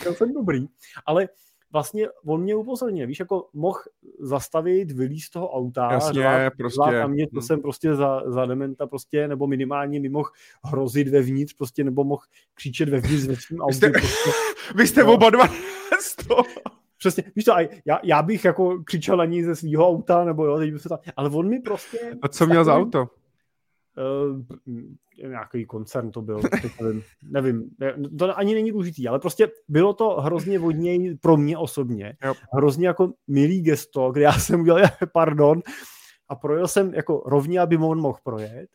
Já jsem dobrý. Ale vlastně on mě upozornil, víš, jako mohl zastavit, vylíz z toho auta, Jasně, řvát, prostě. řvát na mě, to hm. jsem prostě za, za dementa prostě, nebo minimálně mi mohl hrozit vevnitř, prostě, nebo mohl křičet vevnitř ve svým [LAUGHS] autě. jste- Prostě. [LAUGHS] Vy jste No. oba dva. [LAUGHS] Přesně, víš to, a já, já bych jako křičel na ní ze svého auta, nebo jo, teď bych se tam, ale on mi prostě... A co měl za takovým- auto? Uh, nějaký koncern to byl, nevím, nevím, ne- to ani není důležitý, ale prostě bylo to hrozně vodněj pro mě osobně, Jo. hrozně jako milý gesto, kde já jsem udělal, [LAUGHS] pardon, a projel jsem jako rovně, aby on mohl projet.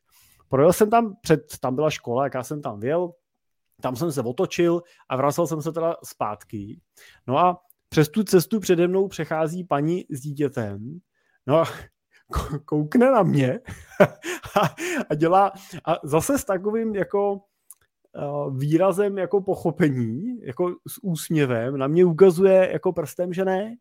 Projel jsem tam před, tam byla škola, jak já jsem tam věl, tam jsem se otočil a vracel jsem se teda zpátky. No a přes tu cestu přede mnou přechází paní s dítětem, no a koukne na mě [LAUGHS] a, a dělá, a zase s takovým jako uh, výrazem jako pochopení, jako s úsměvem, na mě ukazuje jako prstem, že ne.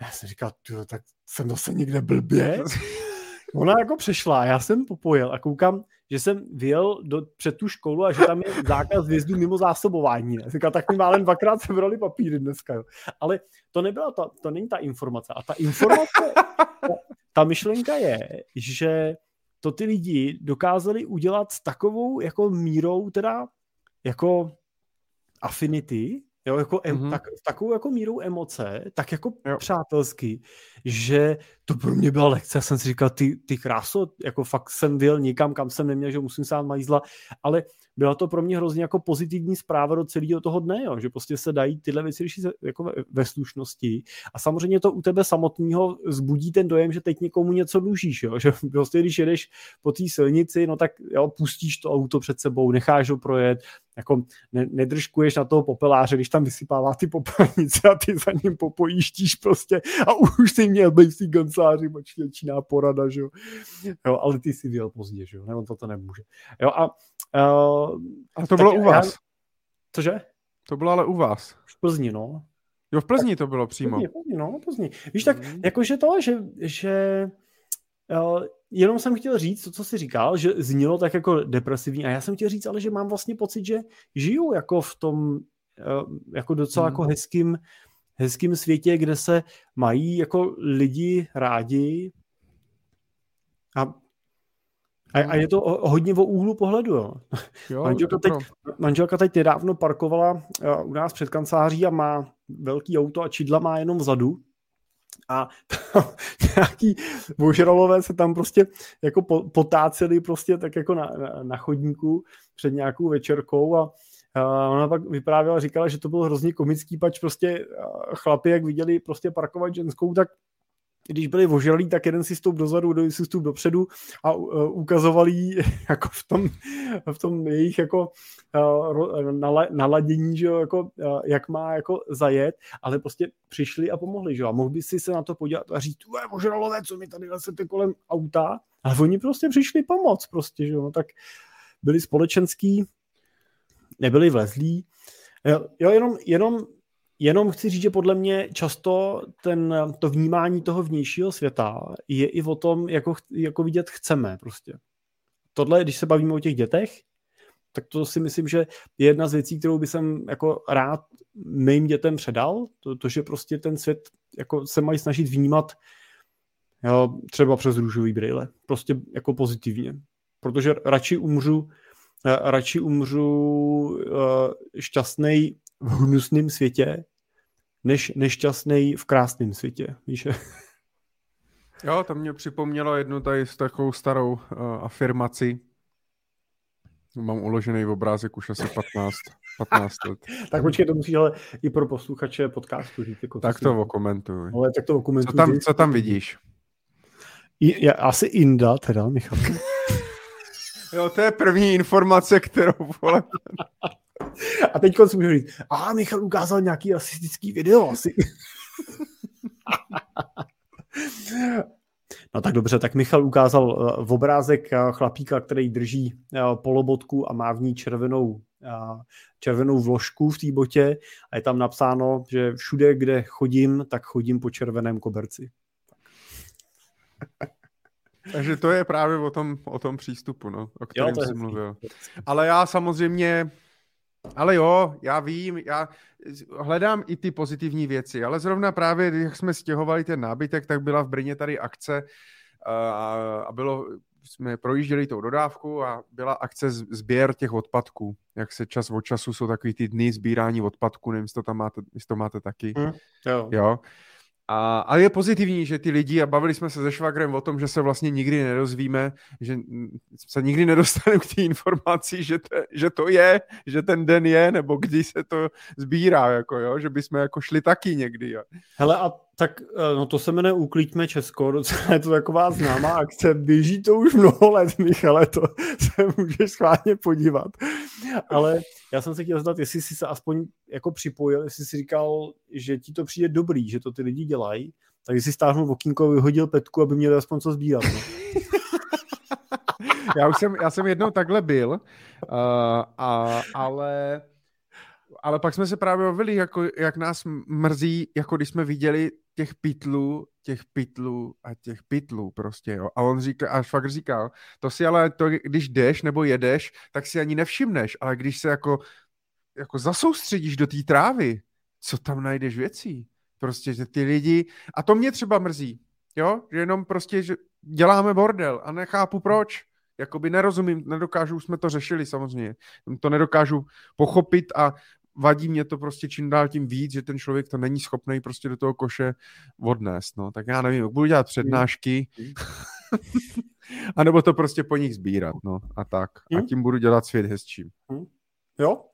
Já jsem říkal, "Tyjo, tak jsem zase někde blbě. [LAUGHS] Ona jako přešla, já jsem popojil a koukám, že jsem vyjel do, před tu školu a že tam je zákaz vjezdu mimo zásobování. Jsem říkal, tak mi málem dvakrát sebrali papíry dneska. Jo. Ale to nebyla ta, to není ta informace. A ta informace, ta, ta myšlenka je, že to ty lidi dokázali udělat s takovou jako mírou teda jako affinity, jo, jako em, Mhm. tak, takovou jako mírou emoce, tak jako Jo. přátelsky, že to pro mě byla lekce. Já jsem si říkal, ty, ty kráso, jako fakt jsem vyjel nikam, kam jsem neměl, že musím sám majzla, ale byla to pro mě hrozně jako pozitivní zpráva do celého toho dne, jo, že prostě se dají tyhle věci řešit jako ve, ve slušnosti a samozřejmě to u tebe samotného zbudí ten dojem, že teď někomu něco dlužíš, jo, [LAUGHS] že prostě když jedeš po té silnici, no tak jo, pustíš to auto před sebou, necháš ho projet, jako ne, nedržkuješ na toho popeláře, když tam vysypává ty popelnice a ty za ním popojíštíš prostě a [LAUGHS] už si měl být kanceláři, pač začíná porada, že jo. jo. ale ty si vyjel pozdě, že jo, ne, on toto nemůže. Jo, a uh, A to bylo já- u vás. cože? To bylo ale u vás. V Plzni, no. Jo, v Plzni to bylo přímo. Plzni, Plzni, no, Plzni. Víš, tak Mhm. jakože to, že, že uh, jenom jsem chtěl říct to, co jsi říkal, že znělo tak jako depresivní a já jsem chtěl říct, ale že mám vlastně pocit, že žiju jako v tom uh, jako docela Mhm. jako hezkým, hezkým světě, kde se mají jako lidi rádi a, a, a je to o- hodně o úhlu pohledu, jo. Jo, Manželka teď, manželka teď nedávno parkovala uh, u nás před kanceláří a má velký auto a čidla má jenom vzadu. A [LAUGHS] nějaký ožralové se tam prostě jako po, potáceli prostě tak jako na, na, na chodníku před nějakou večerkou a a ona pak vyprávěla, říkala, že to bylo hrozně komický, pač prostě a, chlapi, jak viděli prostě parkovat ženskou, tak když byli ožralí, tak jeden si stoup dozadu, druhý si stoup dopředu a uh, ukazovali [LAUGHS] jako v tom, v tom jejich jako uh, nala, naladění, že jo, jako, uh, jak má jako zajet, ale prostě přišli a pomohli, že jo, a mohl by si se na to podívat a říct, "Ué, ožralové, co mi tady nesete kolem auta, ale oni prostě přišli pomoct prostě, že jo, no, tak byli společenský, nebyli vlezlí, jo jenom, jenom Jenom chci říct, že podle mě často ten, to vnímání toho vnějšího světa je i o tom, jako, jako vidět chceme prostě. Tohle, když se bavíme o těch dětech, tak to si myslím, že je jedna z věcí, kterou bych jsem jako rád mým dětem předal, to, to že prostě ten svět jako se mají snažit vnímat jo, třeba přes růžový brýle, prostě jako pozitivně. Protože radši umřu, eh, radši umřu šťastný v hnusném světě, než nešťastný v krásném světě. Víš? Jo, to mě připomnělo jednu tady s takovou starou uh, afirmaci. Mám uložený obrázek už asi 15, 15 let. [LAUGHS] tak počkej, to musíš ale i pro posluchače podcastu říct. Jako Tak to okomentuj. Ale tak to Co okomentuj. tam, ty. co tam vidíš? I, já, asi Inda teda, Michal. [LAUGHS] Jo, to je první informace, kterou vole. [LAUGHS] [LAUGHS] A teď si můžu říct, a Michal ukázal nějaký rasistický video asi. [LAUGHS] No tak dobře, tak Michal ukázal uh, obrázek uh, chlapíka, který drží uh, polobotku a má v ní červenou, červenou vložku v té botě a je tam napsáno, že všude, kde chodím, tak chodím po červeném koberci. [LAUGHS] Takže to je právě o tom, o tom přístupu, no, o kterém je jsi mluvil. Ale já samozřejmě Ale jo, já vím, já hledám i ty pozitivní věci, ale zrovna právě, jak jsme stěhovali ten nábytek, tak byla v Brně tady akce a, a bylo, jsme projížděli tou dodávku a byla akce sběr těch odpadků. Jak se čas od času jsou takový ty dny sbírání odpadků, nevím, jestli to tam máte, jestli to máte taky. Hmm, jo. jo. A, ale je pozitivní, že ty lidi, a bavili jsme se se Švagrem o tom, že se vlastně nikdy nedozvíme, že se nikdy nedostaneme k té informaci, že, to, že to je, že ten den je, nebo kdy se to sbírá, jako jo, že bychom jako šli taky někdy. Jo. Hele a tak eh, no to se jmenuje Uklíďme Česko, [LAUGHS] docela je to taková známá akce, běží to už mnoho let, Michale, to [LAUGHS] se můžeš schválně podívat. Ale já jsem se chtěl zdat, jestli jsi se aspoň jako připojil, jestli jsi říkal, že ti to přijde dobrý, že to ty lidi dělají, tak si stáhnul okýnko, vyhodil petku, aby měli aspoň co sbírat. No. [LAUGHS] já už jsem, já jsem jednou takhle byl, uh, a, ale ale pak jsme se právě bavili, jako, jak nás mrzí, jako když jsme viděli těch pitlů, těch pitlů a těch pitlů prostě, jo. A on říká, a fakt říkal, to si ale, to, když jdeš nebo jedeš, tak si ani nevšimneš, ale když se jako, jako zasoustředíš do té trávy, co tam najdeš věcí? Prostě, že ty lidi, a to mě třeba mrzí, jo, že jenom prostě, že děláme bordel a nechápu proč. Jakoby nerozumím, nedokážu, už jsme to řešili samozřejmě, to nedokážu pochopit a vadí mě to prostě čím dál tím víc, že ten člověk to není schopný prostě do toho koše odnést, no. Tak já nevím, budu dělat přednášky, [LAUGHS] a nebo to prostě po nich sbírat, no. A tak. A tím budu dělat svět hezčím. Jo?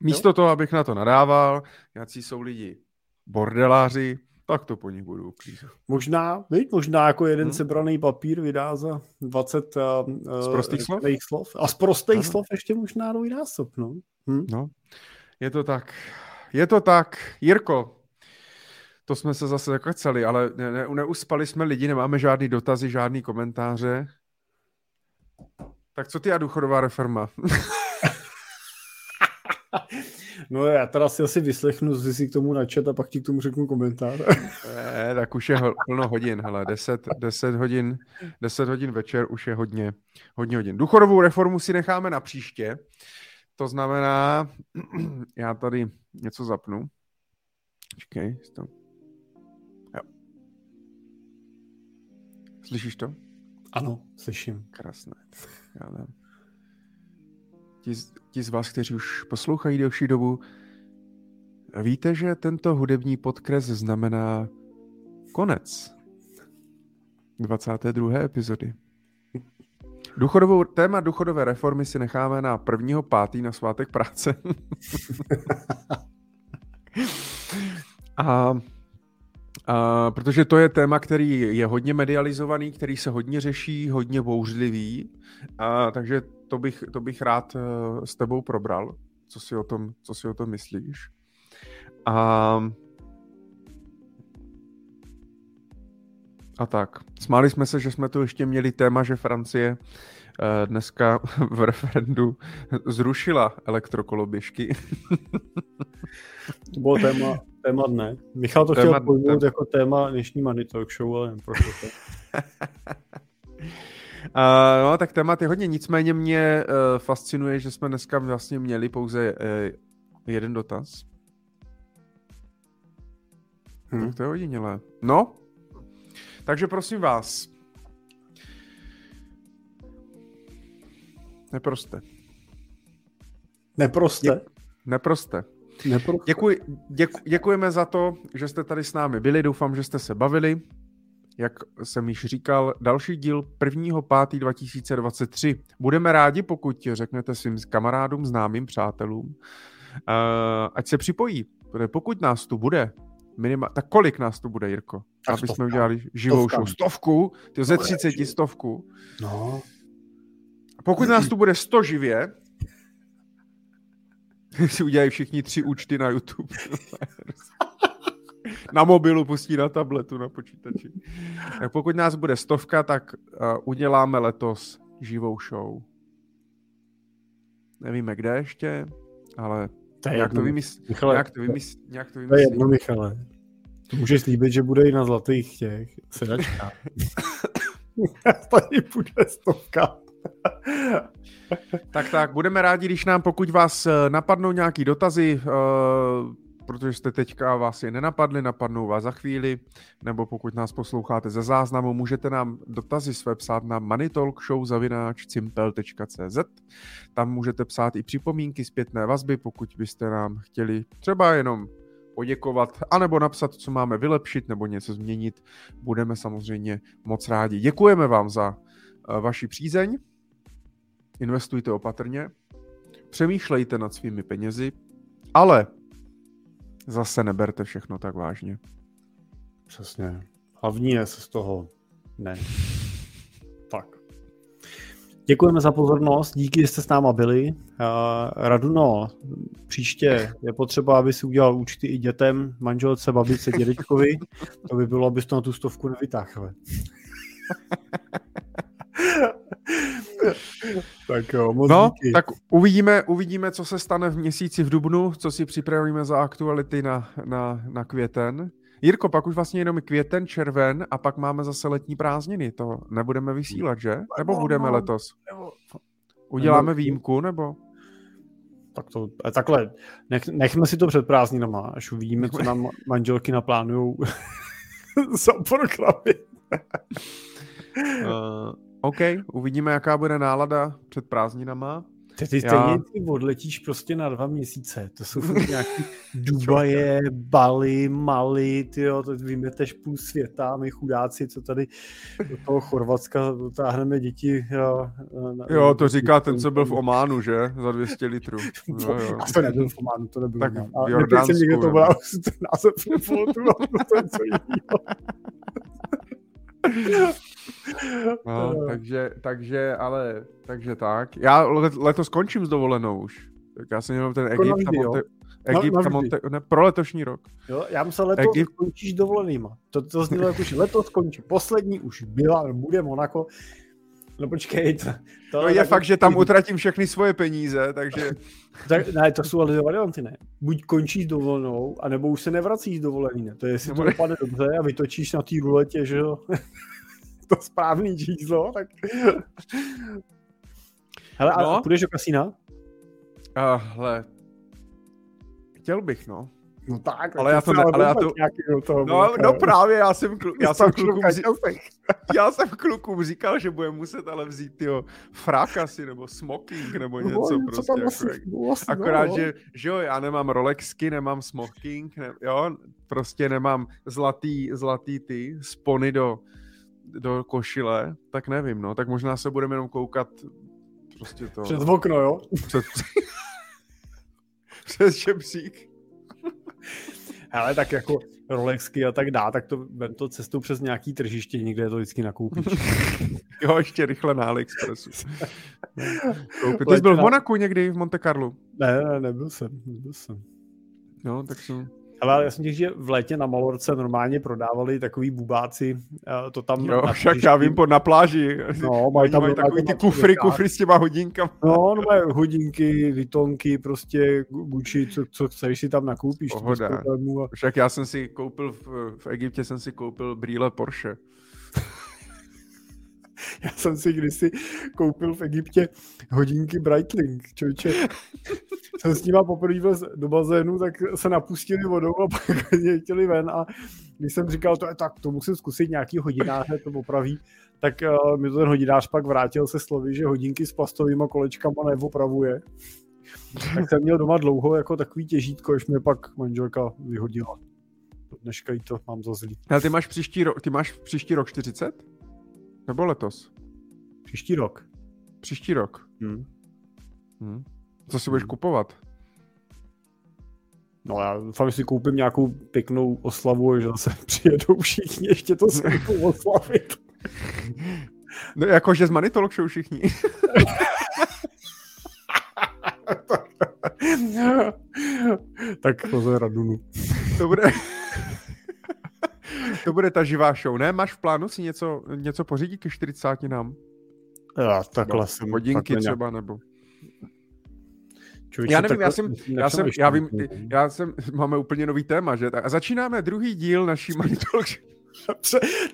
Místo jo? toho, abych na to nadával, jaký jsou lidi bordeláři, tak to po nich budu uklízet. Možná, víš, možná jako jeden hmm. sebraný papír vydá za 20 uh, z prostých slov? slov. A z prostých slov ještě možná dvojnásob, no. Hm? No, je to tak. Je to tak. Jirko, to jsme se zase zakecali, ale ne, ne, neuspali jsme lidi, nemáme žádný dotazy, žádný komentáře. Tak co ty a důchodová reforma? [LAUGHS] No já teda si asi vyslechnu, si k tomu načet a pak ti k tomu řeknu komentář. [LAUGHS] Ne, tak už je plno hodin, hele, 10, 10 hodin, 10 hodin večer už je hodně, hodně hodin. Důchodovou reformu si necháme na příště. To znamená, [CLEARS THROAT] já tady něco zapnu. Čekej, to... Jo. Slyšíš to? Ano, slyším. Krásné. Já dám. Ti, ti z vás, kteří už poslouchají delší dobu, víte, že tento hudební podkres znamená konec 22. epizody. Důchodovou, téma důchodové reformy si necháme na prvního pátý na svátek práce. [LAUGHS] a, a, protože to je téma, který je hodně medializovaný, který se hodně řeší, hodně bouřlivý, a, takže to bych, to bych rád uh, s tebou probral, co si o tom, co si o tom myslíš. A A tak. Smáli jsme se, že jsme tu ještě měli téma, že Francie eh, dneska [LAUGHS] v referendu zrušila elektrokoloběžky. To bylo téma, téma dne. Michal to téma, chtěl pojmout téma. jako téma dnešní Money Talk Show, ale neprošlo to. Uh, [LAUGHS] no, tak témat je hodně, nicméně mě uh, fascinuje, že jsme dneska vlastně měli pouze uh, jeden dotaz. Hmm. Tak to je hodinilé. No, takže prosím vás, neproste. Neproste? Dě- neproste. Neproste. Děkuji, děku, děkujeme za to, že jste tady s námi byli. Doufám, že jste se bavili. Jak jsem již říkal, další díl 1.5.2023. 2023. Budeme rádi, pokud řeknete svým kamarádům, známým, přátelům, uh, ať se připojí. Pokud nás tu bude Minima... Tak kolik nás tu bude, Jirko? Tak Aby jsme udělali živou Stovka. show. Stovku? Ty ze 30 stovku. No. Pokud nás tu bude 100 živě, [LAUGHS] si udělají všichni tři účty na YouTube. [LAUGHS] na mobilu pustí na tabletu, na počítači. Tak pokud nás bude stovka, tak uh, uděláme letos živou show. Nevíme kde ještě, ale to je nějak, to vymysl, Michale, nějak to vymysl, nějak to vymysl. To je jedno, Michale. To můžeš slíbit, že bude i na zlatých těch sedačkách. [COUGHS] Tady bude stovka. tak tak, budeme rádi, když nám, pokud vás eh, napadnou nějaký dotazy, uh, protože jste teďka vás je nenapadli, napadnou vás za chvíli, nebo pokud nás posloucháte ze záznamu, můžete nám dotazy své psát na moneytalkshow.cimpel.cz Tam můžete psát i připomínky, zpětné vazby, pokud byste nám chtěli třeba jenom poděkovat, anebo napsat, co máme vylepšit, nebo něco změnit. Budeme samozřejmě moc rádi. Děkujeme vám za uh, vaši přízeň. Investujte opatrně. Přemýšlejte nad svými penězi, ale zase neberte všechno tak vážně. Přesně. Hlavní je se z toho ne. Tak. Děkujeme za pozornost, díky, že jste s náma byli. Uh, Raduno, příště je potřeba, aby si udělal účty i dětem, manželce, babice, dědečkovi. To by bylo, abys to na tu stovku nevytáhl. [LAUGHS] tak jo, moc no, díky. tak uvidíme, uvidíme, co se stane v měsíci v Dubnu, co si připravíme za aktuality na, na, na květen. Jirko, pak už vlastně jenom květen, červen a pak máme zase letní prázdniny. To nebudeme vysílat, že? Nebo budeme letos? Uděláme výjimku, nebo? Tak to, takhle, nech, nechme si to před prázdninama, až uvidíme, co nám manželky naplánujou [LAUGHS] za programy. uh, OK, uvidíme, jaká bude nálada před prázdninama. Ty, ty stejně Já... ty odletíš prostě na dva měsíce. To jsou [LAUGHS] nějaký Dubaje, Bali, Mali, ty jo, to vymeteš půl světa, my chudáci, co tady do toho Chorvatska dotáhneme děti. Jo, na, jo to říká ten, co byl v Ománu, že? Za 200 litrů. [LAUGHS] No, jo. A to nebyl v Ománu, to nebyl tak v Jordánsku. někde to byl [LAUGHS] ten název to je co jiného. [LAUGHS] No, takže, takže, ale, takže tak. Já letos skončím s dovolenou už. Tak já jsem měl ten jako Egypt, a Monte, Egypt no, Monte, ne, pro letošní rok. Jo, já musel letos Egypt... skončíš dovolenýma. To, to znělo jako, že letos skončí. Poslední už byla, bude Monako. No počkej, to, to no je fakt, že tam utratím všechny svoje peníze, takže... [LAUGHS] tak, ne, to jsou ale varianty, ne. Buď končíš dovolenou, anebo už se nevracíš dovolený, ne. To je, jestli to dopadne dobře a vytočíš na té ruletě, že jo. [LAUGHS] [LAUGHS] to správný číslo, tak... Hele, no. a půjdeš do kasína? Uh, hele, chtěl bych, no. No tak, ale já to ne, ale já to, toho no, no, právě, já jsem, klu, já jsem klukům, [LAUGHS] já jsem klukům říkal, že bude muset ale vzít tyho frak asi, nebo smoking, nebo no, něco no, prostě. Jako, asi, asi, akorát, no. že, že jo, já nemám Rolexky, nemám smoking, ne, jo, prostě nemám zlatý, zlatý ty spony do, do košile, tak nevím, no, tak možná se budeme jenom koukat prostě to. Přes okno, jo? Před, [LAUGHS] přes žebřík. [LAUGHS] Ale tak jako Rolexky a tak dá, tak to vem to cestou přes nějaký tržiště, někde to vždycky nakoupíš. [LAUGHS] jo, ještě rychle na AliExpressu. Ty jsi byl v Monaku někdy, v Monte Carlo? Ne, ne, nebyl jsem, nebyl jsem. No, tak jsem... Ale já jsem těch, že v létě na Malorce normálně prodávali takový bubáci, to tam... Jo, však já vím, po na pláži. No, mají tam mají takový ty kufry, kufry s těma hodinkama. No, no mají hodinky, vitonky, prostě Gucci, co, co chceš si tam nakoupíš. Pohoda. A... Však já jsem si koupil, v, v Egyptě jsem si koupil brýle Porsche. Já jsem si kdysi koupil v Egyptě hodinky Breitling, člověče. jsem s nima poprvé do bazénu, tak se napustili vodou a [LAUGHS] pak mě chtěli ven a když jsem říkal, to je tak, to musím zkusit nějaký hodináře, to opraví, tak uh, mi to ten hodinář pak vrátil se slovy, že hodinky s plastovými kolečkama neopravuje. tak jsem měl doma dlouho jako takový těžítko, až mě pak manželka vyhodila. Dneška jí to mám za zlý. Ale ty máš příští rok, ty máš příští rok 40? Nebo letos? Příští rok. Příští rok. Hmm. Hmm. Co si budeš hmm. kupovat? No já doufám, že si koupím nějakou pěknou oslavu, že zase [LAUGHS] přijedou všichni ještě to [LAUGHS] si oslavit. No jakože z Manitolok jsou všichni. [LAUGHS] tak pozor Radunu. To bude to bude ta živá show, ne? Máš v plánu si něco, něco pořídit ke 40 nám? Já takhle jsem. Hodinky třeba, nebo... Čověče, já nevím, já jsem, já jsem, já vím, já jsem, máme úplně nový téma, že? A začínáme druhý díl naší Manitolog.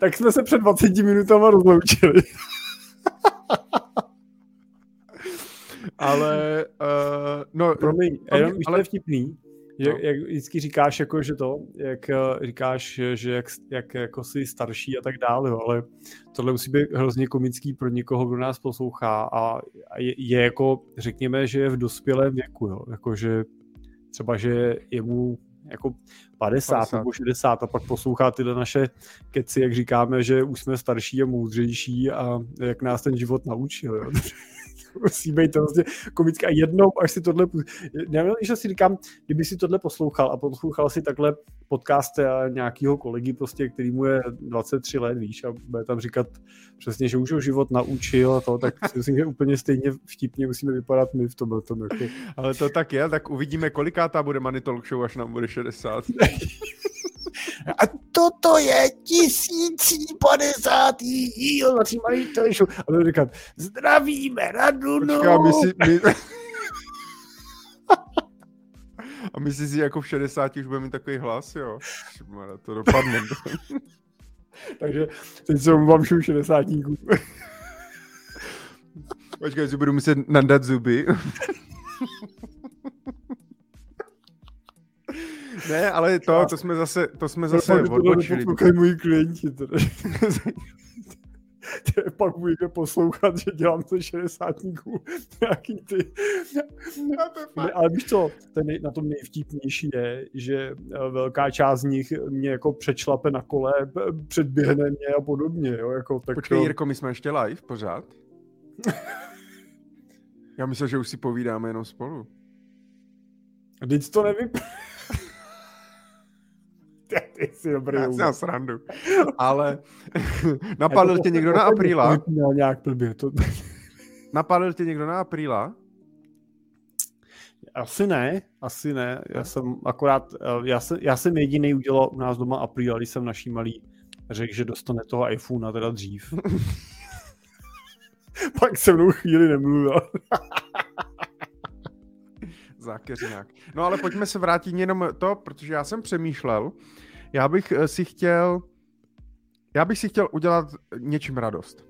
tak jsme se před 20 minutama rozloučili. ale uh, no, Promiň, jenom, ale... vtipný, jak, no. jak vždycky říkáš, jako, že to, jak říkáš, že jak, jak jako jsi starší a tak dále, ale tohle musí být hrozně komický pro někoho, kdo nás poslouchá a je, je jako, řekněme, že je v dospělém věku, jo, jako, že třeba, že je mu jako 50, 50 nebo 60 a pak poslouchá tyhle naše keci, jak říkáme, že už jsme starší a moudřejší a jak nás ten život naučil. Jo. [LAUGHS] [LAUGHS] musí být to vlastně komické. A jednou, až si tohle, nevím, že si říkám, kdyby si tohle poslouchal a poslouchal si takhle podcast nějakého kolegy, prostě, který mu je 23 let, víš, a bude tam říkat přesně, že už ho život naučil a to, tak si myslím, že úplně stejně vtipně musíme vypadat my v tom. tom jako. Ale to tak je, tak uvidíme, kolikátá bude Money Talk Show, až nám bude 60. [LAUGHS] A toto je tisící padesátý díl na malý show. A budu říkat, zdravíme Radu. Počká, my si, my... [LAUGHS] A myslíš si, jako v 60 už bude mít takový hlas, jo? Šmara, to dopadne. [LAUGHS] Takže teď se omluvám všem 60 Počkej, že budu muset nadat zuby. [LAUGHS] Ne, ale to, to jsme zase, to jsme zase odbočili. To moji klienti. Teda. [LAUGHS] pak můžete poslouchat, že dělám to 60 nějaký ty. Ne, ale víš co, ten, na tom nejvtipnější je, že eh, velká část z nich mě jako přečlape na kole, předběhne mě a podobně. Jo, jako, tak Počkej, to... Jirko, my jsme ještě live pořád? [LAUGHS] Já myslel, že už si povídáme jenom spolu. Teď to nevypadá. Ty jsi dobrý. Já si na srandu. Ale [LAUGHS] napadl tě někdo na apríla? Nějak blbě. To... [LAUGHS] Napadl tě někdo na apríla? Asi ne, asi ne. Já jsem akorát, eh, já jsem, já jsem jediný udělal u nás doma apríla, když jsem naší malý řekl, že dostane toho iPhone teda dřív. [LAUGHS] Pak se mnou chvíli nemluvil. Zákeřňák. No ale pojďme se vrátit jenom to, protože já jsem přemýšlel, já bych eh, si chtěl, já bych si chtěl udělat něčím radost.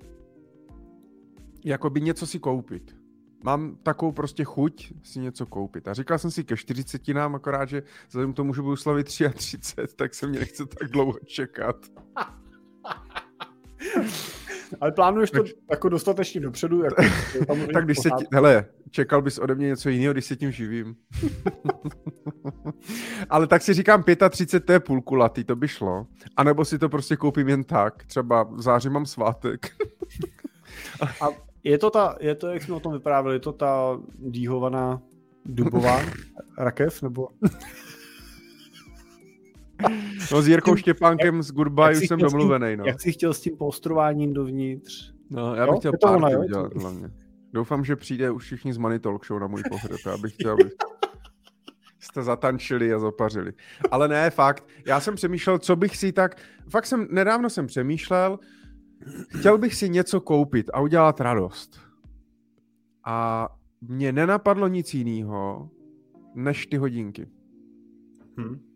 Jakoby něco si koupit. Mám takovou prostě chuť si něco koupit. A říkal jsem si ke 40 nám, akorát, že vzhledem k tomu, že budu slavit 33, tak se mě nechce tak dlouho čekat. [LAUGHS] Ale plánuješ to jako dostatečně dopředu? Jako, [LAUGHS] tak když se, ti, hele, čekal bys ode mě něco jiného, když se tím živím. [LAUGHS] Ale tak si říkám 35, to je půlkulatý, to by šlo. A nebo si to prostě koupím jen tak. Třeba v září mám svátek. [LAUGHS] A je to ta, je to, jak jsme o tom vyprávěli, je to ta díhovaná dubová rakev, nebo... No s Jirkou Štěpánkem jak, z Goodbye už jsem domluvený. No. Jak jsi chtěl s tím postrováním dovnitř? No, já bych jo? chtěl party ona, udělat hlavně. Doufám, že přijde už všichni z Money Talk Show na můj pohreb. Já bych chtěl, aby [LAUGHS] jste zatančili a zapařili. Ale ne, fakt. Já jsem přemýšlel, co bych si tak... Fakt jsem, nedávno jsem přemýšlel, chtěl bych si něco koupit a udělat radost. A mně nenapadlo nic jiného, než ty hodinky. Hmm.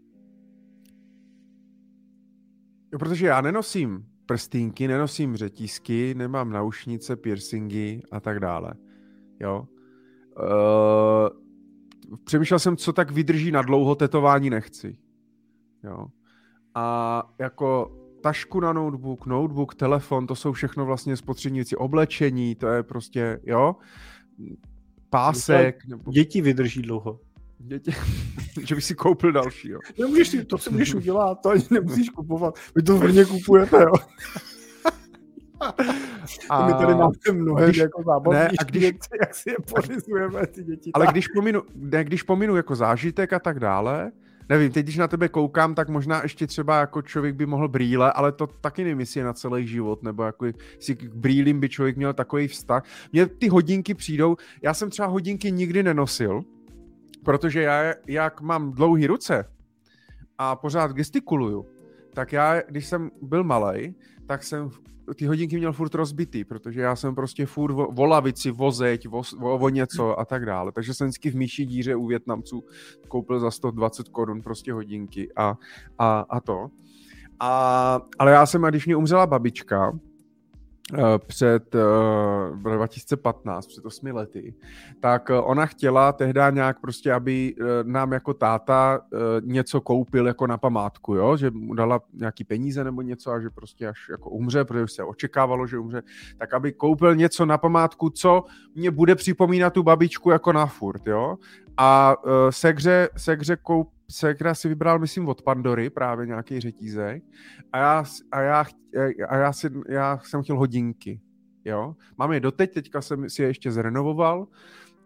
Jo, protože já nenosím prstínky, nenosím řetízky, nemám naušnice, piercingy a tak dále. Jo. Uh, přemýšlel jsem, co tak vydrží na dlouho, tetování nechci. Jo. A jako tašku na notebook, notebook, telefon, to jsou všechno vlastně spotřební věci. Oblečení, to je prostě, jo, pásek. Nebo... Děti vydrží dlouho. Děti, [LAUGHS] že bych si koupil další, jo. Nemůžeš si, to si můžeš udělat, to ani nemusíš kupovat. Vy to vrně kupujete, jo. A [LAUGHS] my tady máme mnohem když, jako zábavní ne, a když, věci, jak si je pořizujeme, ty děti. Ale když pominu, ne, když pominu jako zážitek a tak dále, nevím, teď když na tebe koukám, tak možná ještě třeba jako člověk by mohl brýle, ale to taky nevím, jestli je na celý život, nebo jako si k brýlím by člověk měl takový vztah. Mně ty hodinky přijdou, já jsem třeba hodinky nikdy nenosil, protože já, jak mám dlouhé ruce a pořád gestikuluju, tak já, když jsem byl malý, tak jsem ty hodinky měl furt rozbitý, protože já jsem prostě furt vo, vo lavici, vo, vo něco a tak dále. Takže jsem vždycky v myší díře u Větnamců koupil za 120 korun prostě hodinky a, a, a to. A, ale já jsem, a když mě umřela babička, Eh, před uh, 2015, před 8 lety, tak uh, ona chtěla tehdy nějak prostě, aby nám jako táta uh, něco koupil jako na památku, jo? že mu dala nějaký peníze nebo něco a že prostě až jako umře, protože se očekávalo, že umře, tak aby koupil něco na památku, co mě bude připomínat tu babičku jako na furt, jo. A uh, Segře, Segře koup, Segra si vybral, myslím, od Pandory právě nějaký řetízek a já, a já, a já, si, já jsem chtěl hodinky, jo. Mám je doteď, teďka jsem si je ještě zrenovoval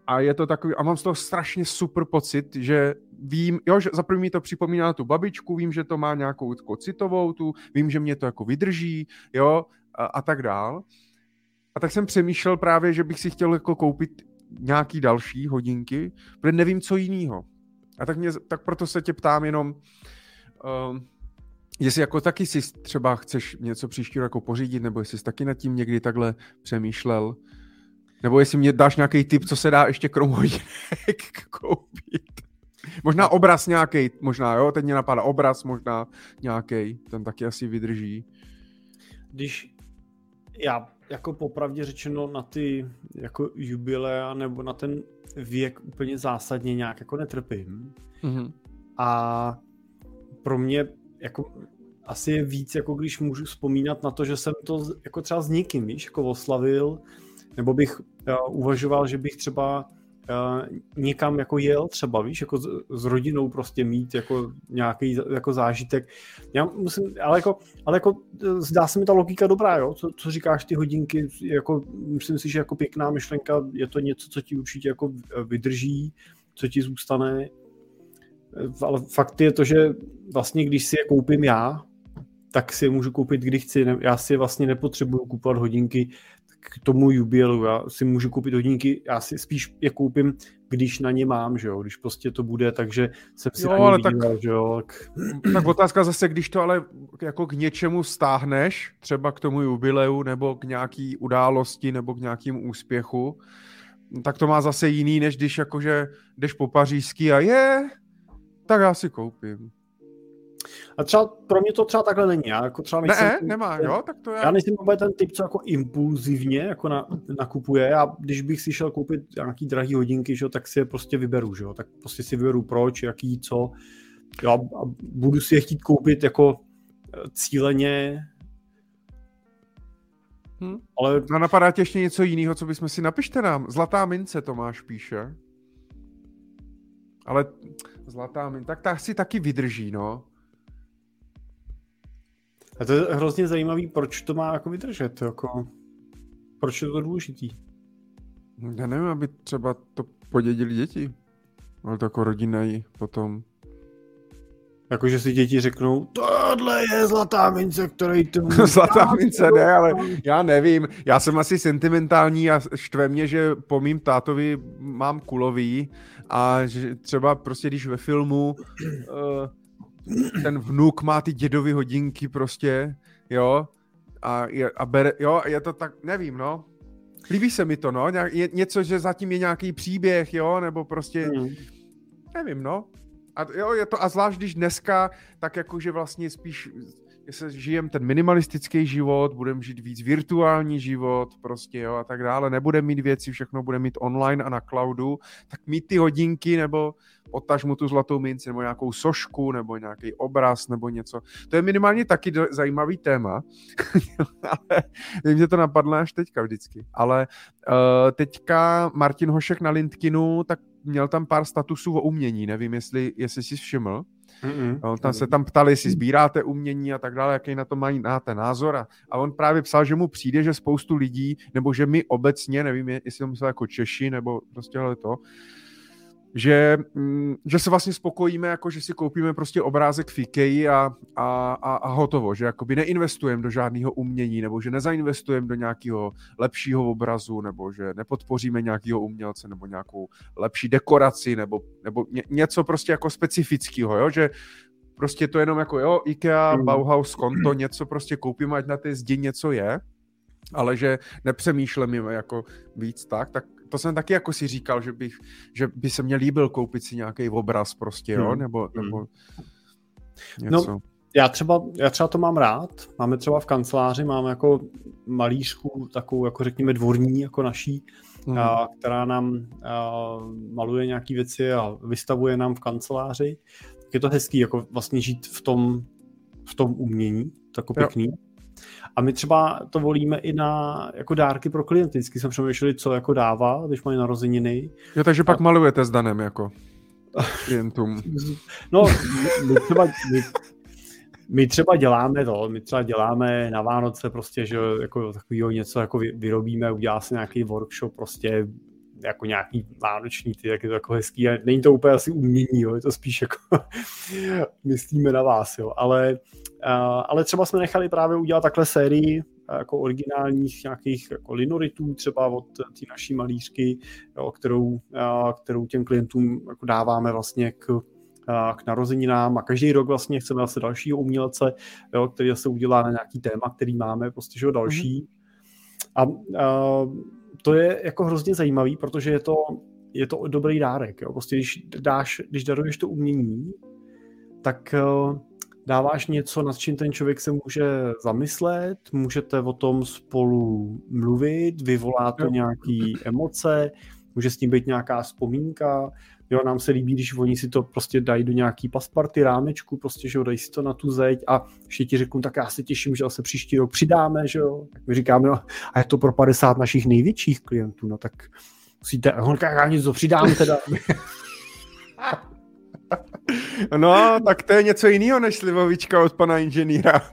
a je to takový, a mám z toho strašně super pocit, že vím, jo, že za první mi to připomíná tu babičku, vím, že to má nějakou jako citovou tu, vím, že mě to jako vydrží, jo, a, a tak dál. A tak jsem přemýšlel právě, že bych si chtěl jako koupit nějaký další hodinky, protože nevím, co jiného. A tak, mě, tak proto se tě ptám jenom, uh, jestli jako taky si třeba chceš něco příštího jako pořídit, nebo jestli jsi taky nad tím někdy takhle přemýšlel, nebo jestli mě dáš nějaký tip, co se dá ještě krom hodinek [LAUGHS] koupit. Možná obraz nějaký, možná, jo, teď mě napadá obraz možná nějaký, ten taky asi vydrží. Když já jako popravdě řečeno na ty jako jubilea nebo na ten věk úplně zásadně nějak jako netrpím. Mm-hmm. A pro mě jako asi je víc, jako když můžu vzpomínat na to, že jsem to jako třeba s někým, víš, jako oslavil, nebo bych uh, uvažoval, že bych třeba někam jako jel třeba, víš, jako s, s rodinou prostě mít jako nějaký jako zážitek. Já musím, ale jako, ale jako zdá se mi ta logika dobrá, jo, co, co říkáš ty hodinky, jako myslím si, že jako pěkná myšlenka, je to něco, co ti určitě jako vydrží, co ti zůstane, ale fakt je to, že vlastně když si je koupím já, tak si je můžu koupit, kdy chci. Já si je vlastně nepotřebuju kupovat hodinky k tomu jubileu. Já si můžu koupit hodinky, já si spíš je koupím, když na ně mám, že jo, když prostě to bude, takže jsem si jo, ale tak, že jo. Tak... tak otázka zase, když to ale jako k něčemu stáhneš, třeba k tomu jubileu, nebo k nějaký události, nebo k nějakému úspěchu, tak to má zase jiný, než když jakože jdeš po pařížský a je, tak já si koupím. A třeba pro mě to třeba takhle není. Já jako třeba nejsem, ne, nemá, jo, tak to je. Já nejsem úplně ten typ, co jako impulzivně jako na, nakupuje. Já, když bych si šel koupit nějaký drahý hodinky, že, tak si je prostě vyberu, že, tak prostě si vyberu proč, jaký, co. Jo, a budu si je chtít koupit jako eh, cíleně, Hmm. Ale... A napadá tě ještě něco jiného, co bychom si napište nám. Zlatá mince Tomáš píše. Ale zlatá mince, tak ta si taky vydrží, no. A to je hrozně zajímavý, proč to má jako vydržet, jako, proč je to důležitý. Já nevím, aby třeba to podědili děti, ale to jako rodina jí potom. Jakože si děti řeknou, tohle je zlatá mince, který tu... [LAUGHS] zlatá mince ne, ale já nevím. Já jsem asi sentimentální a štve mě, že po mým tátovi mám kulový a že třeba prostě když ve filmu uh, ten vnuk má ty dědovy hodinky prostě, jo, a, je, a bere, jo, je to tak, nevím, no. Líbí se mi to, no, je něco, že zatím je nějaký příběh, jo, nebo prostě, mm. nevím, no. A jo, je to, a zvlášť když dneska, tak jakože vlastně spíš jestli žijem ten minimalistický život, budeme žít víc virtuální život, prostě jo, a tak dále, nebudeme mít věci, všechno bude mít online a na cloudu, tak mít ty hodinky nebo otaž mu tu zlatou minci, nebo nějakou sošku, nebo nějaký obraz, nebo něco. To je minimálně taky do, zajímavý téma, [LAUGHS] ale vím, že to napadlo až teďka vždycky. Ale uh, teďka Martin Hošek na Lindkinu, tak měl tam pár statusů o umění, nevím, jestli, jestli jsi všiml. Mm-mm. On tam se tam ptali, jestli sbíráte umění a tak dále, jaký na to mají na ten názor. A, a on právě psal, že mu přijde, že spoustu lidí, nebo že my obecně, nevím, jestli to myslel jako Češi, nebo prostě ale to, že, mm, že se vlastně spokojíme, jako že si koupíme prostě obrázek v IKEA a, a, a, a hotovo, že jakoby neinvestujeme do žádného umění, nebo že nezainvestujeme do nějakého lepšího obrazu, nebo že nepodpoříme nějakého umělce, nebo nějakou lepší dekoraci, nebo, nebo ně, něco prostě jako specifického, jo? že prostě to jenom jako jo, IKEA, mm. Bauhaus, konto, něco prostě koupíme, ať na té zdi něco je, ale že nepřemýšlíme jako víc tak, tak to jsem taky jako si říkal, že, bych, že by se mě líbil koupit si nějaký obraz prostě, jo, hmm. nebo, nebo něco. No, já třeba, já třeba to mám rád. Máme třeba v kanceláři, máme jako malířku, takovou, jako řekněme, dvorní, jako naší, mm. a, která nám a, maluje nějaké věci a vystavuje nám v kanceláři. Tak je to hezký, jako vlastně žít v tom, v tom umění, tako pěkný. Jo. A my třeba to volíme i na jako dárky pro klienty. Vždycky jsme přemýšleli, co jako dává, když mají narozeniny. Jo, takže a... pak malujete s Danem jako [LAUGHS] klientům. No, my třeba, my, my třeba děláme to, my třeba děláme na Vánoce prostě, že jako takového něco jako vyrobíme, udělá se nějaký workshop prostě jako nějaký vánoční, ty, jak je to jako hezký. A není to úplně asi umění, jo, je to spíš jako [LAUGHS] myslíme na vás, jo. Ale, uh, ale třeba jsme nechali právě udělat takhle sérii jako originálních nějakých jako linoritů třeba od té naší malířky, jo, kterou, uh, kterou těm klientům jako dáváme vlastně k k narozeninám a každý rok vlastně chceme zase dalšího umělce, jo, který se udělá na nějaký téma, který máme, prostě, že další. Mm-hmm. A, a to je jako hrozně zajímavý, protože je to, je to dobrý dárek. Jo. Prostě když, dáš, když daruješ to umění, tak uh, dáváš něco, nad čím ten člověk se může zamyslet, můžete o tom spolu mluvit, vyvolá to nějaké emoce, může s tím být nějaká vzpomínka, Jo, nám se líbí, když oni si to prostě dají do nějaký pasparty, rámečku, prostě, že jo, dají si to na tu zeď a ještě ti řeknu, tak já se těším, že se příští rok přidáme, že jo. Tak my říkáme, no, a je to pro 50 našich největších klientů, no tak musíte, on já něco přidám teda. [LAUGHS] No, tak to je něco jiného než slivovička od pana inženýra. [LAUGHS]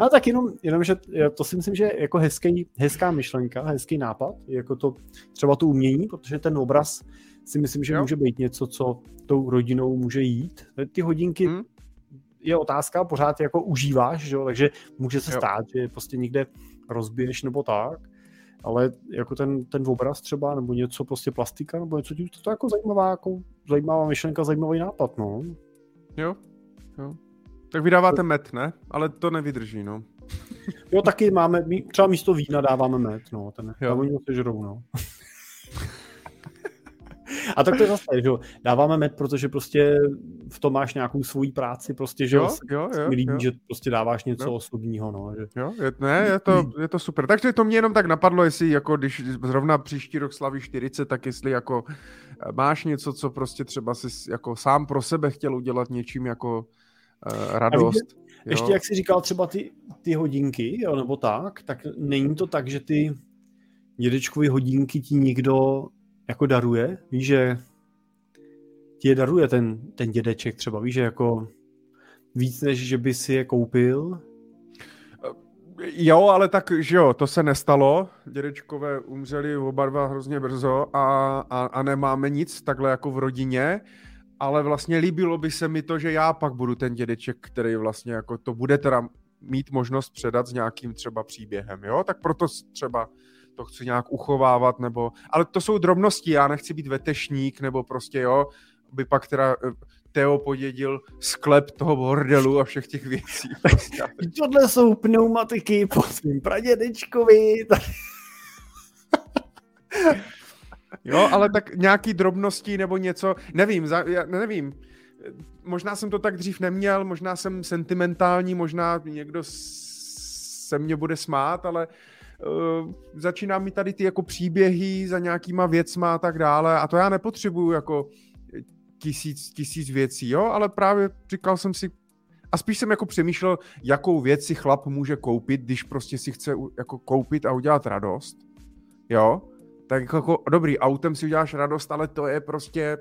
No tak jenom, jenom, že to si myslím, že je jako hezký, hezká myšlenka, hezký nápad, jako to třeba to umění, protože ten obraz si myslím, že jo. může být něco, co tou rodinou může jít. Ty hodinky hmm. je otázka, pořád jako užíváš, že jo? takže může se jo. stát, že prostě někde rozbiješ nebo tak, ale jako ten, ten obraz třeba, nebo něco prostě plastika, nebo něco tím, to, to jako zajímavá, jako zajímavá myšlenka, zajímavý nápad, no. Jo, jo. Tak vydáváte met, ne? Ale to nevydrží, no. Jo, taky máme, třeba místo vína dáváme met, no. Ten, jo. oni se žerou, no. [LAUGHS] A tak to je zase, že jo, dáváme med, protože prostě v tom máš nějakou svoji práci, prostě, že jo, jo, jo líbí, jo. že prostě dáváš něco jo. osobního, no. Že... Jo, je, ne, je to, je to super. Takže to mě jenom tak napadlo, jestli jako když zrovna příští rok slaví 40, tak jestli jako eh, máš něco, co prostě třeba si jako sám pro sebe chtěl udělat něčím jako uh, radost. Víte, ještě jak jsi říkal třeba ty, ty hodinky, jo, nebo tak, tak není to tak, že ty dědečkovi hodinky ti někdo jako daruje, víš, že ti je daruje ten, ten dědeček třeba, víš, že jako víc, než že by si je koupil? Jo, ale tak, že jo, to se nestalo. Dědečkové umřeli oba dva hrozně brzo a, a, a nemáme nic takhle jako v rodině, ale vlastně líbilo by se mi to, že já pak budu ten dědeček, který vlastně jako to bude teda mít možnost předat s nějakým třeba příběhem, jo? Tak proto třeba to chci nějak uchovávat, nebo, ale to jsou drobnosti, já nechci být vetešník, nebo prostě jo, by pak teda eh, Teo podědil sklep toho bordelu a všech těch věcí. [LAUGHS] Prostě. Tohle jsou pneumatiky po svým pradědečkovi. [LAUGHS] jo, ale tak nějaký drobnosti nebo něco, nevím, za, já nevím, možná jsem to tak dřív neměl, možná jsem sentimentální, možná někdo se mě bude smát, ale uh, začíná mi tady ty jako příběhy za nějakýma věcma a tak dále. A to já nepotřebuju jako tisíc, tisíc věcí, jo, ale právě říkal jsem si, a spíš jsem jako přemýšlel, jakou věc si chlap může koupit, když prostě si chce jako koupit a udělat radost, jo, tak jako dobrý, autem si uděláš radost, ale to je prostě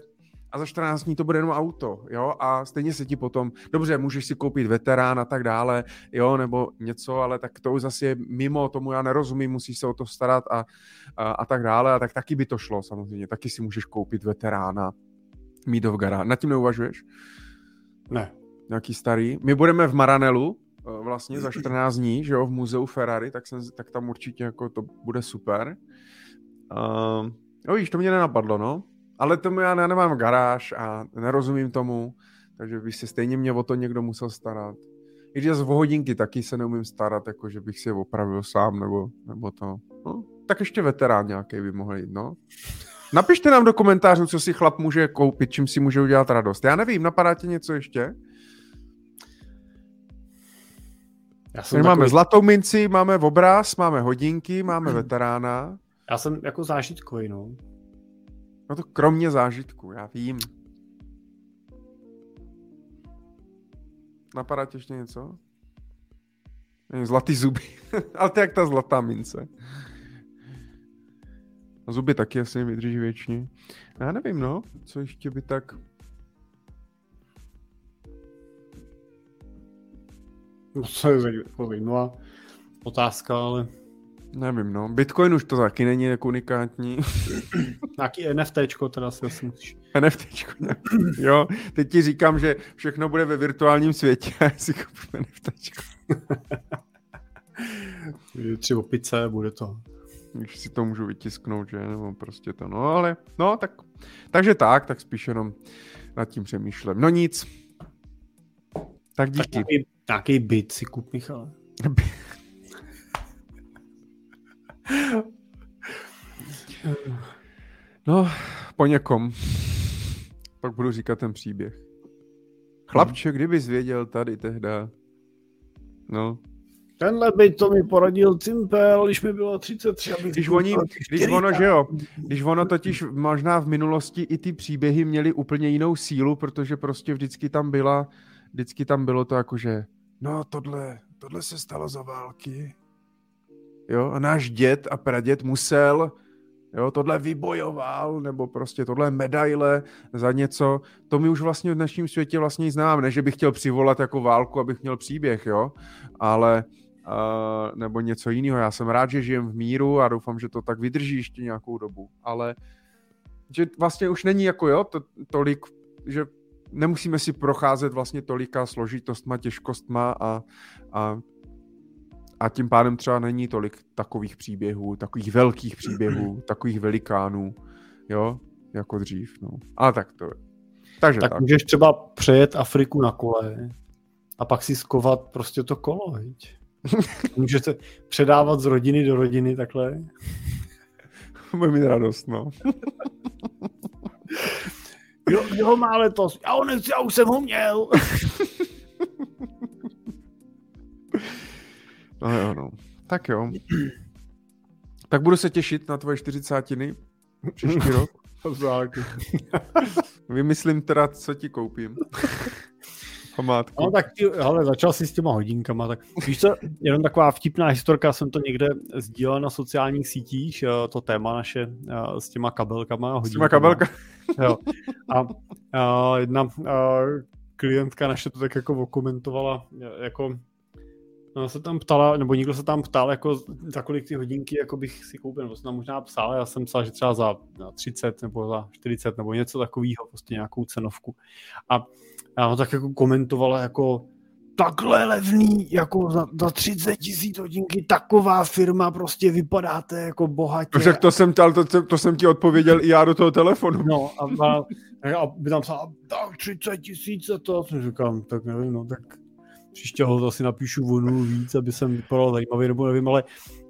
a za 14 dní to bude jenom auto, jo, a stejně se ti potom, dobře, můžeš si koupit veterán a tak dále, jo, nebo něco, ale tak to už zase je mimo, tomu já nerozumím, musíš se o to starat a, a, a tak dále, a tak taky by to šlo samozřejmě, taky si můžeš koupit veterána, mít ho v garáži. Nad tím neuvažuješ? Ne. Nějaký starý. My budeme v Maranelu, eh, vlastně za [LAUGHS] 14 dní, že jo, v muzeu Ferrari, tak, jsem, tak tam určitě jako to bude super. Uh, jo, víš, to mě nenapadlo, no. Ale tomu já, já nemám garáž a nerozumím tomu, takže by se stejně mě o to někdo musel starat. I když z hodinky taky se neumím starat, jako že bych si je opravil sám, nebo, nebo to. No, tak ještě veterán nějaký by mohl jít, no. Napište nám do komentářů, co si chlap může koupit, čím si může udělat radost. Já nevím, napadá ti něco ještě? Já jsem takový... Máme zlatou minci, máme obraz, máme hodinky, máme [CLEARS THROAT] veterána. Já jsem jako zážitkový, no. No to kromě zážitku, já vím. Napadá tě ještě něco? Zlatý zuby. [LAUGHS] Ale to jak ta zlatá mince. A zuby taky asi vydrží věčně. Já nevím, no. Co ještě by tak... No, co je zajímavá otázka, ale... Nevím, no. Bitcoin už to taky není jako unikátní. [CLEARS THROAT] Nějaký NFTčko teda si asi musíš. NFTčko, ne. Jo, teď ti říkám, že všechno bude ve virtuálním světě [LAUGHS] a si koupím NFTčko. Tři opice, bude to. Když si to můžu vytisknout, že? Nebo prostě to, no ale, no tak, takže tak, tak spíš jenom nad tím přemýšlím. No nic. Tak díky. Tak nějaký, nějaký byt si kup, Michal. [LAUGHS] No, po někom. Pak budu říkat ten příběh. Chlapče, kdybys věděl tady tehda. No. Tenhle byt to mi poradil Cimpel, když mi bylo 33. Když, oni, když ono, že jo, když ono totiž možná v minulosti i ty příběhy měly úplně jinou sílu, protože prostě vždycky tam byla, vždycky tam bylo to jako, že no tohle, tohle se stalo za války, jo, a náš děd a praděd musel, jo, tohle vybojoval, nebo prostě tohle medaile za něco, to my už vlastně v dnešním světě vlastně znám, ne, že bych chtěl přivolat jako válku, abych měl příběh, jo, ale uh, nebo něco jiného. Já jsem rád, že žijem v míru a doufám, že to tak vydrží ještě nějakou dobu, ale že vlastně už není jako, jo, to, tolik, že nemusíme si procházet vlastně tolika složitostma, těžkostma a, a a tím pádem třeba není tolik takových příběhů, takových velkých příběhů, [CLEARS THROAT] takových velikánů, jo, jako dřív, no. Ale tak to je. Takže tak, tak. můžeš třeba přejet Afriku na kole a pak si skovat prostě to kolo, viď? [LAUGHS] Můžete předávat z rodiny do rodiny takhle. [LAUGHS] Bude mít radost, no. jo, jo, má letos. Já nechci, já už jsem ho měl. [LAUGHS] No jo, no. Tak jo. tak budu se těšit na tvoje čtyřicátiny příští [LAUGHS] rok. Vymyslím teda, co ti koupím. [LAUGHS] Památku. No tak ty, hele, začal si s těma hodinkama, tak víš co, jenom taková vtipná historka, jsem to někde sdílel na sociálních sítích, eh, to téma naše eh, s těma kabelkama. Hodinkama. S těma kabelkama. Jo. A, a jedna a klientka naše to tak jako okomentovala, jako No, se tam ptala, nebo někdo se tam ptal, jako za kolik ty hodinky jako bych si koupil, nebo tam možná psal, já jsem psal, že třeba za 30 nebo za 40 nebo něco takového, prostě nějakou cenovku. A já ho tak jako komentovala jako takhle levný, jako za, za 30 tisíc hodinky, taková firma, prostě vypadáte jako bohatě. No, tak to jsem, to, to, to jsem ti odpověděl i já do toho telefonu. No a, a, a by tam psal, tak 30 tisíc a to, a říkám, tak nevím, no tak příště ho asi napíšu vonu víc, aby jsem vypadal zajímavý, nebo nevím, ale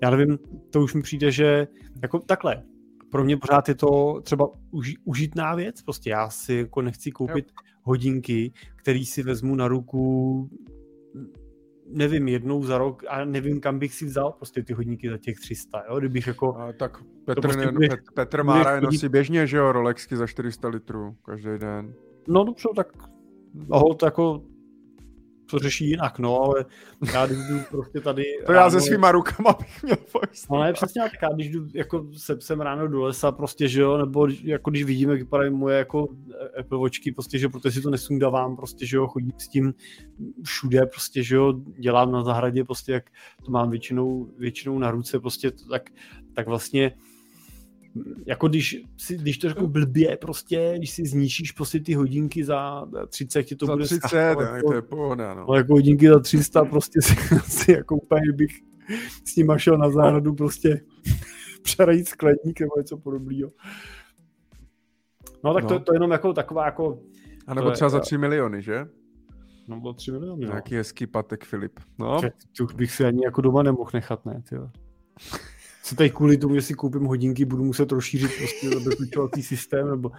já nevím, to už mi přijde, že jako takhle, pro mě pořád je to třeba uži, užitná věc, prostě já si jako nechci koupit jo. hodinky, který si vezmu na ruku nevím, jednou za rok a nevím, kam bych si vzal prostě ty hodinky za těch 300, jo, kdybych jako... A tak Petr, prostě ne, Petr Mára je nosí běžně, že jo, Rolexky za 400 litrů každý den. No dobře, tak Ahol, to jako to řeší jinak, no, ale já když jdu prostě tady... [LAUGHS] To ráno, já se svýma rukama bych měl fakt. No ne, přesně tak, já když jdu jako se psem ráno do lesa prostě, že jo, nebo jako když vidíme, jak vypadají moje jako Apple Watchky, prostě, že protože si to nesundávám, prostě, že jo, chodím s tím všude, prostě, že jo, dělám na zahradě, prostě, jak to mám většinou, většinou na ruce, prostě, tak, tak vlastně jako když, si, když to řeknu blbě, prostě, když si zničíš prostě ty hodinky za 30, ti to za bude 30, stát, no, jako, to je pohoda, no. Ale jako hodinky za 300 prostě si, [LAUGHS] si jako úplně bych s nima šel na záhradu prostě [LAUGHS] přerajít skladník nebo něco podobného. No tak no. To, to jenom jako taková jako... A nebo třeba je, za 3 miliony, že? No bylo 3 miliony. Nějaký no. hezký patek Filip. No. To už bych si ani jako doma nemohl nechat, ne? Tyjo co tady kvůli tomu, že si koupím hodinky, budu muset rozšířit prostě zabezpečovací systém, nebo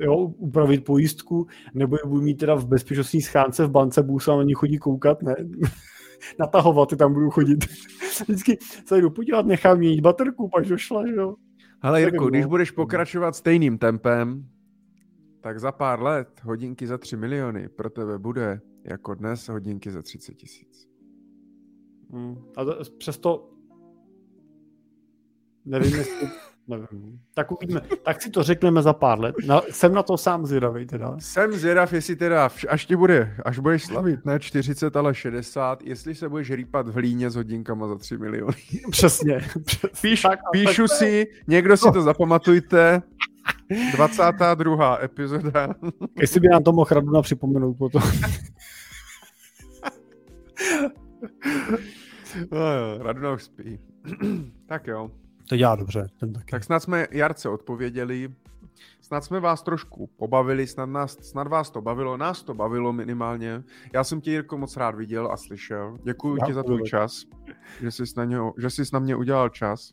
jo, upravit pojistku, nebo je budu mít teda v bezpečnostní schánce v bance, budu se na ní chodit koukat, ne? [LAUGHS] natahovat, ty tam budu chodit. [LAUGHS] Vždycky se jdu podívat, nechám měnit baterku, pak došla, že jo. Ale Jirko, když budeš pokračovat stejným tempem, tak za pár let hodinky za 3 miliony pro tebe bude jako dnes hodinky za 30 tisíc. Hmm. A to, přesto nevím, jestli Nevím. Tak uvidíme. Tak si to řekneme za pár let. No, jsem na to sám zvědavý teda. Jsem zvědav, jestli teda, až ti bude, až budeš slavit, ne 40, ale 60, jestli se budeš rýpat v hlíně s hodinkama za 3 miliony. [LAUGHS] Přesně. Píš, tak, píšu tak, si, někdo si to zapamatujte, 22. epizoda. [LAUGHS] Jestli by nám to mohl Raduna připomenout potom. [LAUGHS] no jo, Raduna už spí. [CLEARS THROAT] tak jo. To dělá dobře. Ten taky. Tak snad jsme Jarce odpověděli, snad jsme vás trošku pobavili, snad, nás, snad vás to bavilo, nás to bavilo minimálně. Já jsem tě, Jirko, moc rád viděl a slyšel. Děkuji ti za tvůj čas, že jsi, na něho, že jsi na mě udělal čas.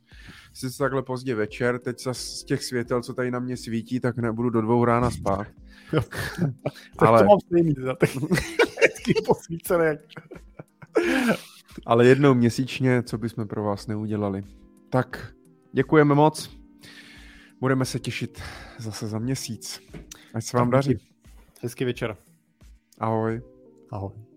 Jsi takhle pozdě večer, teď z těch světel, co tady na mě svítí, tak nebudu do dvou rána spát. [LAUGHS] Ale... to mám stejný, [LAUGHS] posvícené. Ale jednou měsíčně, co bychom pro vás neudělali. Tak Děkujeme moc. Budeme se těšit zase za měsíc. Ať se vám daří. Hezký večer. Ahoj. Ahoj.